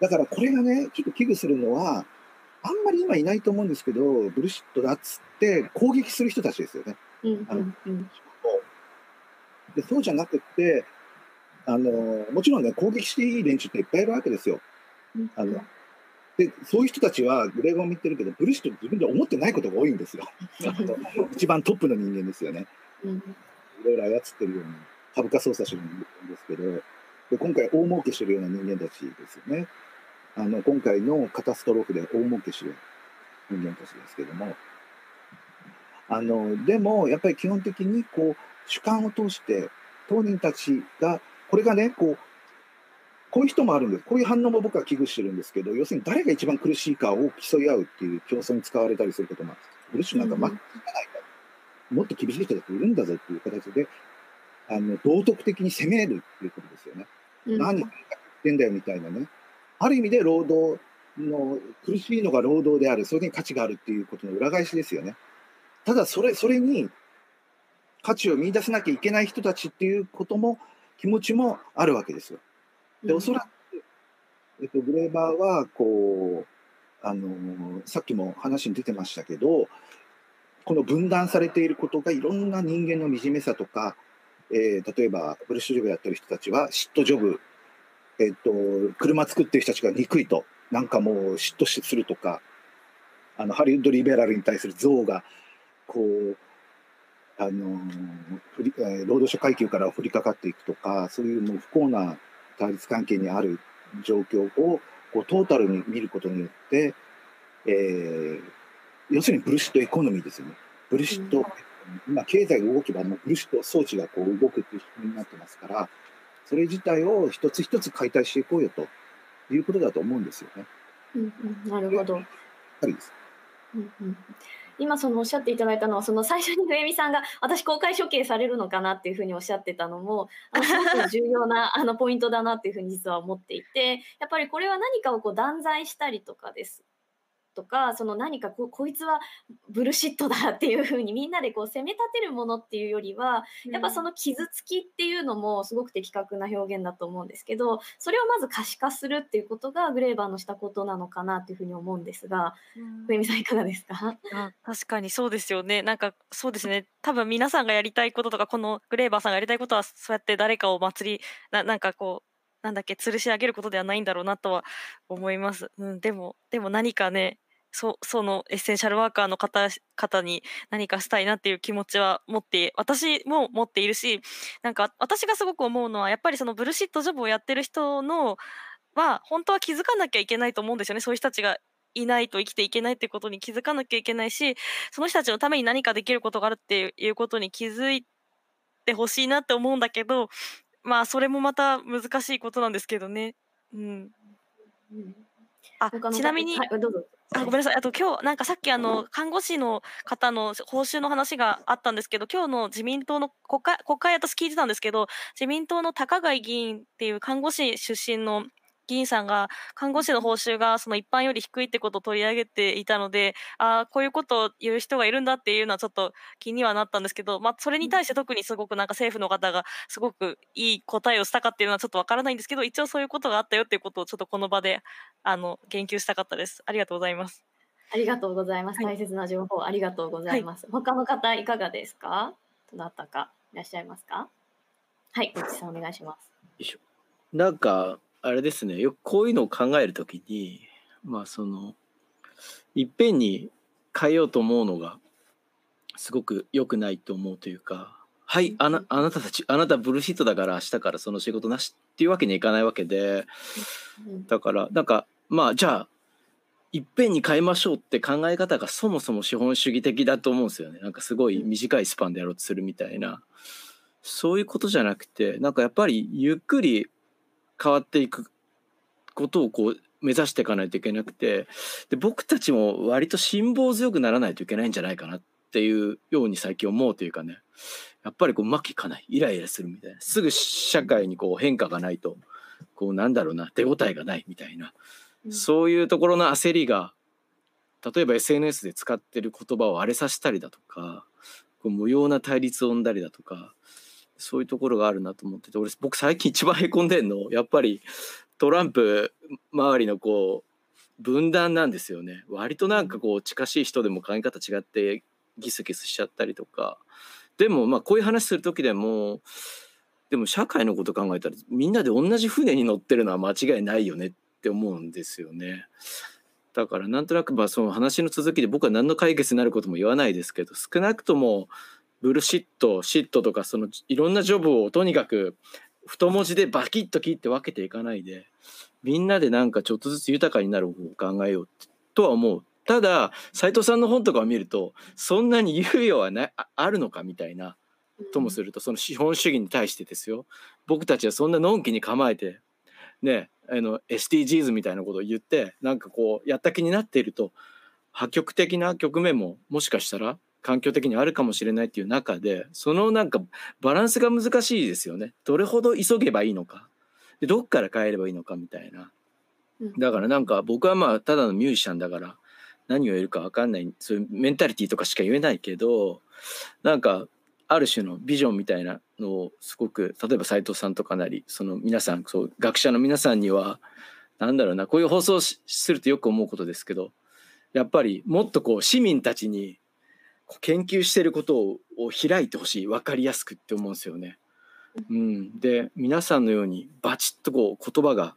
だからこれがね、ちょっと危惧するのは、あんまり今いないと思うんですけど、ブルシットだっつって攻撃する人たちですよね。でそうじゃなくって、あのもちろんね、攻撃していい連中っていっぱいいるわけですよ。うんあのでそういう人たちはグレーゴンも言ってるけど、ブルシット自分では思ってないことが多いんですよ。あの一番トップの人間ですよね。うんいろいろ操ってるように株価操作してるんですけど、で今回大儲けしてるような人間たちですよね。あの今回のカタストローフで大儲けしてる人間たちですけども、あのでもやっぱり基本的にこう主観を通して当人たちがこれがねこうこういう人もあるんです。こういう反応も僕は危惧してるんですけど、要するに誰が一番苦しいかを競い合うっていう競争に使われたりすることもあるんです。ブルッシュなんかうん負けじゃないか。もっと厳しい人だっているんだぞっていう形で、あの道徳的に責めるっていうことですよね。うん何言ってんだよみたいなね。ある意味で労働の苦しいのが労働である、それに価値があるっていうことの裏返しですよね。ただそれ、それに価値を見出さなきゃいけない人たちっていうことも、気持ちもあるわけですよ。で、おそらく、えっと、グレーバーは、こう、あのさっきも話に出てましたけど、この分断されていることがいろんな人間の惨めさとか、えー例えばブルッシュジョブやってる人たちは嫉妬ジョブ、えっと車作ってる人たちが憎いとなんかもう嫉妬するとかあのハリウッドリベラルに対する憎悪がこう、あの労働者階級から降りかかっていくとかそういうもう不幸な対立関係にある状況をこうトータルに見ることによって、えー要するにブルシットエコノミーですよね。ブルシット、うん今経済が動けばもうブルシット装置がこう動くっていう仕組みになってますからそれ自体を一つ一つ解体していこうよということだと思うんですよね。うんうんなるほど。やっぱりです。うんうん今そのおっしゃっていただいたのはその最初に上見さんが私公開処刑されるのかなっていうふうにおっしゃってたのもあのすごく 重要なあのポイントだなっていうふうに実は思っていてやっぱりこれは何かをこう断罪したりとかですとかその何かここいつはブルシットだっていうふうにみんなでこう責め立てるものっていうよりはやっぱその傷つきっていうのもすごく的確な表現だと思うんですけどそれをまず可視化するっていうことがグレーバーのしたことなのかなっていうふうに思うんですが上見さんいかがですか？あ確かにそうですよね。なんかそうですね。多分皆さんがやりたいこととかこのグレーバーさんがやりたいことはそうやって誰かを祭りななんかこうなんだっけ吊るし上げることではないんだろうなとは思います。うん、でもでも何かねそそのエッセンシャルワーカーの方方に何かしたいなっていう気持ちは持って私も持っているしなんか私がすごく思うのはやっぱりそのブルシットジョブをやってる人のは本当は気づかなきゃいけないと思うんですよね。そういう人たちがいないと生きていけないってことに気づかなきゃいけないしその人たちのために何かできることがあるっていうことに気づいてほしいなって思うんだけどまあそれもまた難しいことなんですけどね。うん、あちなみに、はい、どうぞあごめんなさい。あと今日なんかさっきあの看護師の方の報酬の話があったんですけど今日の自民党の国会国会私聞いてたんですけど自民党の高貝議員っていう看護師出身の議員さんが看護師の報酬がその一般より低いってことを取り上げていたのでああこういうことを言う人がいるんだっていうのはちょっと気にはなったんですけど、まあ、それに対して特にすごくなんか政府の方がすごくいい答えをしたかっていうのはちょっとわからないんですけど一応そういうことがあったよっていうことをちょっとこの場であの言及したかったです。ありがとうございます。ありがとうございます。大切な情報ありがとうございます。はい、他の方いかがですか？どなたかいらっしゃいますか？はい、おじさんお願いします。よいしょ。なんか、あれですね、よくこういうのを考えるときに、まあその、いっぺんに変えようと思うのが、すごく良くないと思うというか、はい、あなあなたたち、あなたブルーシートだから明日からその仕事なしっていうわけにはいかないわけで、だから、なんか、まあじゃあ、いっぺんに変えましょうって考え方がそもそも資本主義的だと思うんですよね。なんかすごい短いスパンでやろうとするみたいな。そういうことじゃなくて、なんかやっぱりゆっくり変わっていくことをこう目指していかないといけなくて、で僕たちも割と辛抱強くならないといけないんじゃないかなっていうように最近思うというかね。やっぱりこううまくいかない。イライラするみたいな。すぐ社会にこう変化がないと、こうなんだろうな、手応えがないみたいな。そういうところの焦りが例えば SNS で使ってる言葉を荒れさせたりだとかこう無用な対立を生んだりだとかそういうところがあるなと思ってて俺僕最近一番へこんでんのやっぱりトランプ周りのこう分断なんですよね割となんかこう近しい人でも考え方違ってギスギスしちゃったりとかでもまあこういう話する時でもでも社会のこと考えたらみんなで同じ船に乗ってるのは間違いないよねっって思うんですよね。だからなんとなくまあその話の続きで僕は何の解決になることも言わないですけど少なくともブルシットシットとかそのいろんなジョブをとにかく太文字でバキッと切って分けていかないでみんなでなんかちょっとずつ豊かになる方を考えようとは思う。ただ斉藤さんの本とかを見るとそんなに猶予はなあるのかみたいなともするとその資本主義に対してですよ僕たちはそんなのんきに構えてねあの SDGs みたいなことを言ってなんかこうやった気になっていると破局的な局面ももしかしたら環境的にあるかもしれないっていう中でそのなんかバランスが難しいですよね。どれほど急げばいいのか。でどっから変えればいいのかみたいな。だからなんか僕はまあただのミュージシャンだから何を言えるか分かんないそういうメンタリティーとかしか言えないけどなんかある種のビジョンみたいなのをすごく例えば斉藤さんとかなりその皆さんそう学者の皆さんには何だろうなこういう放送をするとよく思うことですけどやっぱりもっとこう市民たちに研究してることを開いてほしい。分かりやすくって思うんですよね。うん、で皆さんのようにバチッとこう言葉が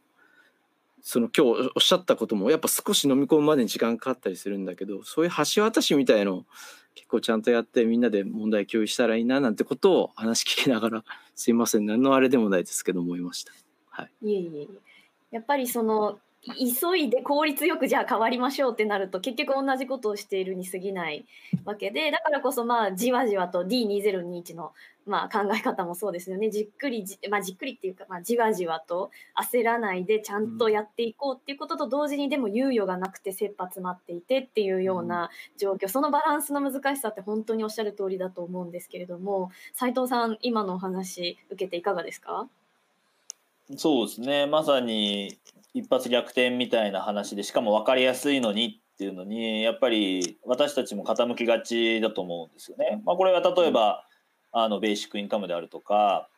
その今日おっしゃったこともやっぱ少し飲み込むまでに時間かかったりするんだけどそういう橋渡しみたいの結構ちゃんとやってみんなで問題共有したらいいななんてことを話聞きながらすいません。何のあれでもないですけど思いました。はい、いえいえ。やっぱりその急いで効率よくじゃあ変わりましょうってなると結局同じことをしているに過ぎないわけでだからこそまあじわじわと D2021 のまあ考え方もそうですよね。じっくりじ,、まあ、じっくりっていうか、まあ、じわじわと焦らないでちゃんとやっていこうっていうことと同時にでも猶予がなくて切羽詰まっていてっていうような状況。そのバランスの難しさって本当におっしゃる通りだと思うんですけれども斉藤さん今のお話受けていかがですか？そうですね。まさに一発逆転みたいな話でしかも分かりやすいのにっていうのにやっぱり私たちも傾きがちだと思うんですよね。まあ、これは例えばあのベーシックインカムであるとか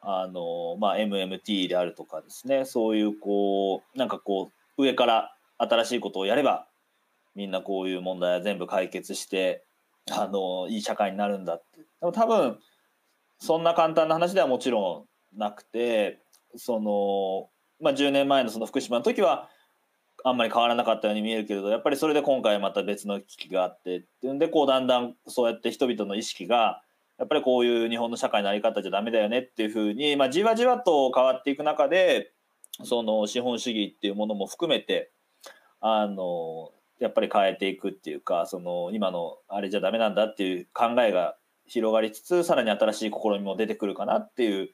あの、まあ、MMT であるとかですね。そういうこうなんかこう上から新しいことをやればみんなこういう問題は全部解決してあのいい社会になるんだって。でも多分そんな簡単な話ではもちろんなくてそのまあ、10年前のその福島の時はあんまり変わらなかったように見えるけれどやっぱりそれで今回また別の危機があってっていうんでこうだんだんそうやって人々の意識がやっぱりこういう日本の社会の在り方じゃダメだよねっていうふうに、まあ、じわじわと変わっていく中でその資本主義っていうものも含めてあのやっぱり変えていくっていうかその今のあれじゃダメなんだっていう考えが広がりつつさらに新しい試みも出てくるかなっていう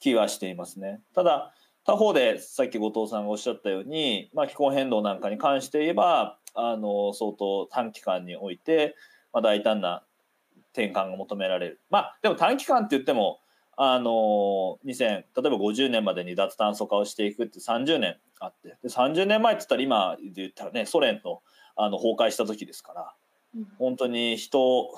気はしていますね。ただ他方でさっき後藤さんがおっしゃったように、まあ、気候変動なんかに関して言えばあの相当短期間において、まあ、大胆な転換が求められる。まあでも短期間って言ってもあの2000例えば50年までに脱炭素化をしていくって30年あってで30年前って言ったら今で言ったらねソ連のあの崩壊した時ですからうん。本当に人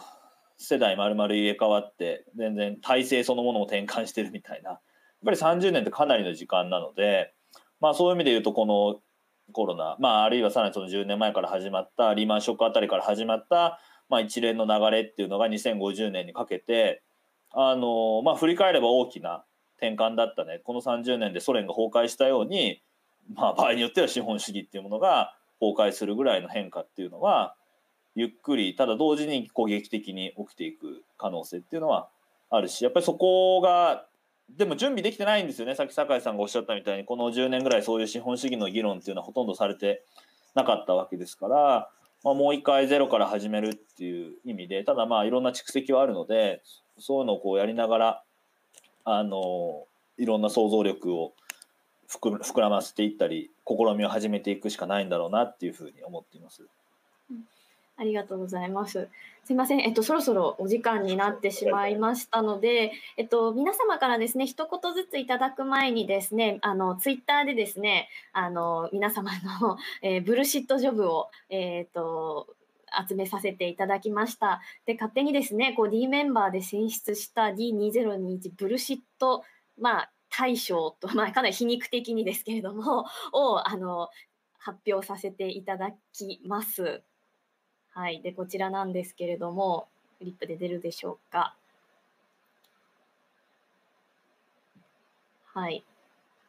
世代まるまる入れ替わって全然体制そのものを転換してるみたいなぱり30年ってかなりの時間なので、まあ、そういう意味で言うとこのコロナ、まあ、あるいはさらにその10年前から始まったリーマンショックあたりから始まった、まあ、一連の流れっていうのが2050年にかけてあの、まあ、振り返れば大きな転換だったね。この30年でソ連が崩壊したように、まあ、場合によっては資本主義っていうものが崩壊するぐらいの変化っていうのはゆっくりただ同時に攻撃的に起きていく可能性っていうのはあるしやっぱりそこがでも準備できてないんですよねさっき酒井さんがおっしゃったみたいにこの10年ぐらいそういう資本主義の議論っていうのはほとんどされてなかったわけですから、まあ、もう一回ゼロから始めるっていう意味でただまあいろんな蓄積はあるのでそういうのをこうやりながらあのいろんな想像力を膨らませていったり試みを始めていくしかないんだろうなっていうふうに思っています。ありがとうございます。すいません、えっと、そろそろお時間になってしまいましたので、えっと、皆様からですね、一言ずついただく前にですね、あの、ツイッターでですね、あの、皆様の、えーブルシットジョブを、えっと、集めさせていただきました。で、勝手にですね、こう D メンバーで選出した D2021 ブルシット、まあ、大賞と、まあ、かなり皮肉的にですけれども、を、あの、発表させていただきます。はい、でこちらなんですけれども、フリップで出るでしょうか。はい。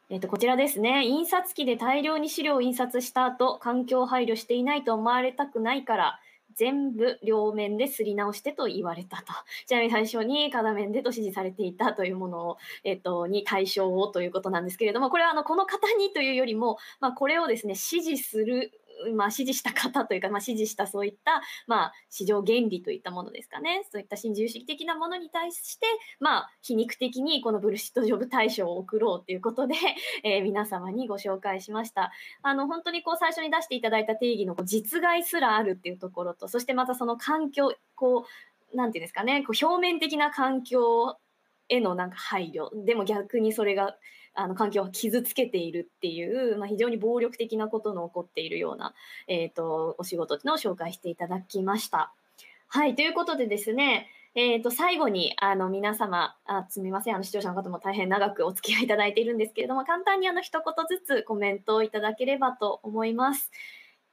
えっと、こちらですね。印刷機で大量に資料を印刷した後、環境配慮していないと思われたくないから、全部両面ですり直してと言われたと。ちなみに最初に片面でと指示されていたというものを、えっと、に対象をということなんですけれども、これはあのこの方にというよりも、まあ、これをですね、指示するまあ、指示した方というか、まあ、指示したそういった、まあ、市場原理といったものですかね。そういった新自由主義的なものに対して、まあ、皮肉的にこのブルシットジョブ大賞を贈ろうということで、えー皆様にご紹介しました。あの本当にこう最初に出していただいた定義の実害すらあるっていうところとそしてまたその環境こうなんていうんですかねこう表面的な環境へのなんか配慮。でも逆にそれがあの環境を傷つけているっていう、まあ、非常に暴力的なことの起こっているような、えー、とお仕事っていうのを紹介していただきました。はいということでですねえー、と最後にあの皆様あすみませんあの視聴者の方も大変長くお付き合いいただいているんですけれども簡単にあの一言ずつコメントをいただければと思います。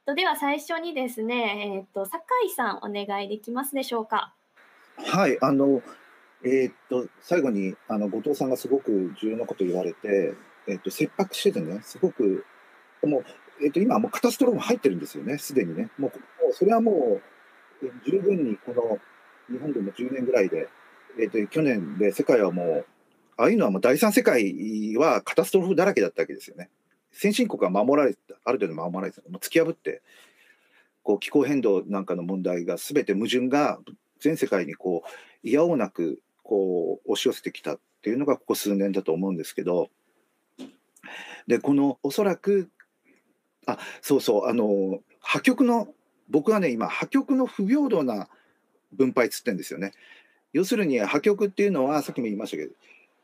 では最初にですね、えー、と酒井さんお願いできますでしょうか。はい、あの、えーっと、最後に、あの、後藤さんがすごく重要なこと言われて、えーっと、切迫しててね、すごく、もう、えーっと、今もうカタストローム入ってるんですよね、すでにね。もう、もうそれはもう、十分にこの、日本でも10年ぐらいで、えっと、去年で世界はもう、ああいうのはもう第三世界はカタストロームだらけだったわけですよね。先進国は守られて、ある程度守られて、もう突き破って、こう気候変動なんかの問題が全て矛盾が全世界にこういやおうなくこう押し寄せてきたっていうのがここ数年だと思うんですけどでこのおそらくあそうそうあの破局の僕はね今破局の不平等な分配つってんですよね。要するに破局っていうのはさっきも言いましたけど、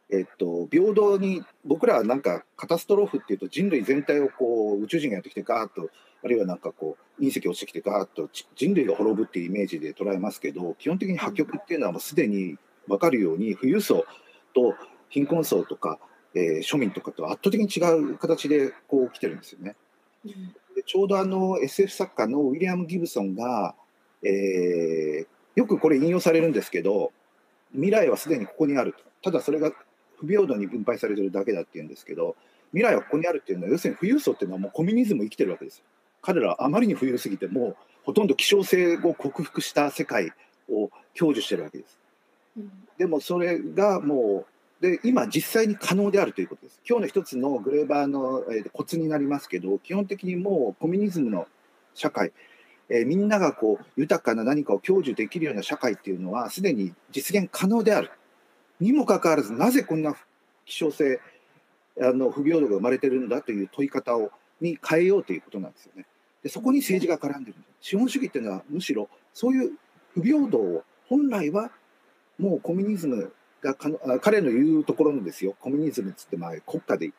えっと、平等に僕らはなんかカタストローフっていうと人類全体をこう宇宙人がやってきてガーッとあるいはなんかこう隕石落ちてきてガーッと人類が滅ぶっていうイメージで捉えますけど基本的に破局っていうのはもうすでに分かるように富裕層と貧困層とか、えー庶民とかと圧倒的に違う形でこう起きてるんですよね。でちょうどあの SF 作家のウィリアム・ギブソンが、えーよくこれ引用されるんですけど未来はすでにここにあるとただそれが不平等に分配されてるだけだっていうんですけど未来はここにあるっていうのは要するに富裕層っていうのはもうコミュニズムを生きてるわけですよ。彼らはあまりに富裕すぎてもうほとんど希少性を克服した世界を享受してるわけです。でもそれがもうで今実際に可能であるということです。今日の一つのグレーバーの、えーコツになりますけど基本的にもうコミュニズムの社会、えーみんながこう豊かな何かを享受できるような社会っていうのはすでに実現可能である。にもかかわらずなぜこんな希少性あの不平等が生まれてるんだという問い方をに変えようということなんですよね。でそこに政治が絡んでる。資本主義っていうのはむしろそういう不平等を本来はもうコミュニズムがかの彼の言うところのですよ。コミュニズムっつってまあ国家で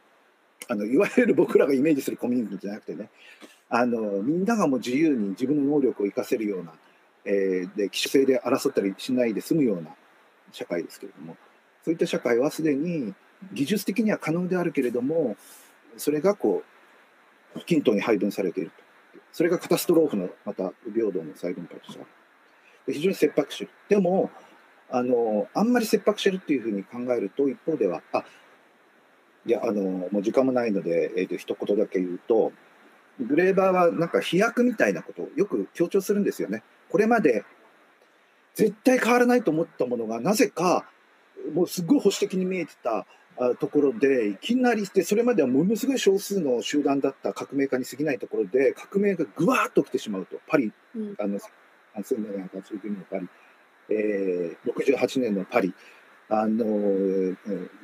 あのいわゆる僕らがイメージするコミュニズムじゃなくてね。あのみんながもう自由に自分の能力を生かせるような、えー、で機種性で争ったりしないで済むような社会ですけれども。そういった社会はすでに技術的には可能であるけれどもそれがこう均等に配分されていると。それがカタストローフのまた不平等の再分配としてある。非常に切迫してるでもあのあんまり切迫してるっていうふうに考えると一方ではあいやあのもう時間もないので、えー、と一言だけ言うとグレーバーはなんか飛躍みたいなことをよく強調するんですよね。これまで絶対変わらないと思ったものがなぜかもうすごい保守的に見えてたところでいきなりしてそれまではものすごい少数の集団だった革命家に過ぎないところで革命がぐわーっと来てしまうとパリ、うん、あの1789年のパリ、えー、68年のパリあの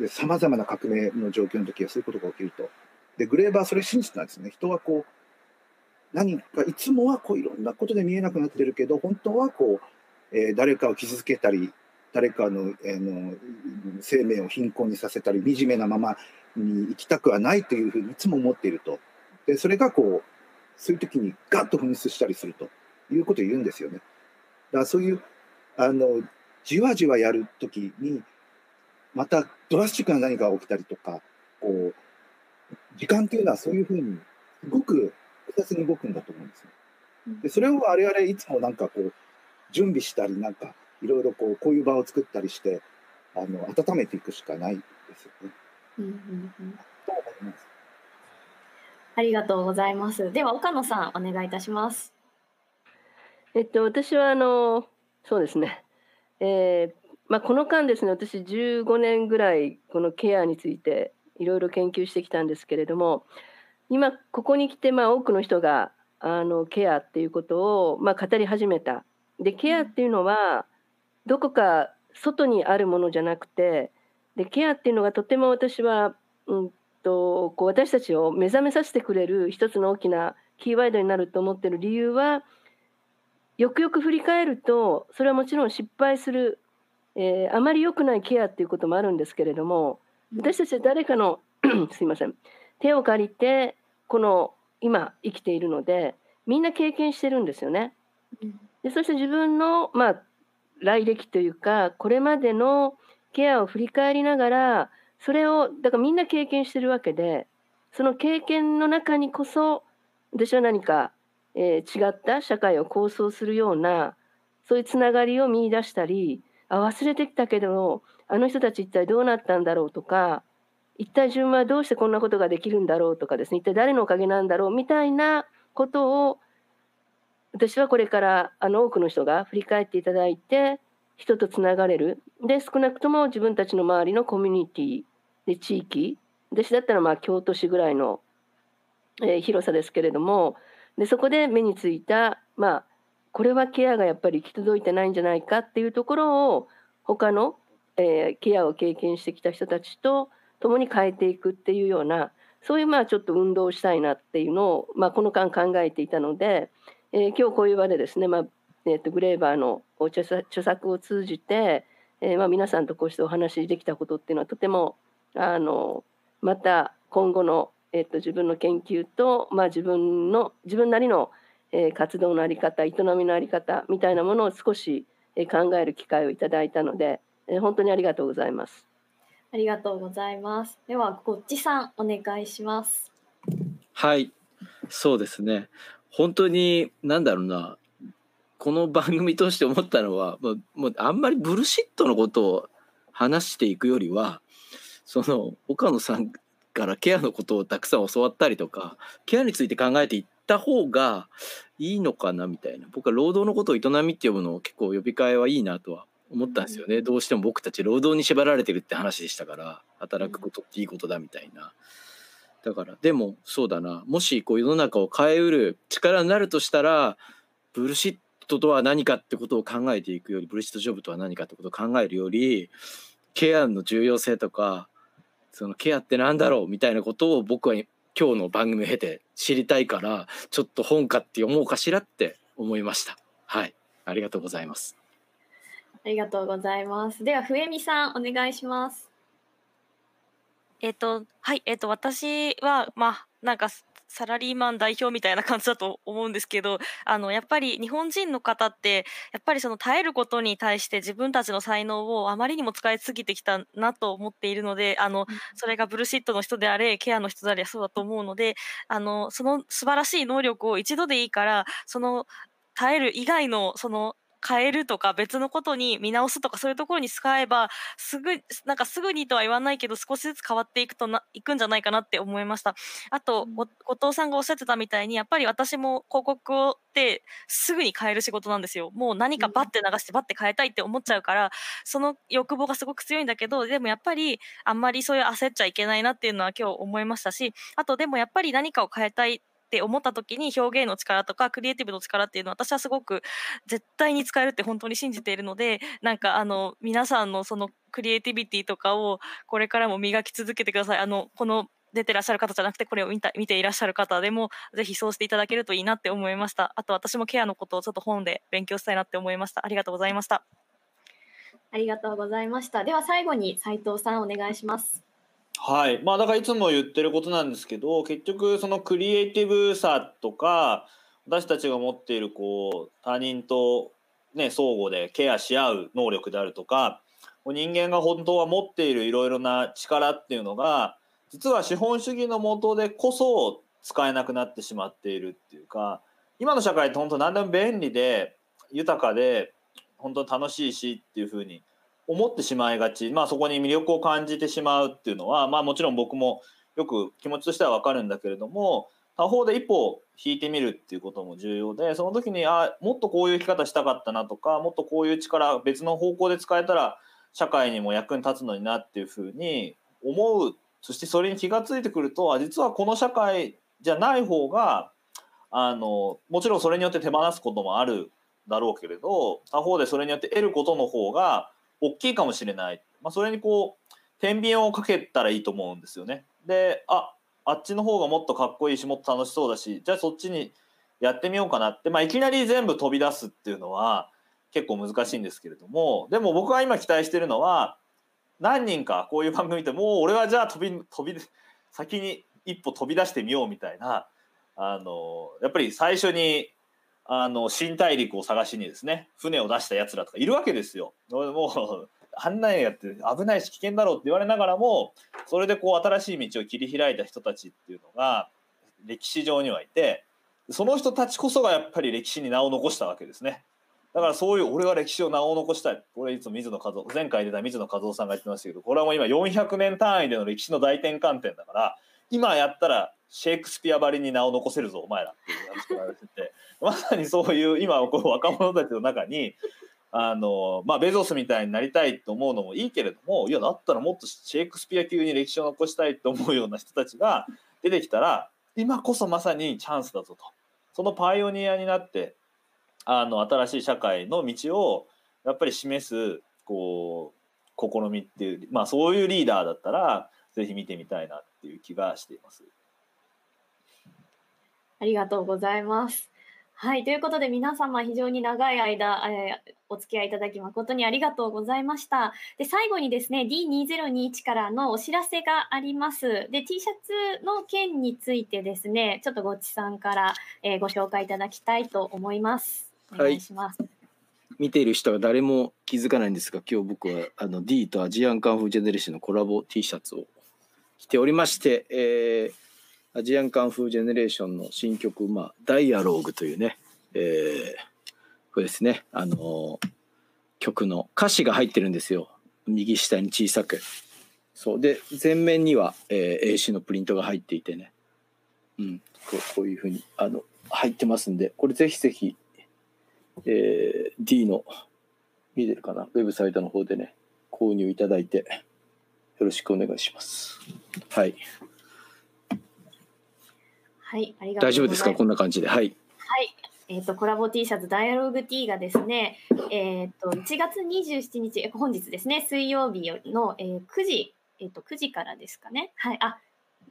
さまざまな革命の状況の時はそういうことが起きると。でグレーバーそれ信じてたんですね。人はこう何かいつもはこういろんなことで見えなくなってるけど本当はこう、えー、誰かを傷つけたり誰かの,、えー、の生命を貧困にさせたり惨めなままに生きたくはないというふうにいつも思っているとでそれがこうそういう時にガッと噴出したりするということを言うんですよね。だからそういうあのじわじわやる時にまたドラスチックな何かが起きたりとかこう時間っていうのはそういうふうにすごく複雑に動くんだと思うんですよ。でそれを我々いつもなんかこう準備したりなんかいろいろこうこういう場を作ったりしてあの温めていくしかないですよね。うんうんうん、ありがとうございます。では岡野さんお願いいたします。えっと私はあのそうですね。えー、まあこの間ですね私15年ぐらいこのケアについていろいろ研究してきたんですけれども今ここに来てまあ多くの人があのケアっていうことをまあ語り始めた。でケアっていうのはどこか外にあるものじゃなくてでケアっていうのがとても私は、うんと、こう私たちを目覚めさせてくれる一つの大きなキーワードになると思ってる理由はよくよく振り返るとそれはもちろん失敗する、えー、あまり良くないケアっていうこともあるんですけれども私たちは誰かの すいません。手を借りてこの今生きているのでみんな経験してるんですよね。でそして自分の、まあ、来歴というかこれまでのケアを振り返りながらそれをだからみんな経験してるわけでその経験の中にこそ私は何か、えー、違った社会を構想するようなそういうつながりを見いだしたりあ忘れてきたけどあの人たち一体どうなったんだろうとか一体自分はどうしてこんなことができるんだろうとかですね一体誰のおかげなんだろうみたいなことを私はこれからあの多くの人が振り返っていただいて人とつながれる。で少なくとも自分たちの周りのコミュニティで地域私だったらまあ京都市ぐらいの、えー、広さですけれどもでそこで目についたまあこれはケアがやっぱり行き届いてないんじゃないかっていうところを他の、えー、ケアを経験してきた人たちと共に変えていくっていうようなそういうまあちょっと運動をしたいなっていうのを、まあ、この間考えていたので、えー、今日こういう場でですね、まあえー、とグレーバーの著作を通じて、えー、まあ皆さんとこうしてお話しできたことっていうのはとてもあのまた今後の、えー、と自分の研究と、まあ、自分の自分なりの、えー、活動の在り方営みの在り方みたいなものを少し、えー、考える機会をいただいたので、えー、本当にありがとうございます。ありがとうございます。では、こっちさん、お願いします。はい、そうですね。本当に、なんだろうな。この番組として思ったのは、もう、もうあんまりブルシットのことを話していくよりは。その岡野さんからケアのことをたくさん教わったりとか、ケアについて考えていった方がいいのかなみたいな。僕は労働のことを営みって呼ぶのを結構呼び替えはいいなとは思ったんですよね、どうしても僕たち労働に縛られてるって話でしたから働くことっていいことだみたいな。だからでもそうだなもしこう世の中を変えうる力になるとしたらブルシットとは何かってことを考えていくよりブルシットジョブとは何かってことを考えるよりケアの重要性とかそのケアってなんだろうみたいなことを僕は今日の番組を経て知りたいからちょっと本かって読もうかしらって思いました。はいありがとうございます。ありがとうございます。では、笛美さん、お願いします。えっと、はい、えっと、私は、まあ、なんか、サラリーマン代表みたいな感じだと思うんですけど、あの、やっぱり日本人の方って、やっぱりその耐えることに対して自分たちの才能をあまりにも使いすぎてきたなと思っているので、あの、それがブルシットの人であれ、ケアの人であれ、そうだと思うので、あの、その素晴らしい能力を一度でいいから、その、耐える以外の、その、変えるとか別のことに見直すとかそういうところに使えばすぐなんかすぐにとは言わないけど少しずつ変わっていくとないくんじゃないかなって思いました。あと、ご後藤さんがおっしゃってたみたいにやっぱり私も広告をってすぐに変える仕事なんですよ。もう何かバッて流してバッて変えたいって思っちゃうからその欲望がすごく強いんだけどでもやっぱりあんまりそういう焦っちゃいけないなっていうのは今日思いましたしあとでもやっぱり何かを変えたいって思った時に表現の力とかクリエイティブの力っていうのは私はすごく絶対に使えるって本当に信じているのでなんかあの皆さんのそのクリエイティビティとかをこれからも磨き続けてくださいあのこの出てらっしゃる方じゃなくてこれを見た見ていらっしゃる方でもぜひそうしていただけるといいなって思いましたあと私もケアのことをちょっと本で勉強したいなって思いましたありがとうございましたありがとうございました。では、最後に斉藤さん、お願いします。はい。まあ、だからいつも言ってることなんですけど、結局、そのクリエイティブさとか、私たちが持っている、こう、他人と、ね、相互でケアし合う能力であるとか、人間が本当は持っているいろいろな力っていうのが、実は資本主義の下でこそ使えなくなってしまっているっていうか、今の社会って本当何でも便利で、豊かで、本当楽しいしっていうふうに思ってしまいがち、まあ、そこに魅力を感じてしまうっていうのは、まあ、もちろん僕もよく気持ちとしては分かるんだけれども他方で一歩引いてみるっていうことも重要でその時にあもっとこういう生き方したかったなとかもっとこういう力別の方向で使えたら社会にも役に立つのになっていうふうに思う。そしてそれに気が付いてくるとあ実はこの社会じゃない方があのもちろんそれによって手放すこともあるだろうけれど他方でそれによって得ることの方が大きいかもしれない、まあ、それにこう天秤をかけたらいいと思うんですよね。でああっちの方がもっとかっこいいしもっと楽しそうだしじゃあそっちにやってみようかなって、まあ、いきなり全部飛び出すっていうのは結構難しいんですけれども。でも僕が今期待してるのは何人かこういう番組ってもう俺はじゃあ飛び飛び先に一歩飛び出してみようみたいなあのやっぱり最初にあの新大陸を探しにですね船を出したやつらとかいるわけですよ。もうあんなんやって危ないし危険だろうって言われながらもそれでこう新しい道を切り開いた人たちっていうのが歴史上にはいてその人たちこそがやっぱり歴史に名を残したわけですね。だからそういう俺は歴史を名を残したいこれいつも水野和夫前回出た水野和夫さんが言ってましたけどこれはもう今400年単位での歴史の大転換点だから今やったらシェイクスピアばりに名を残せるぞお前らっていう話を言われてて まさにそういう今こう若者たちの中にあのまあベゾスみたいになりたいと思うのもいいけれどもいやだったらもっとシェイクスピア級に歴史を残したいと思うような人たちが出てきたら今こそまさにチャンスだぞと。そのパイオニアになってあの新しい社会の道をやっぱり示すこう試みっていうまあそういうリーダーだったらぜひ見てみたいなっていう気がしています。ありがとうございます。はい、ということで皆様非常に長い間、えーお付き合いいただき誠にありがとうございました。で、最後にですね、D2021 からのお知らせがあります。で、T シャツの件についてですね、ちょっとごっちさんから、えーご紹介いただきたいと思います。お願いします。見ている人は誰も気づかないんですが今日僕はあの D とアジアンカンフージェネレーションのコラボ T シャツを着ておりまして、えーアジアンカンフージェネレーションの新曲「まあ、ダイアローグ」というね、えーこれですね。あのー曲の歌詞が入ってるんですよ。右下に小さく。そう。で前面には、えー AC のプリントが入っていてね。うん。こうこういうふうにあの入ってますんでこれぜひぜひえー D の見てるかな？ウェブサイトの方でね購入いただいて。よろしくお願いしますはいはい、ありがとう。大丈夫ですか？こんな感じではいはい。えっ、と、コラボ T シャツ、ダイアログ T がですね、えっ、と、1月27日、え本日ですね、水曜日の、えー9時、えっ、と、9時からですかね。はい。あ、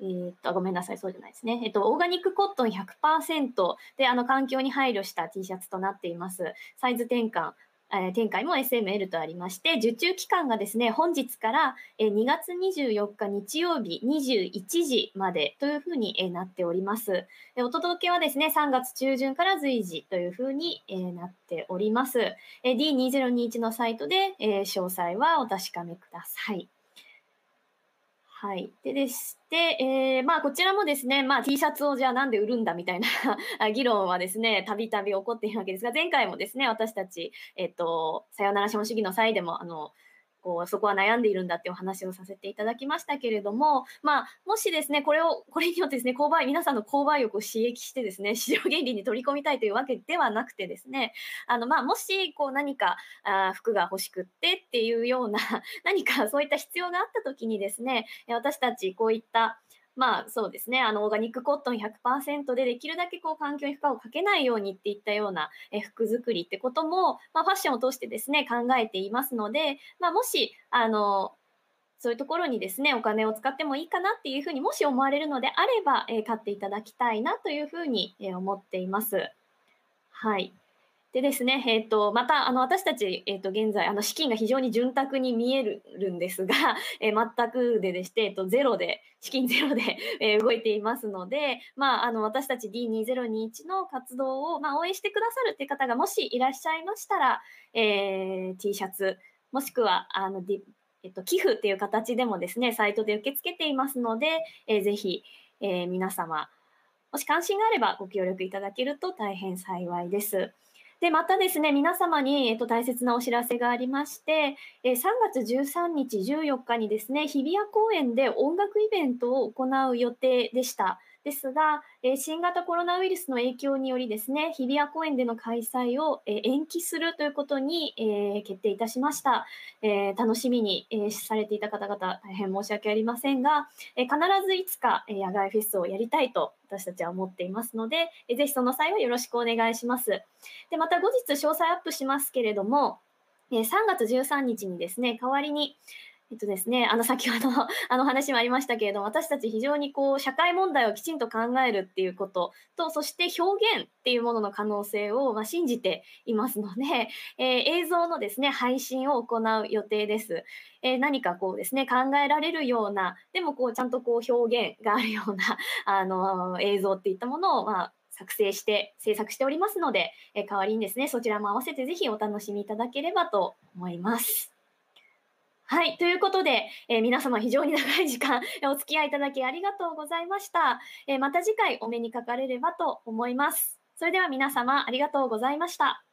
えっ、と、ごめんなさい、そうじゃないですね。えっ、と、オーガニックコットン100%で、あの、環境に配慮した T シャツとなっています。サイズ転換えー展開も SML とありまして、受注期間がですね、本日からえー2月24日日曜日21時までというふうにえーなっております。でお届けはですね、3月中旬から随時というふうにえーなっております。えー D2021 のサイトでえー詳細はお確かめください。はい。ででして、えーまあ、こちらもですね、まあ、T シャツをじゃあなんで売るんだみたいな 議論はですね、たびたび起こっているわけですが、前回もですね、私たち、えっ、と、さよなら資本主義の際でも、あの、こうそこは悩んでいるんだってお話をさせていただきましたけれども、まあ、もしですね、これを、これによってですね、購買、皆さんの購買欲を刺激してですね、市場原理に取り込みたいというわけではなくてですね、あの、まあ、もし、こう何か、あ服が欲しくってっていうような、何かそういった必要があった時にですね、私たちこういった、まあそうですね、あのオーガニックコットン100%でできるだけこう環境に負荷をかけないようにっていったようなえ服作りってことも、まあ、ファッションを通してですね、考えていますので、まあ、もし、あの、そういうところにですね、お金を使ってもいいかなっていうふうにもし思われるのであれば、え買っていただきたいなというふうに、思っています。はい。でですね、えっ、と、また、あの、私たち、えっ、と、現在、あの、資金が非常に潤沢に見えるんですが、えー全くででして、えっと、ゼロで、資金ゼロで、えー動いていますので、まあ、あの、私たち D2021 の活動を、まあ、応援してくださるっていう方がもしいらっしゃいましたら、えー T シャツ、もしくは、あの、えっと、寄付っていう形でもですね、サイトで受け付けていますので、えーぜひ、えー皆様、もし関心があればご協力いただけると大変幸いです。で、またですね、皆様に、えっと、大切なお知らせがありまして、えー3月13日、14日にですね、日比谷公園で音楽イベントを行う予定でした。ですが、え新型コロナウイルスの影響によりですね、日比谷公園での開催を、え延期するということに、え決定いたしました。え楽しみに、えされていた方々、大変申し訳ありませんが、え必ずいつか、え野外フェスをやりたいと私たちは思っていますので、えーぜひその際はよろしくお願いします。で、また後日詳細アップしますけれども、え3月13日にですね、代わりに、えっとですね、あの先ほど あの話もありましたけれども、私たち非常にこう社会問題をきちんと考えるっていうことと、そして表現っていうものの可能性をまあ信じていますので、えー映像のですね、配信を行う予定です。えー何かこうですね、考えられるような、でもこうちゃんとこう表現があるような あの映像っていったものを、まあ、作成して制作しておりますので、えー代わりにですね、そちらも合わせてぜひお楽しみいただければと思います。はい。ということで、えー皆様非常に長い時間 お付き合いいただきありがとうございました。えーまた次回お目にかかれればと思います。それでは皆様ありがとうございました。